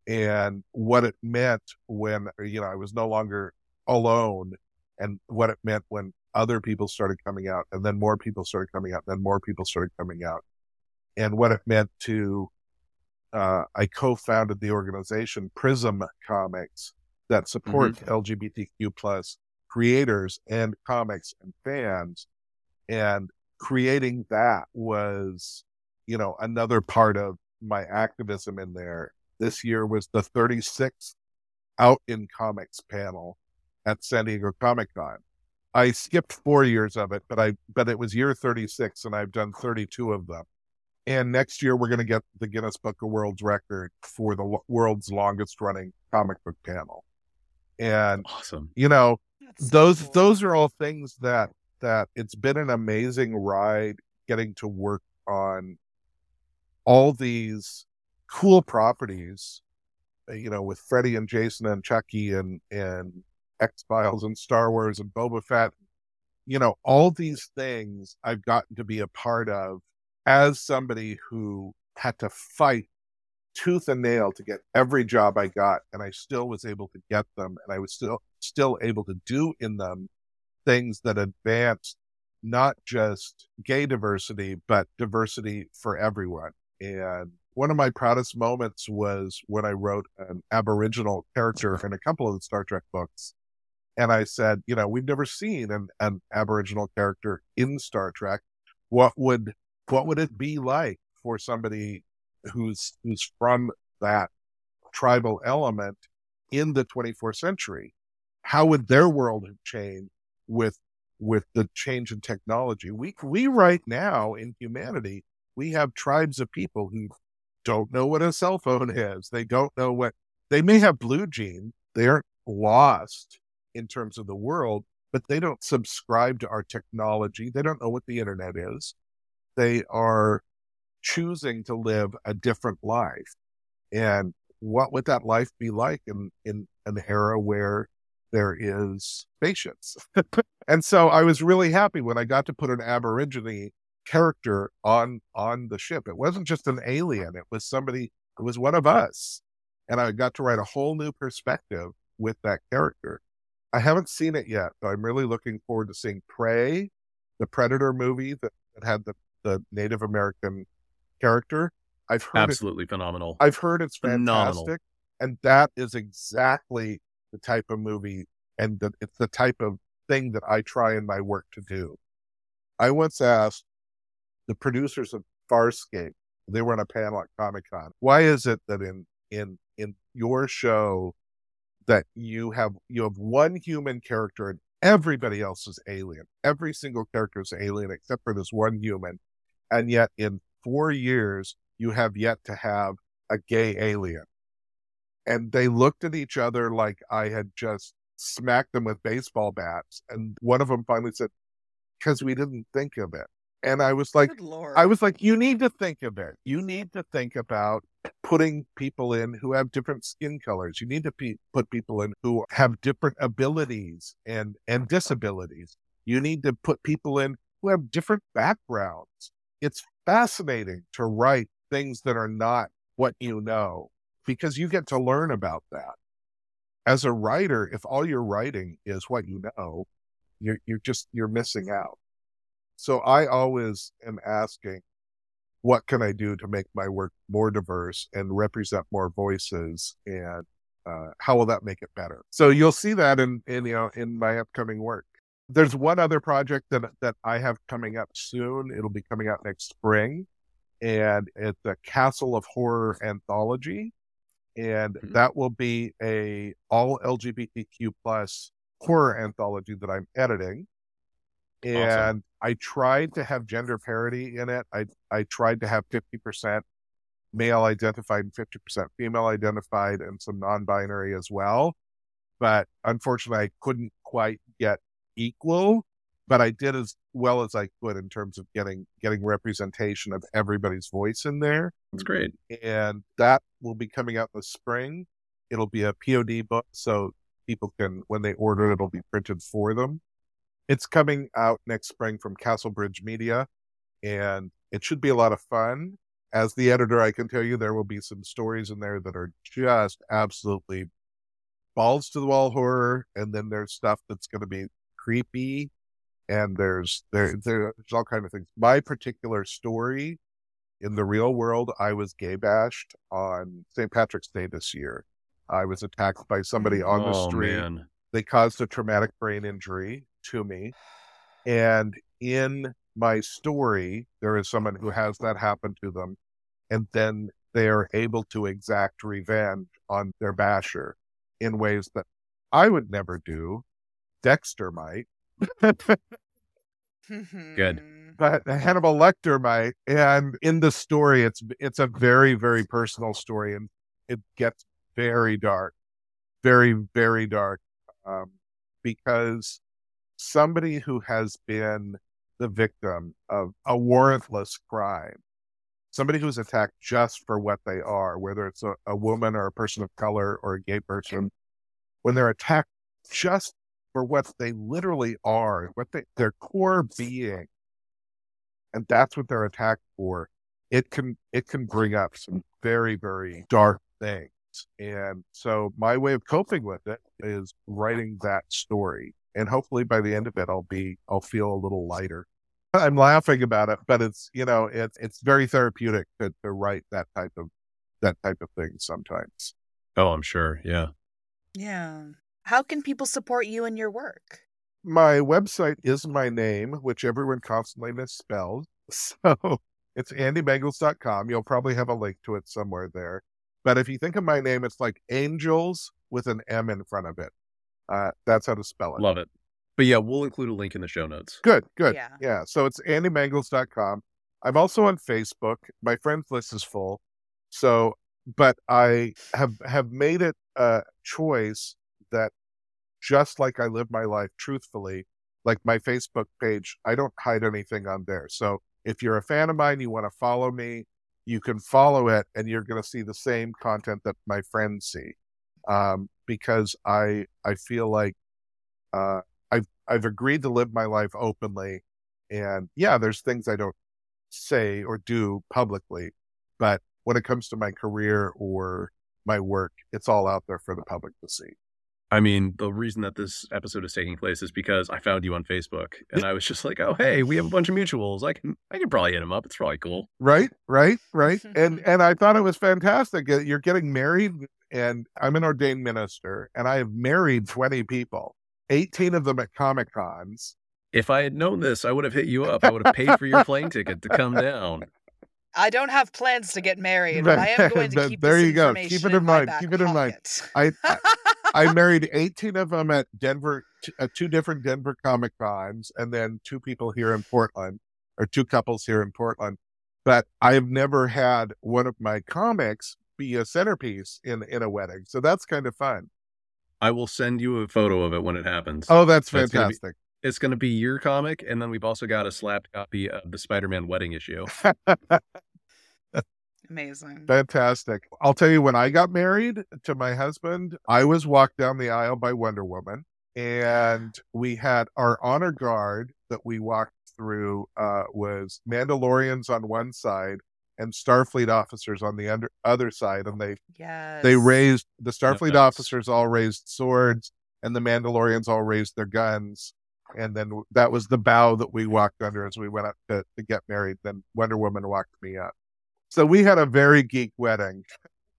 and what it meant when you know I was no longer alone and what it meant when other people started coming out and then more people started coming out and then more people started coming out and what it meant to uh, I co-founded the organization Prism Comics that supports LGBTQ plus creators and comics and fans. And creating that was, you know, another part of my activism in there. This year was the 36th Out in Comics panel at San Diego Comic Con. I skipped four years of it, but I but it was year 36 and I've done 32 of them. And next year we're going to get the Guinness Book of World's Record for the world's longest running comic book panel. And awesome. You know, That's so those cool. those are all things that that it's been an amazing ride getting to work on all these cool properties uh, you know with Freddie and Jason and Chucky and and X Files and Star Wars and Boba Fett you know all these things I've gotten to be a part of as somebody who had to fight tooth and nail to get every job I got, and I still was able to get them, and I was still still able to do in them things that advanced not just gay diversity, but diversity for everyone. And one of my proudest moments was when I wrote an Aboriginal character in a couple of the Star Trek books. And I said, you know, we've never seen an, an Aboriginal character in Star Trek. What would what would it be like for somebody who's who's from that tribal element in the 24th century? How would their world have changed with with the change in technology? We we right now in humanity we have tribes of people who don't know what a cell phone is. They don't know what they may have blue gene they aren't lost in terms of the world but they don't subscribe to our technology they don't know what the internet is they are choosing to live a different life. And what would that life be like in, in an era where there is patience? (laughs) and so I was really happy when I got to put an Aborigine character on on the ship. It wasn't just an alien, it was somebody it was one of us. And I got to write a whole new perspective with that character. I haven't seen it yet, but I'm really looking forward to seeing Prey, the Predator movie that, that had the, the Native American character. I've heard Absolutely phenomenal. I've heard it's Phenomenal. fantastic, and that is exactly the type of movie and the, it's the type of thing that I try in my work to do. I once asked the producers of Farscape, they were on a panel at Comic Con. Why is it that in in in your show that you have you have one human character and everybody else is alien? Every single character is alien except for this one human, and yet in four years you have yet to have a gay alien. And they looked at each other like I had just smacked them with baseball bats. And one of them finally said, because we didn't think of it. And I was like, I was like, you need to think of it. You need to think about putting people in who have different skin colors. You need to pe- put people in who have different abilities and, and disabilities. You need to put people in who have different backgrounds. It's fascinating to write things that are not what you know because you get to learn about that. As a writer, if all you're writing is what you know, you're, you're just, you're missing out. So I always am asking, what can I do to make my work more diverse and represent more voices? And uh, how will that make it better? So you'll see that in, in you know in my upcoming work. There's one other project that that I have coming up soon. It'll be coming out next spring, and it's a Castle of Horror anthology, and Mhm. that will be a all LGBTQ plus horror anthology that I'm editing and I tried to have gender parity in it. I I tried to have fifty percent male identified and fifty percent female identified, and some non-binary as well. But unfortunately, I couldn't quite get equal. But I did as well as I could in terms of getting getting representation of everybody's voice in there That's great. and that will be coming out in the spring. It'll be a POD book, so people can, when they order it, it'll be printed for them. It's coming out next spring from Castlebridge Media, and it should be a lot of fun. As the editor, I can tell you there will be some stories in there that are just absolutely balls to the wall horror, and then there's stuff that's going to be creepy, and there's there there's all kind of things. My particular story in the real world, I was gay bashed on St. Patrick's Day this year. I was attacked by somebody on the oh street man. they caused a traumatic brain injury to me. And in my story, there is someone who has that happen to them. And then they are able to exact revenge on their basher in ways that I would never do. Dexter might. Good. but Hannibal Lecter might. And in the story, it's it's a very very personal story, and it gets very dark, very very dark, um, because somebody who has been the victim of a warrantless crime, somebody who's attacked just for what they are, whether it's a, a woman or a person of color or a gay person, when they're attacked just for what they literally are, what they, their core being, and that's what they're attacked for. It can it can bring up some very very dark things, and so my way of coping with it is writing that story, and hopefully by the end of it, I'll be I'll feel a little lighter. (laughs) I'm laughing about it, but it's you know it's it's very therapeutic to, to write that type of that type of thing sometimes. Oh, I'm sure. Yeah. Yeah. How can people support you and your work? My website is my name, which everyone constantly misspells. (laughs) So it's andymangels.com. You'll probably have a link to it somewhere there. But if you think of my name, it's like angels with an M in front of it. Uh, that's how to spell it. Love it. But yeah, we'll include a link in the show notes. Good, good. Yeah. Yeah. So it's andymangels.com. I'm also on Facebook. My friends list is full. So, but I have have made it a choice that just like I live my life truthfully, like my Facebook page, I don't hide anything on there. So if you're a fan of mine, you want to follow me, you can follow it and you're going to see the same content that my friends see. Um, because I, I feel like, uh, I've, I've agreed to live my life openly and yeah, there's things I don't say or do publicly, but when it comes to my career or my work, it's all out there for the public to see. I mean, the reason that this episode is taking place is because I found you on Facebook, and I was just like, "Oh, hey, we have a bunch of mutuals. I can, I can probably hit him up. It's probably cool." Right, right, right. (laughs) and and I thought it was fantastic. You're getting married, and I'm an ordained minister, and I have married 20 people, 18 of them at comic cons. If I had known this, I would have hit you up. I would have paid for your plane ticket to come down. I don't have plans to get married, but I am going to keep there this you go. Keep it in, in mind. Keep it in mind. I, I. (laughs) I married 18 of them at Denver, t- at two different Denver Comic Cons, and then two people here in Portland, or two couples here in Portland. But I've never had one of my comics be a centerpiece in in a wedding, so that's kind of fun. I will send you a photo of it when it happens. Oh, that's That's gonna be- fantastic! It's going to be your comic, and then we've also got a slapped copy of the Spider-Man wedding issue. (laughs) Amazing. fantastic. I'll tell you, when I got married to my husband, I was walked down the aisle by Wonder Woman, and we had our honor guard that we walked through uh, was Mandalorians on one side and Starfleet officers on the under, other side, and they Yes. they raised the Starfleet Nice. officers all raised swords, and the Mandalorians all raised their guns. And then that was the bow that we walked under as we went up to, to get married. Then Wonder Woman walked me up. So we had a very geek wedding.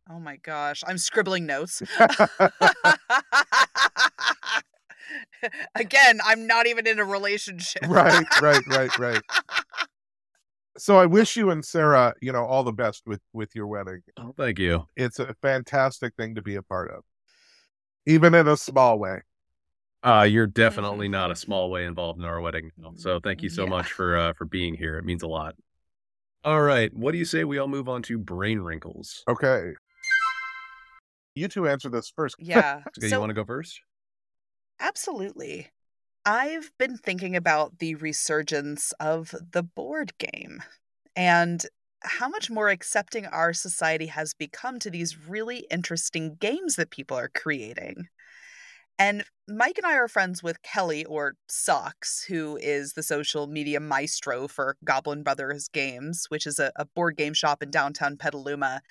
Oh my gosh, I'm scribbling notes. (laughs) (laughs) Again, I'm not even in a relationship. right, right, right, right. (laughs) So I wish you and Sarah, you know, all the best with with your wedding. Oh, thank you. It's a fantastic thing to be a part of, even in a small way. Uh, you're definitely not a small way involved in our wedding. So thank you so Yeah. much for uh, for being here. It means a lot. All right, what do you say we all move on to brain wrinkles? Okay. You two answer this first. Yeah. (laughs) Okay, you want to go first? Absolutely. I've been thinking about the resurgence of the board game and how much more accepting our society has become to these really interesting games that people are creating. And Mike and I are friends with Kelly, or Socks, who is the social media maestro for Goblin Brothers Games, which is a, a board game shop in downtown Petaluma.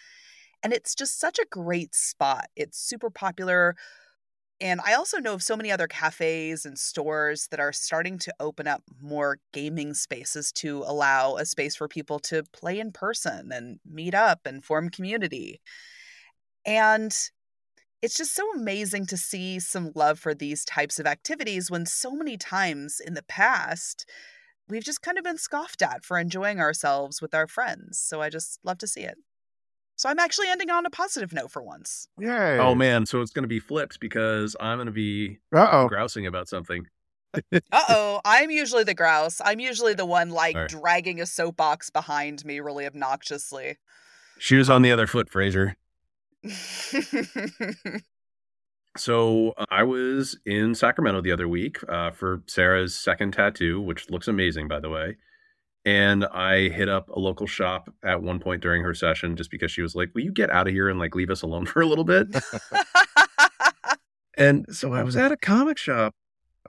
And it's just such a great spot. It's super popular. And I also know of so many other cafes and stores that are starting to open up more gaming spaces to allow a space for people to play in person and meet up and form community. And it's just so amazing to see some love for these types of activities when so many times in the past we've just kind of been scoffed at for enjoying ourselves with our friends. So I just love to see it. So I'm actually ending on a positive note for once. Yay. Oh man, so it's going to be flipped because I'm going to be Uh oh. grousing about something. Uh oh, I'm usually the grouse. I'm usually the one like All right. dragging a soapbox behind me really obnoxiously. Shoes on the other foot, Fraser. (laughs) So uh, I was in Sacramento the other week uh, for Sarah's second tattoo, which looks amazing, by the way. And I hit up a local shop at one point during her session just because she was like, "Will you get out of here and like leave us alone (laughs) for a little bit?" (laughs) and so I was at a comic shop.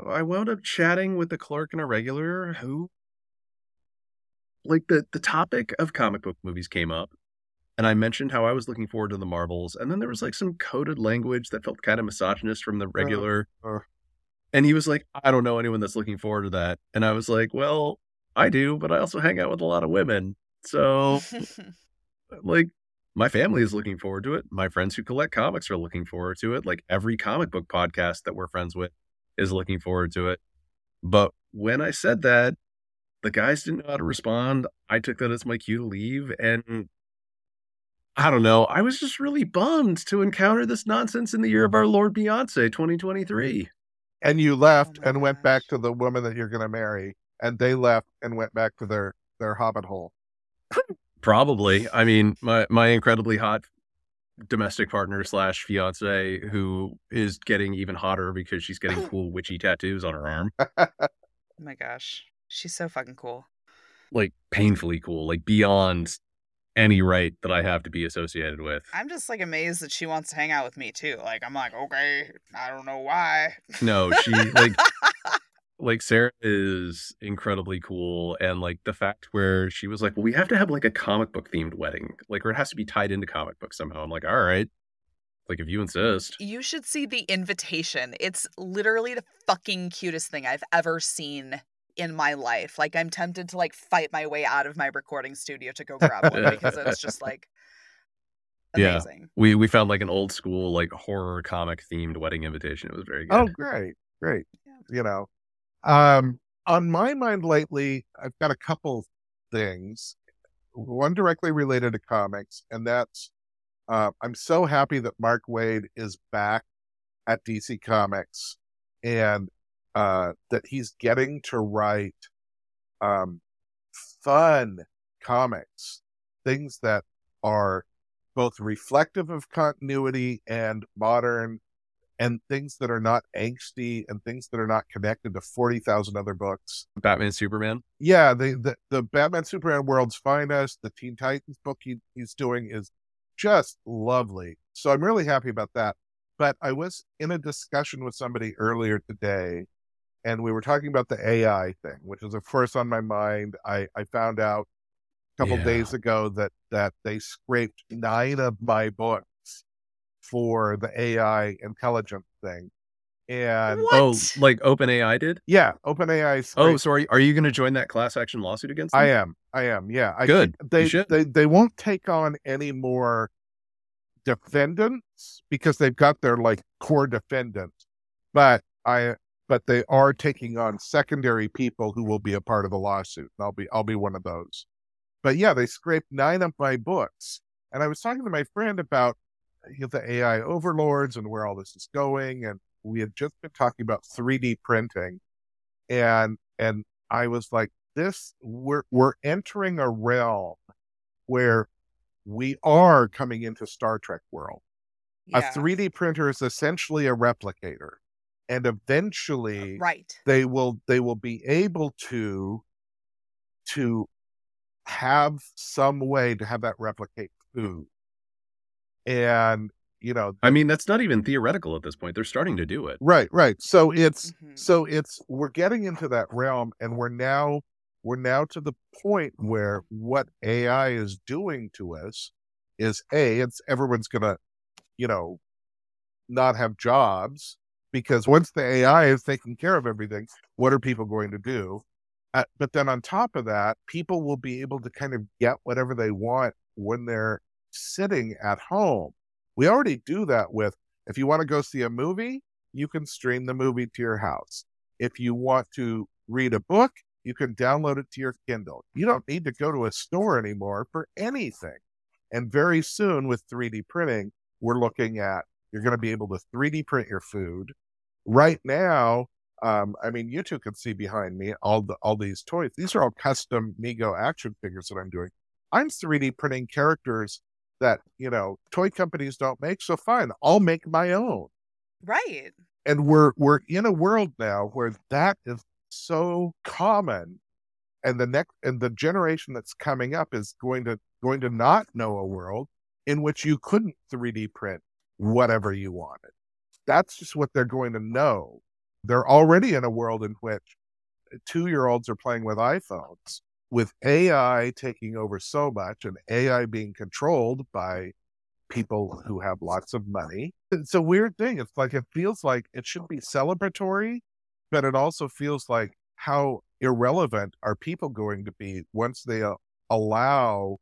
I wound up chatting with the clerk and a regular who, like the the topic of comic book movies came up, and I mentioned how I was looking forward to the Marvels, and then there was like some coded language that felt kind of misogynist from the regular. uh. And he was like, I don't know anyone that's looking forward to that. And I was like, Well, I do, but I also hang out with a lot of women. So, (laughs) like, my family is looking forward to it. My friends who collect comics are looking forward to it. Like, every comic book podcast that we're friends with is looking forward to it. But when I said that, the guys didn't know how to respond. I took that as my cue to leave. And I don't know. I was just really bummed to encounter this nonsense in the year of our Lord Beyonce 2023. And you left oh my and went back to the woman that you're going to marry, and they left and went back to their their hobbit hole. Probably. I mean, my my incredibly hot domestic partner slash fiance who is getting even hotter because she's getting (laughs) cool witchy tattoos on her arm. (laughs) oh my gosh. She's so fucking cool. Like painfully cool, like beyond any right that I have to be associated with. I'm just like amazed that she wants to hang out with me too. Like I'm like, okay, I don't know why. No, she like (laughs) like Sarah is incredibly cool and like the fact where she was like, Well, we have to have like a comic book themed wedding. Like or it has to be tied into comic books somehow. I'm like, all right. Like if you insist. You should see the invitation. It's literally the fucking cutest thing I've ever seen in my life. Like I'm tempted to like fight my way out of my recording studio to go grab one because it's just (laughs) like amazing. Yeah. amazing. We we found like an old school like horror comic themed wedding invitation. It was very oh, good. Oh, great, great. Yeah. You know, um, on my mind lately, I've got a couple things. One directly related to comics, and that's uh, I'm so happy that Mark Waid is back at DC Comics, and uh, that he's getting to write um, fun comics, things that are both reflective of continuity and modern and things that are not angsty and things that are not connected to 40,000 other books. Batman Superman. Yeah, the, the, the Batman Superman World's Finest, the Teen Titans book he, he's doing is just lovely. So I'm really happy about that. But I was in a discussion with somebody earlier today, and we were talking about the AI thing, which is, of course, on my mind. I, I found out a couple Yeah. days ago that, that they scraped nine of my books for the AI intelligence thing. And oh, What? Oh, like OpenAI did? yeah, OpenAI. Oh, scraped- so are you, are you going to join that class action lawsuit against them? I am. I am. Yeah. I Good. think They, should. they they won't take on any more defendants because they've got their like core defendant. But I but they are taking on secondary people who will be a part of the lawsuit. And I'll be I'll be one of those. But yeah, they scraped nine of my books. And I was talking to my friend about you know, Uh, the AI overlords and where all this is going. And we had just been talking about 3D printing. And and I was like, this we're we're entering a realm where we are coming into Star Trek world. A 3D printer is essentially a replicator. And eventually uh, Right. they will they will be able to to have some way to have that replicate food. And you know, I mean, that's not even theoretical at this point. They're starting to do it. right, right. So it's Mhm. so it's we're getting into that realm and we're now we're now to the point where what AI is doing to us is a it's everyone's gonna you know not have jobs because once the AI is taking care of everything, what are people going to do? Uh, but then on top of that, people will be able to kind of get whatever they want when they're sitting at home. We already do that with If you want to go see a movie, you can stream the movie to your house. If you want to read a book, you can download it to your Kindle. You don't need to go to a store anymore for anything. And very soon with 3D printing, we're looking at you're going to be able to 3D print your food. Right now, um, I mean, you two can see behind me all the all these toys. These are all custom Mego action figures that I'm doing. I'm 3D printing characters that you know toy companies don't make. So fine, I'll make my own. Right. And we're we're in a world now where that is so common, and the next and the generation that's coming up is going to going to not know a world in which you couldn't 3D print whatever you wanted. That's just what they're going to know. They're already in a world in which uh, two year olds are playing with iPhones with AI taking over so much and AI being controlled by people who have lots of money. It's a weird thing. It's like it feels like it should be celebratory, but it also feels like how irrelevant are people going to be once they uh, allow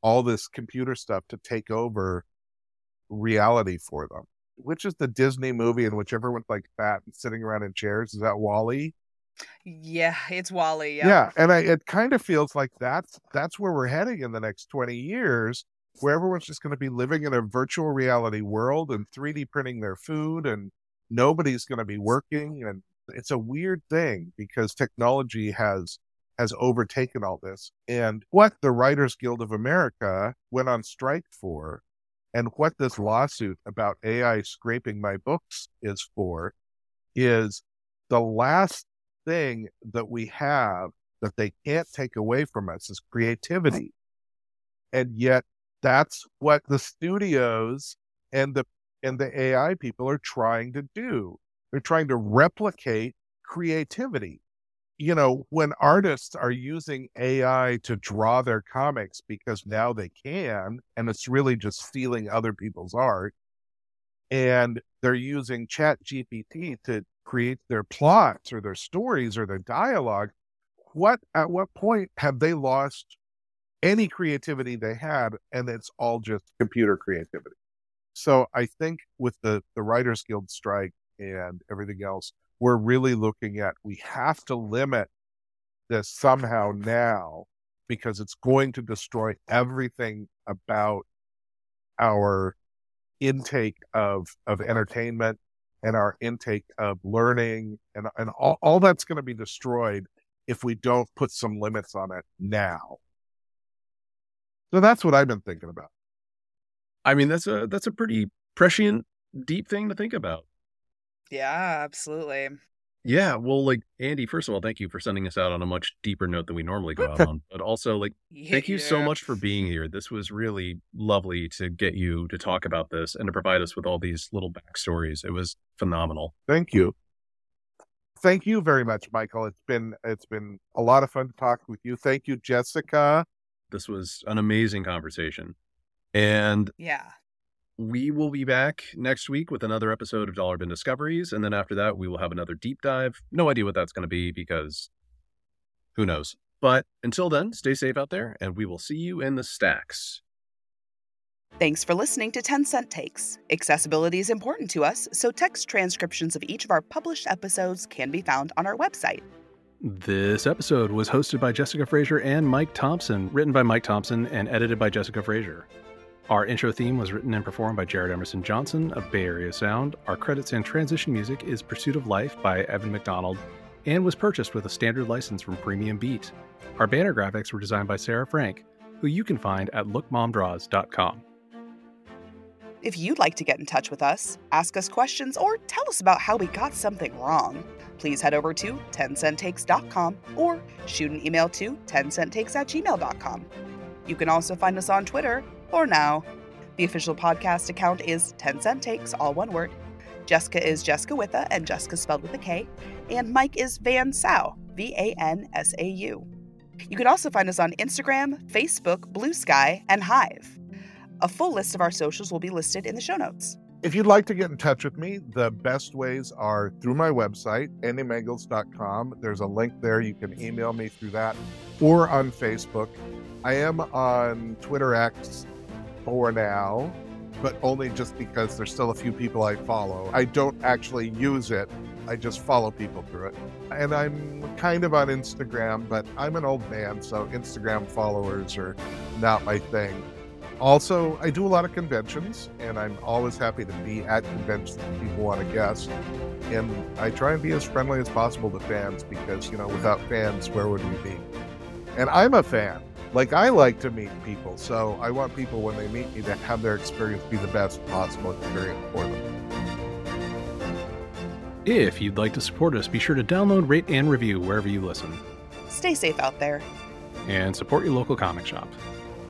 all this computer stuff to take over reality for them. Which is the Disney movie in which everyone's like fat and sitting around in chairs? Is that WALL-E? Yeah, it's WALL-E. Yeah. Yeah, and I, it kind of feels like that's that's where we're heading in the next twenty years, where everyone's just going to be living in a virtual reality world and 3D printing their food, and nobody's going to be working, and it's a weird thing because technology has has overtaken all this. And what the Writers Guild of America went on strike for, and what this lawsuit about AI scraping my books is for, is the last thing that we have that they can't take away from us is creativity. And yet that's what the studios and the and the AI people are trying to do. They're trying to replicate creativity. You know, when artists are using AI to draw their comics because now they can, and it's really just stealing other people's art, and they're using Chat GPT to create their plots or their stories or their dialogue, what at what point have they lost any creativity they had and it's all just computer creativity? So I think with the the Writers Guild strike and everything else, we're really looking at we have to limit this somehow now because it's going to destroy everything about our intake of of entertainment and our intake of learning and, and all, all that's going to be destroyed if we don't put some limits on it now. So that's what I've been thinking about. I mean, that's a that's a pretty prescient, deep thing to think about. Yeah, absolutely. Yeah, well, like Andy, first of all, thank you for sending us out on a much deeper note than we normally go out on. But also, like, (laughs) thank you so much for being here. This was really lovely to get you to talk about this and to provide us with all these little backstories. It was phenomenal. Thank you. Thank you very much, Michael. It's been it's been a lot of fun to talk with you. Thank you, Jessica. This was an amazing conversation. And Yeah. We will be back next week with another episode of Dollar Bin Discoveries. And then after that, we will have another deep dive. No idea what that's going to be because who knows. But until then, stay safe out there, and we will see you in the stacks. Thanks for listening to 10 Cent Takes. Accessibility is important to us, so text transcriptions of each of our published episodes can be found on our website. This episode was hosted by Jessica Frazier and Mike Thompson, written by Mike Thompson and edited by Jessica Frazier. Our intro theme was written and performed by Jared Emerson Johnson of Bay Area Sound. Our credits and transition music is Pursuit of Life by Evan McDonald and was purchased with a standard license from Premium Beat. Our banner graphics were designed by Sarah Frank, who you can find at lookmomdraws.com. If you'd like to get in touch with us, ask us questions, or tell us about how we got something wrong, please head over to 10centtakes.com or shoot an email to 10centtakes at gmail.com. You can also find us on Twitter, or now. The official podcast account is 10 Cent Takes, all one word. Jessica is Jessica Witha, and Jessica spelled with a K. And Mike is Van Sau, V A N S A U. You can also find us on Instagram, Facebook, Blue Sky, and Hive. A full list of our socials will be listed in the show notes. If you'd like to get in touch with me, the best ways are through my website, andymangels.com. There's a link there. You can email me through that or on Facebook. I am on Twitter X for now. but only just because there's still a few people I follow. I don't actually use it. I just follow people through it. And I'm kind of on Instagram, but I'm an old man, so Instagram followers are not my thing. Also, I do a lot of conventions, and I'm always happy to be at conventions if people want to guest. And I try and be as friendly as possible to fans because, you know, without fans, where would we be? And I'm a fan. Like, I like to meet people, so I want people, when they meet me, to have their experience be the best possible experience for them. If you'd like to support us, be sure to download, rate, and review wherever you listen. Stay safe out there. And support your local comic shop.